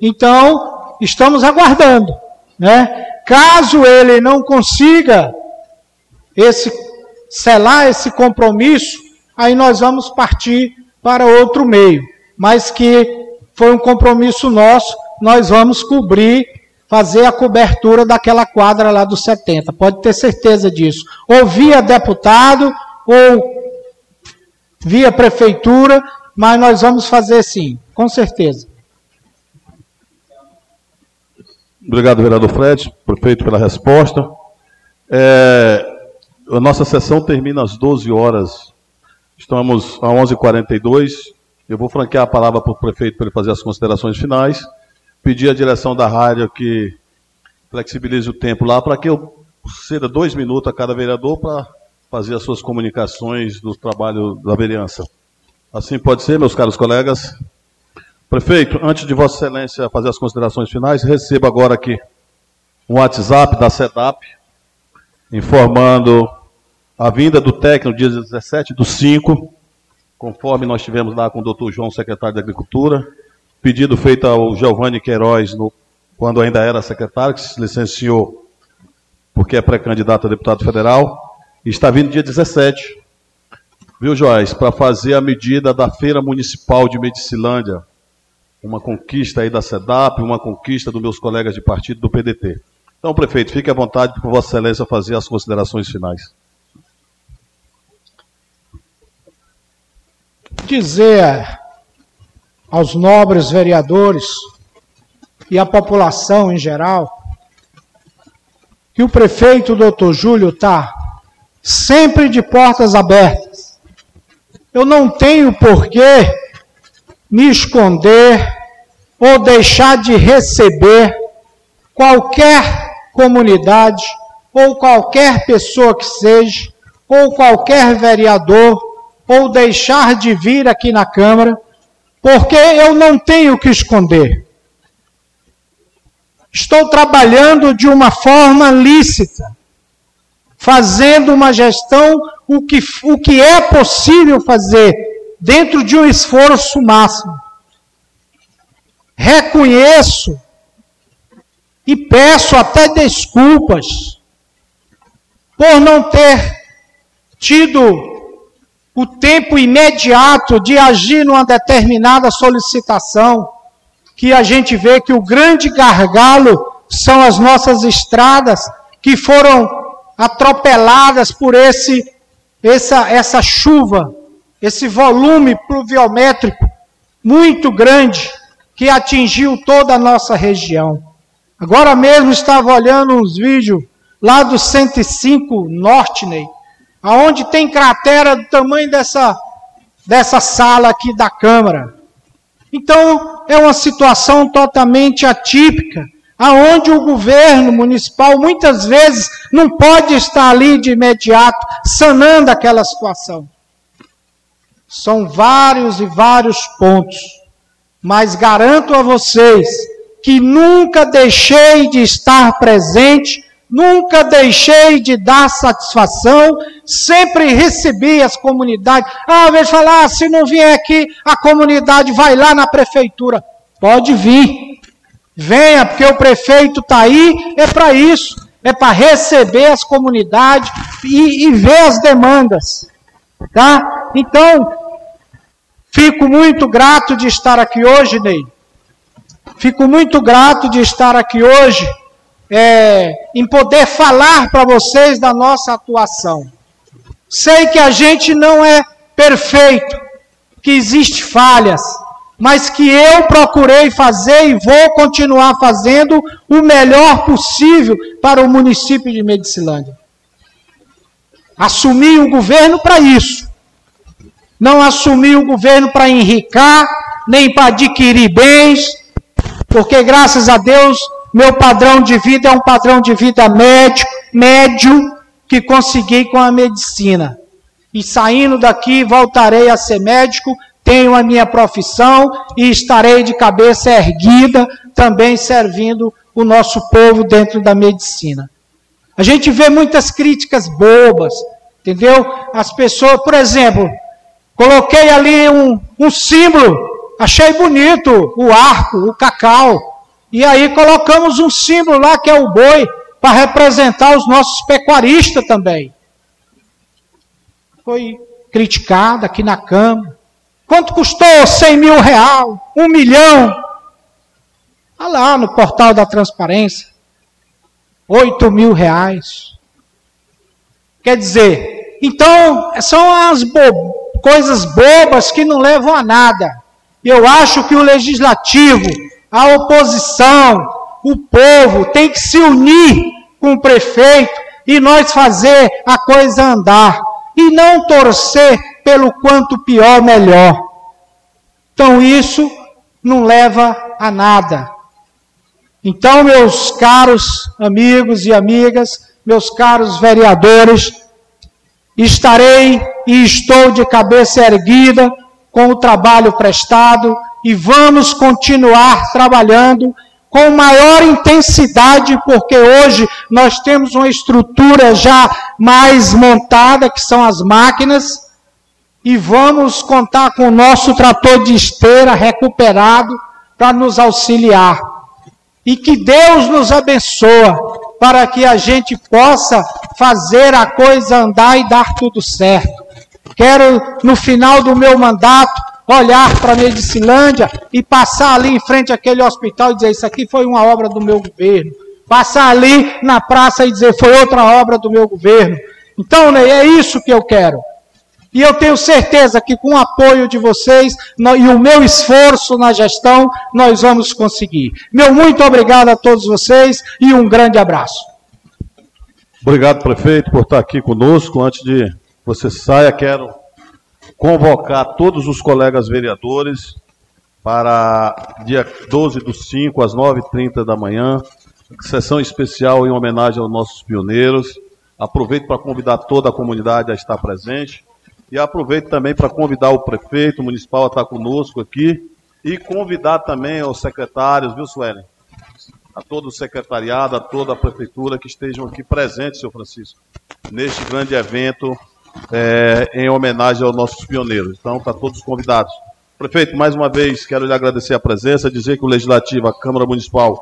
Então, estamos aguardando. Né? Caso ele não consiga esse, selar esse compromisso, aí nós vamos partir para outro meio. Mas que foi um compromisso nosso, nós vamos cobrir, fazer a cobertura daquela quadra lá dos 70. Pode ter certeza disso. Ou via deputado, ou via prefeitura, mas nós vamos fazer sim, com certeza. Obrigado, vereador Fred, prefeito, pela resposta. É, a nossa sessão termina às 12 horas. Estamos a 11h42. Eu vou franquear a palavra para o prefeito para ele fazer as considerações finais. Pedir à direção da rádio que flexibilize o tempo lá para que eu ceda dois minutos a cada vereador para fazer as suas comunicações do trabalho da vereança. Assim pode ser, meus caros colegas. Prefeito, antes de Vossa Excelência fazer as considerações finais, receba agora aqui um WhatsApp da SEDAP, informando a vinda do técnico dia 17 do 5, conforme nós tivemos lá com o doutor João, secretário de Agricultura, pedido feito ao Giovanni Queiroz, no, quando ainda era secretário, que se licenciou porque é pré-candidato a deputado federal, Está vindo dia 17, viu, Joás, para fazer a medida da Feira Municipal de Medicilândia. Uma conquista aí da SEDAP, uma conquista dos meus colegas de partido do PDT. Então, prefeito, fique à vontade para Vossa Excelência fazer as considerações finais. Dizer aos nobres vereadores e à população em geral que o prefeito doutor Júlio está sempre de portas abertas. Eu não tenho porquê me esconder ou deixar de receber qualquer comunidade ou qualquer pessoa que seja, ou qualquer vereador, ou deixar de vir aqui na Câmara, porque eu não tenho que esconder. Estou trabalhando de uma forma lícita fazendo uma gestão o que, o que é possível fazer dentro de um esforço máximo. Reconheço e peço até desculpas por não ter tido o tempo imediato de agir numa determinada solicitação, que a gente vê que o grande gargalo são as nossas estradas que foram atropeladas por esse essa essa chuva esse volume pluviométrico muito grande que atingiu toda a nossa região. Agora mesmo estava olhando uns vídeos lá do 105 Norte, Ney, aonde tem cratera do tamanho dessa, dessa sala aqui da Câmara. Então, é uma situação totalmente atípica, aonde o governo municipal muitas vezes não pode estar ali de imediato sanando aquela situação. São vários e vários pontos, mas garanto a vocês que nunca deixei de estar presente, nunca deixei de dar satisfação, sempre recebi as comunidades. Ah, ao invés falar, ah, se não vier aqui, a comunidade vai lá na prefeitura. Pode vir. Venha, porque o prefeito está aí, é para isso. É para receber as comunidades e, e ver as demandas. Tá? Então, Fico muito grato de estar aqui hoje, Ney. Fico muito grato de estar aqui hoje, é, em poder falar para vocês da nossa atuação. Sei que a gente não é perfeito, que existe falhas, mas que eu procurei fazer e vou continuar fazendo o melhor possível para o município de Medicilândia. Assumi o governo para isso não assumi o governo para enricar, nem para adquirir bens, porque graças a Deus meu padrão de vida é um padrão de vida médio, médio que consegui com a medicina. E saindo daqui voltarei a ser médico, tenho a minha profissão e estarei de cabeça erguida também servindo o nosso povo dentro da medicina. A gente vê muitas críticas bobas, entendeu? As pessoas, por exemplo, Coloquei ali um, um símbolo, achei bonito o arco, o cacau. E aí colocamos um símbolo lá que é o boi, para representar os nossos pecuaristas também. Foi criticado aqui na Câmara. Quanto custou? 100 mil real, um milhão. Olha lá no portal da transparência. 8 mil reais. Quer dizer, então, são as bo coisas bobas que não levam a nada. Eu acho que o legislativo, a oposição, o povo tem que se unir com o prefeito e nós fazer a coisa andar e não torcer pelo quanto pior melhor. Então isso não leva a nada. Então, meus caros amigos e amigas, meus caros vereadores, estarei e estou de cabeça erguida com o trabalho prestado e vamos continuar trabalhando com maior intensidade, porque hoje nós temos uma estrutura já mais montada, que são as máquinas, e vamos contar com o nosso trator de esteira recuperado para nos auxiliar. E que Deus nos abençoe para que a gente possa fazer a coisa andar e dar tudo certo. Quero, no final do meu mandato, olhar para a Medicilândia e passar ali em frente àquele hospital e dizer: Isso aqui foi uma obra do meu governo. Passar ali na praça e dizer: Foi outra obra do meu governo. Então, Ney, é isso que eu quero. E eu tenho certeza que com o apoio de vocês e o meu esforço na gestão, nós vamos conseguir. Meu muito obrigado a todos vocês e um grande abraço. Obrigado, prefeito, por estar aqui conosco. Antes de você saia, quero convocar todos os colegas vereadores para dia 12 do 5, às 9h30 da manhã, sessão especial em homenagem aos nossos pioneiros. Aproveito para convidar toda a comunidade a estar presente. E aproveito também para convidar o prefeito municipal a estar conosco aqui e convidar também os secretários, viu, Suelen? A todo o secretariado, a toda a prefeitura que estejam aqui presentes, senhor Francisco, neste grande evento é, em homenagem aos nossos pioneiros. Então, está todos convidados. Prefeito, mais uma vez, quero lhe agradecer a presença, dizer que o Legislativo, a Câmara Municipal,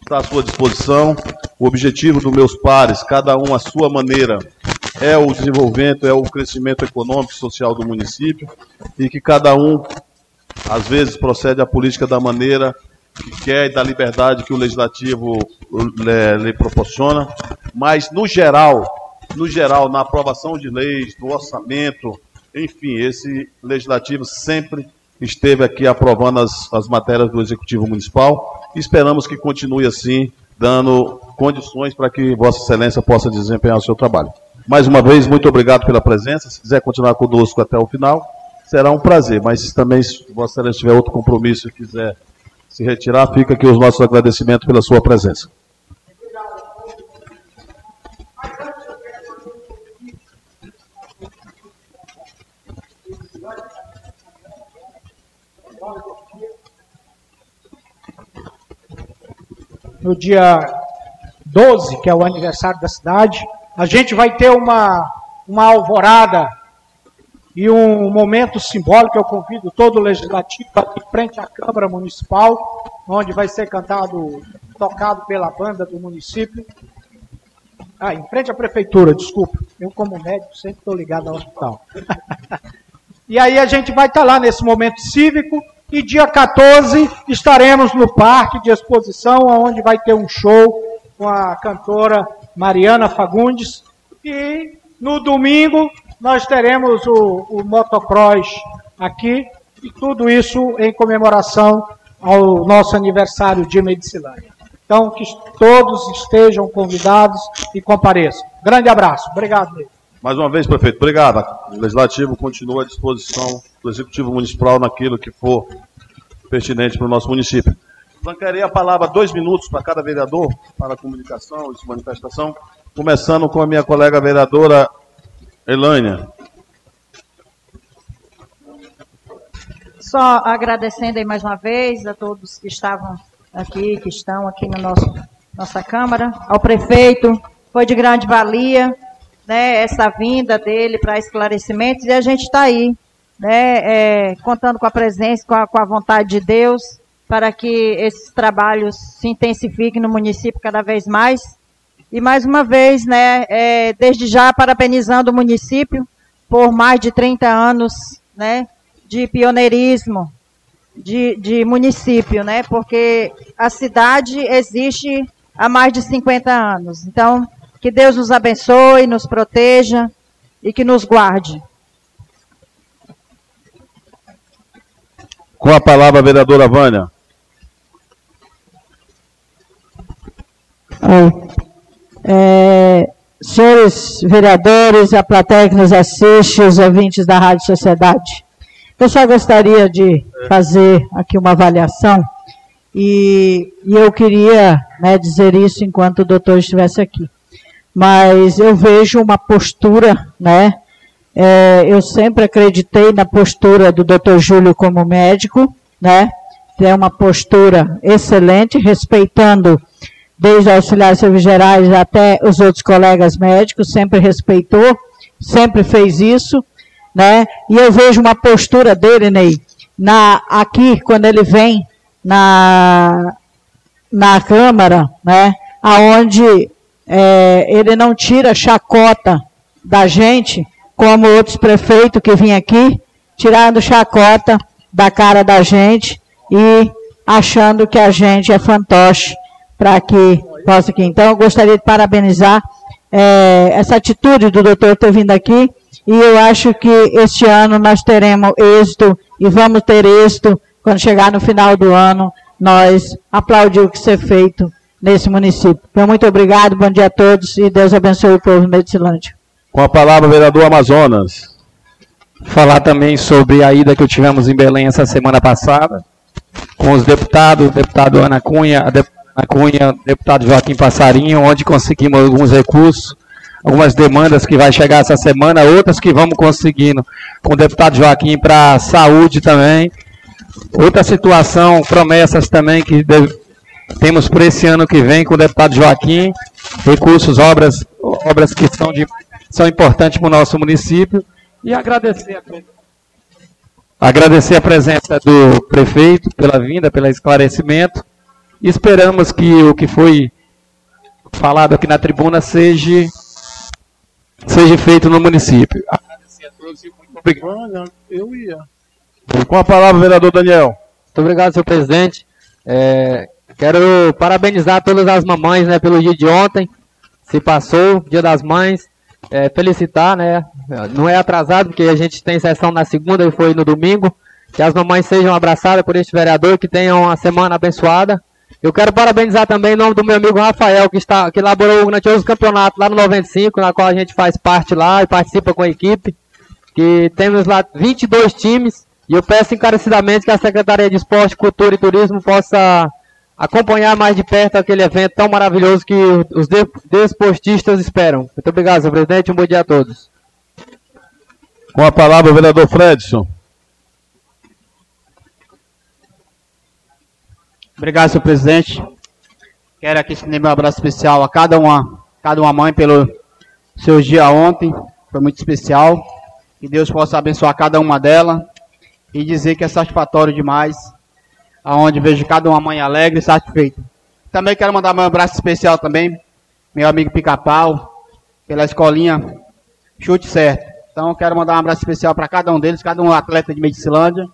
está à sua disposição. O objetivo dos meus pares, cada um à sua maneira, é o desenvolvimento, é o crescimento econômico e social do município e que cada um, às vezes, procede à política da maneira que quer e da liberdade que o legislativo lhe, lhe proporciona, mas no geral, no geral, na aprovação de leis, no orçamento, Enfim, esse legislativo sempre esteve aqui aprovando as, as matérias do Executivo Municipal. Esperamos que continue assim, dando condições para que Vossa Excelência possa desempenhar o seu trabalho. Mais uma vez, muito obrigado pela presença. Se quiser continuar conosco até o final, será um prazer. Mas também, se Vossa Excelência tiver outro compromisso e quiser se retirar, fica aqui os nossos agradecimentos pela sua presença. No dia 12, que é o aniversário da cidade, a gente vai ter uma, uma alvorada e um momento simbólico. Eu convido todo o legislativo aqui frente à Câmara Municipal, onde vai ser cantado, tocado pela banda do município. Ah, em frente à prefeitura, desculpa. Eu, como médico, sempre estou ligado ao hospital. <laughs> e aí a gente vai estar lá nesse momento cívico e dia 14 estaremos no parque de exposição, onde vai ter um show com a cantora Mariana Fagundes. E no domingo nós teremos o, o motocross aqui. E tudo isso em comemoração ao nosso aniversário de Medicilândia. Então, que todos estejam convidados e compareçam. Grande abraço. Obrigado, Mais uma vez, prefeito, obrigado. O Legislativo continua à disposição do Executivo Municipal naquilo que for pertinente para o nosso município. Franquearia a palavra dois minutos para cada vereador para a comunicação e manifestação, começando com a minha colega vereadora Elânia. Só agradecendo aí mais uma vez a todos que estavam aqui, que estão aqui na nosso, nossa Câmara, ao prefeito, foi de grande valia né, essa vinda dele para esclarecimentos e a gente está aí, né, é, contando com a presença, com a, com a vontade de Deus, para que esses trabalhos se intensifiquem no município cada vez mais. E mais uma vez, né, é, desde já parabenizando o município por mais de 30 anos né, de pioneirismo de, de município, né, porque a cidade existe há mais de 50 anos. Então, que Deus nos abençoe, nos proteja e que nos guarde. Com a palavra, a vereadora Vânia. É, senhores vereadores, a plateia que nos assiste, os ouvintes da Rádio Sociedade. Eu só gostaria de fazer aqui uma avaliação e, e eu queria né, dizer isso enquanto o doutor estivesse aqui mas eu vejo uma postura, né? É, eu sempre acreditei na postura do Dr. Júlio como médico, né? Tem uma postura excelente, respeitando desde auxiliares serviços gerais até os outros colegas médicos, sempre respeitou, sempre fez isso, né? E eu vejo uma postura dele, Ney, na, aqui, quando ele vem na, na Câmara, né? Aonde é, ele não tira chacota da gente, como outros prefeitos que vêm aqui, tirando chacota da cara da gente e achando que a gente é fantoche para que possa aqui. Então, eu gostaria de parabenizar é, essa atitude do doutor ter vindo aqui e eu acho que este ano nós teremos êxito e vamos ter êxito quando chegar no final do ano, nós aplaudir o que ser feito nesse município. Então, muito obrigado, bom dia a todos e Deus abençoe o povo Medicilândia. Com a palavra, vereador Amazonas. Falar também sobre a ida que tivemos em Belém essa semana passada, com os deputados, deputado Ana Cunha, a deputada Cunha, deputado Joaquim Passarinho, onde conseguimos alguns recursos, algumas demandas que vai chegar essa semana, outras que vamos conseguindo com o deputado Joaquim para saúde também. Outra situação, promessas também que deve, temos para esse ano que vem com o deputado Joaquim, recursos, obras, obras que são, de, são importantes para o nosso município. E agradecer a, agradecer a presença do prefeito pela vinda, pelo esclarecimento. E esperamos que o que foi falado aqui na tribuna seja, seja feito no município. Agradecer a todos e muito obrigado. Eu ia. Com a palavra, vereador Daniel. Muito obrigado, senhor presidente. É, Quero parabenizar todas as mamães né, pelo dia de ontem. Se passou, dia das mães. é, felicitar, né? Não é atrasado, porque a gente tem sessão na segunda e foi no domingo. Que as mamães sejam abraçadas por este vereador, que tenham uma semana abençoada. Eu quero parabenizar também em nome do meu amigo Rafael, que, está, que elaborou o grandioso campeonato lá no 95, na qual a gente faz parte lá e participa com a equipe. Que temos lá 22 times. E eu peço encarecidamente que a Secretaria de Esporte, Cultura e Turismo possa acompanhar mais de perto aquele evento tão maravilhoso que os desportistas esperam. Muito obrigado, senhor presidente. Um bom dia a todos. Com a palavra, o vereador Fredson. Obrigado, senhor presidente. Quero aqui estender meu abraço especial a cada uma, cada uma mãe pelo seu dia ontem. Foi muito especial. Que Deus possa abençoar cada uma delas e dizer que é satisfatório demais aonde vejo cada uma mãe alegre e satisfeita. Também quero mandar meu abraço especial também, meu amigo Pica-Pau, pela escolinha Chute Certo. Então quero mandar um abraço especial para cada um deles, cada um atleta de Medicilândia,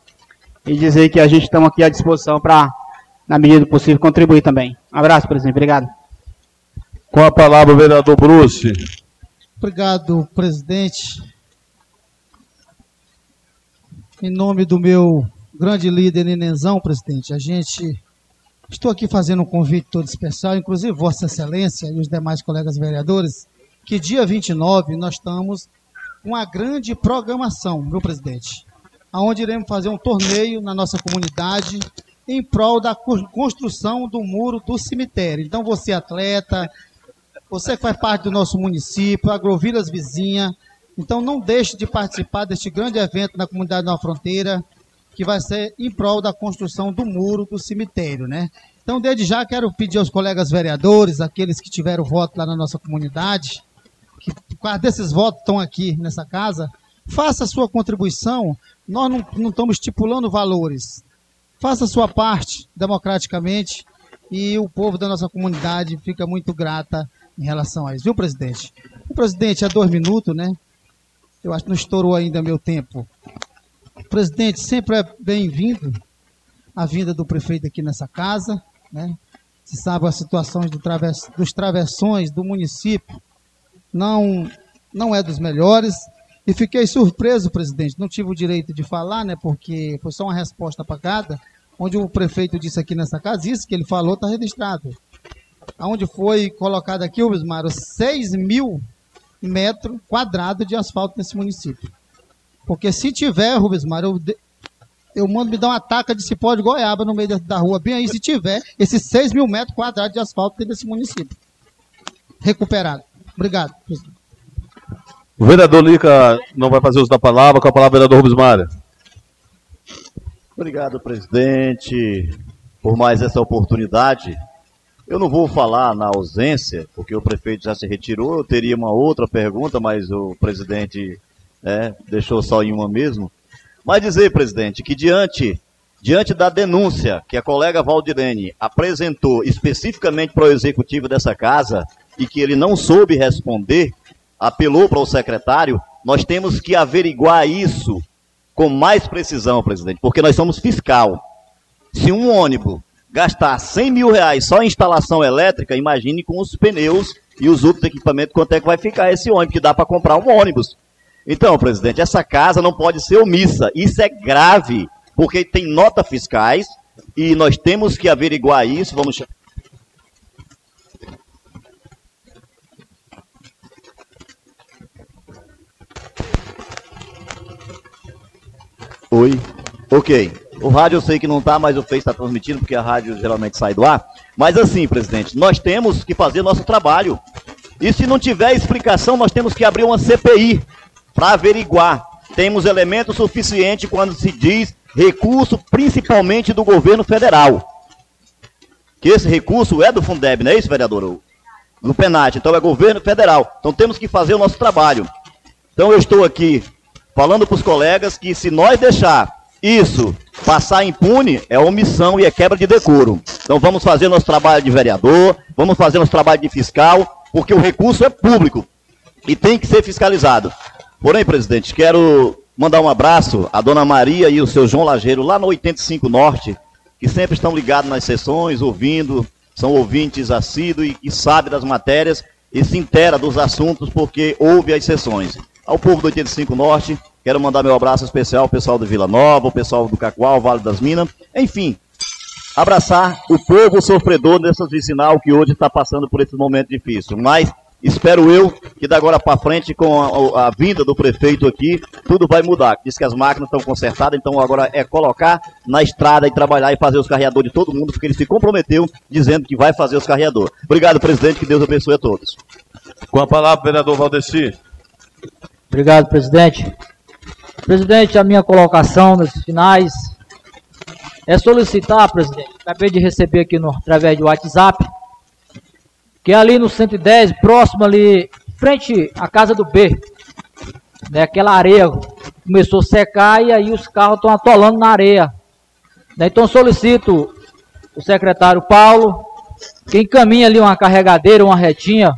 e dizer que a gente está aqui à disposição para, na medida do possível, contribuir também. Um abraço, presidente. Obrigado. Com a palavra o vereador Bruce. Obrigado, presidente. Em nome do meu grande líder Nenenzão, presidente, a gente estou aqui fazendo um convite todo especial, inclusive Vossa Excelência e os demais colegas vereadores, que dia 29 nós estamos com uma grande programação, meu presidente, aonde iremos fazer um torneio na nossa comunidade em prol da construção do muro do cemitério. Então você atleta, você que faz parte do nosso município, agrovilas vizinha, então não deixe de participar deste grande evento na comunidade Nova Fronteira que vai ser em prol da construção do muro do cemitério, né? Então, desde já, quero pedir aos colegas vereadores, aqueles que tiveram voto lá na nossa comunidade, que quase desses votos estão aqui nessa casa, faça a sua contribuição. Nós não, não estamos estipulando valores. Faça a sua parte democraticamente e o povo da nossa comunidade fica muito grata em relação a isso. Viu, presidente? O presidente, há dois minutos, né? Eu acho que não estourou ainda meu tempo. Presidente, sempre é bem-vindo a vinda do prefeito aqui nessa casa, né? Se sabe as situações do travess, dos travessões do município não não é dos melhores e fiquei surpreso, presidente. Não tive o direito de falar, né? Porque foi só uma resposta apagada, onde o prefeito disse aqui nessa casa isso que ele falou está registrado. Aonde foi colocado aqui, Bismaro, 6 mil metros quadrados de asfalto nesse município. Porque se tiver, Rubens Mário, eu, eu mando me dar uma taca de cipó de goiaba no meio da, da rua, bem aí, se tiver esses 6 mil metros quadrados de asfalto dentro desse município. Recuperado. Obrigado. O vereador Lica não vai fazer uso da palavra, com a palavra o vereador Rubens Mário. Obrigado, presidente, por mais essa oportunidade. Eu não vou falar na ausência, porque o prefeito já se retirou. Eu teria uma outra pergunta, mas o presidente é, deixou só em uma mesmo. Mas dizer, presidente, que diante, diante da denúncia que a colega Valdirene apresentou especificamente para o executivo dessa casa e que ele não soube responder, apelou para o secretário, nós temos que averiguar isso com mais precisão, presidente, porque nós somos fiscal. Se um ônibus gastar 100 mil reais só em instalação elétrica, imagine com os pneus e os outros equipamentos quanto é que vai ficar esse ônibus, que dá para comprar um ônibus. Então, presidente, essa casa não pode ser omissa. Isso é grave, porque tem nota fiscais e nós temos que averiguar isso. Vamos Oi. Ok. O rádio eu sei que não está, mas o Face está transmitindo, porque a rádio geralmente sai do ar. Mas assim, presidente, nós temos que fazer nosso trabalho. E se não tiver explicação, nós temos que abrir uma CPI para averiguar. Temos elementos suficientes quando se diz recurso, principalmente do governo federal. Que esse recurso é do Fundeb, não é isso, vereador? Do PENAT, então é governo federal. Então temos que fazer o nosso trabalho. Então eu estou aqui falando para os colegas que se nós deixar isso passar impune, é omissão e é quebra de decoro. Então vamos fazer nosso trabalho de vereador, vamos fazer nosso trabalho de fiscal, porque o recurso é público e tem que ser fiscalizado. Porém, presidente, quero mandar um abraço à dona Maria e o seu João Lageiro, lá no 85 Norte, que sempre estão ligados nas sessões, ouvindo, são ouvintes assíduos e, e sabem das matérias. e se intera dos assuntos porque houve as sessões. Ao povo do 85 Norte, quero mandar meu abraço especial ao pessoal do Vila Nova, o pessoal do Cacoal, Vale das Minas, enfim, abraçar o povo sofredor nessa vicinal que hoje está passando por esse momento difícil. Mas espero eu que da agora para frente, com a, a, vinda do prefeito aqui, tudo vai mudar. Diz que as máquinas estão consertadas, então agora é colocar na estrada e trabalhar e fazer os carreadores de todo mundo, porque ele se comprometeu dizendo que vai fazer os carreadores. Obrigado, presidente, que Deus abençoe a todos. Com a palavra, vereador Valdeci. Obrigado, presidente. Presidente, a minha colocação nesses finais é solicitar, presidente, acabei de receber aqui no, através do WhatsApp, que é ali no 110, próximo ali, frente à casa do B, né, aquela areia começou a secar e aí os carros estão atolando na areia. Né, então solicito o secretário Paulo, que encaminha ali uma carregadeira, uma retinha,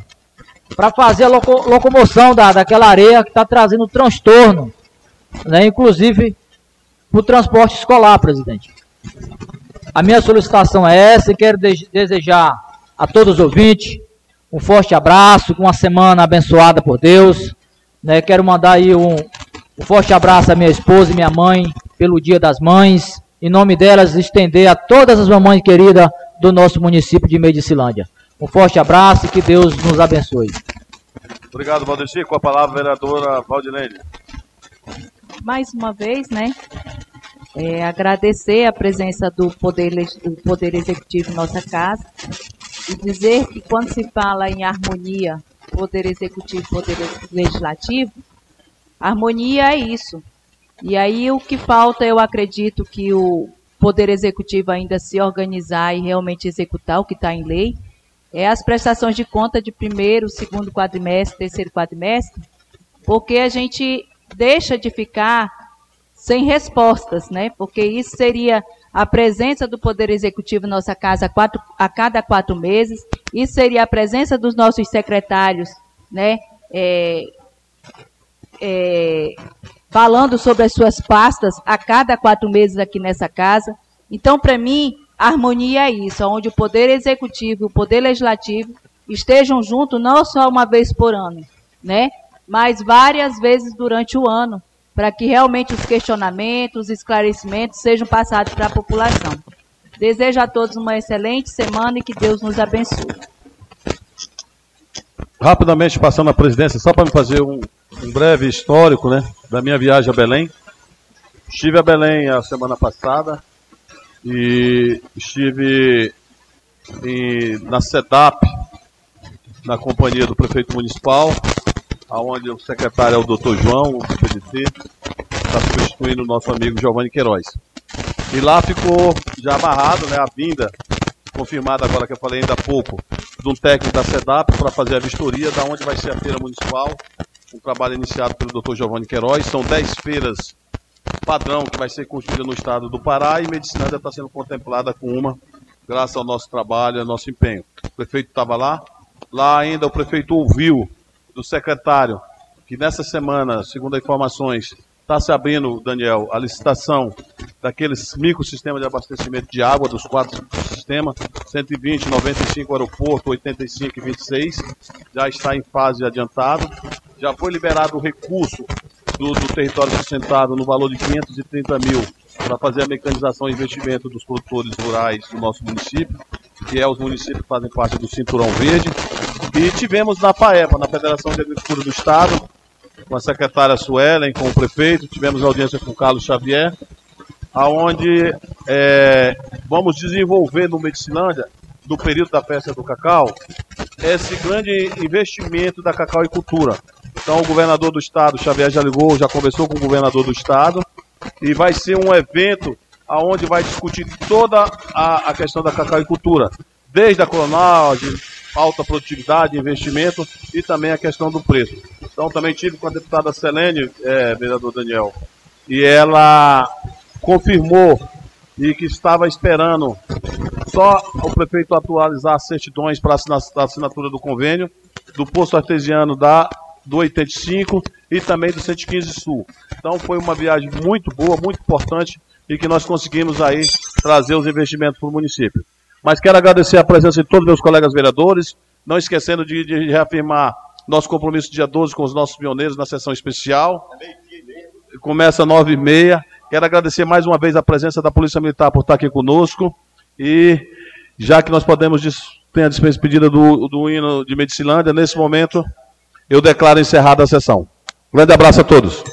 para fazer a loco locomoção da, daquela areia que está trazendo transtorno, né, inclusive para o transporte escolar, presidente. A minha solicitação é essa e quero de desejar a todos os ouvintes um forte abraço, uma semana abençoada por Deus. Né? Quero mandar aí um, um forte abraço à minha esposa e minha mãe pelo Dia das Mães. Em nome delas, estender a todas as mamães queridas do nosso município de Medicilândia. Um forte abraço e que Deus nos abençoe. Obrigado, Valdeci. Com a palavra, a vereadora Valdilene. Mais uma vez, né? É, agradecer a presença do poder, do poder Executivo em nossa casa e dizer que quando se fala em harmonia, Poder Executivo Poder Legislativo, harmonia é isso. E aí o que falta, eu acredito que o Poder Executivo ainda se organizar e realmente executar o que está em lei, é as prestações de conta de primeiro, segundo quadrimestre, terceiro quadrimestre, porque a gente deixa de ficar sem respostas, né? Porque isso seria a presença do Poder Executivo em nossa casa quatro, a cada quatro meses, isso seria a presença dos nossos secretários, né? É, é, falando sobre as suas pastas a cada quatro meses aqui nessa casa. Então, para mim, a harmonia é isso, onde o Poder Executivo e o Poder Legislativo estejam juntos não só uma vez por ano, né? Mas várias vezes durante o ano, para que realmente os questionamentos, os esclarecimentos sejam passados para a população. Desejo a todos uma excelente semana e que Deus nos abençoe. Rapidamente passando a presidência, só para me fazer um, um, breve histórico né, da minha viagem a Belém. Estive a Belém a semana passada e estive em, na SEDAP, na companhia do prefeito municipal, aonde o secretário é o doutor João, o PDT, está substituindo o nosso amigo Giovanni Queiroz. E lá ficou já amarrado né, a vinda, confirmada agora que eu falei ainda há pouco, de um técnico da SEDAP para fazer a vistoria da onde vai ser a feira municipal, um trabalho iniciado pelo doutor Giovanni Queiroz. São 10 feiras padrão que vai ser construída no estado do Pará e Medicinândia está sendo contemplada com uma, graças ao nosso trabalho, ao nosso empenho. O prefeito estava lá, lá ainda o prefeito ouviu do secretário, que nessa semana, segundo informações, está se abrindo, Daniel, a licitação daqueles microsistemas de abastecimento de água, dos quatro sistemas, 120, 95 aeroporto, 85 e 26, já está em fase adiantada. Já foi liberado o recurso do, do território sustentado no valor de 530 mil para fazer a mecanização e investimento dos produtores rurais do nosso município, que é os municípios que fazem parte do Cinturão Verde. E tivemos na FAEPA, na Federação de Agricultura do Estado, com a secretária Suelen, com o prefeito, tivemos audiência com o Carlos Xavier, aonde é, vamos desenvolver no Medicilândia, no período da festa do cacau, esse grande investimento da cacau e cultura. Então o governador do estado, Xavier, já ligou, já conversou com o governador do estado, e vai ser um evento aonde vai discutir toda a, a questão da cacauicultura, desde a clonagem, alta produtividade, investimento e também a questão do preço. Então também tive com a deputada Selene, é, vereador Daniel, e ela confirmou e que estava esperando só o prefeito atualizar as certidões para a assinatura do convênio do posto artesiano da do 85 e também do 115 Sul. Então foi uma viagem muito boa, muito importante e que nós conseguimos aí trazer os investimentos para o município. Mas quero agradecer a presença de todos os meus colegas vereadores, Não esquecendo de, de reafirmar nosso compromisso dia 12 com os nossos pioneiros na sessão especial. Começa às 9h30. Quero agradecer mais uma vez a presença da Polícia Militar por estar aqui conosco. E já que nós podemos ter a despedida do, do hino de Medicilândia, nesse momento eu declaro encerrada a sessão. Um grande abraço a todos.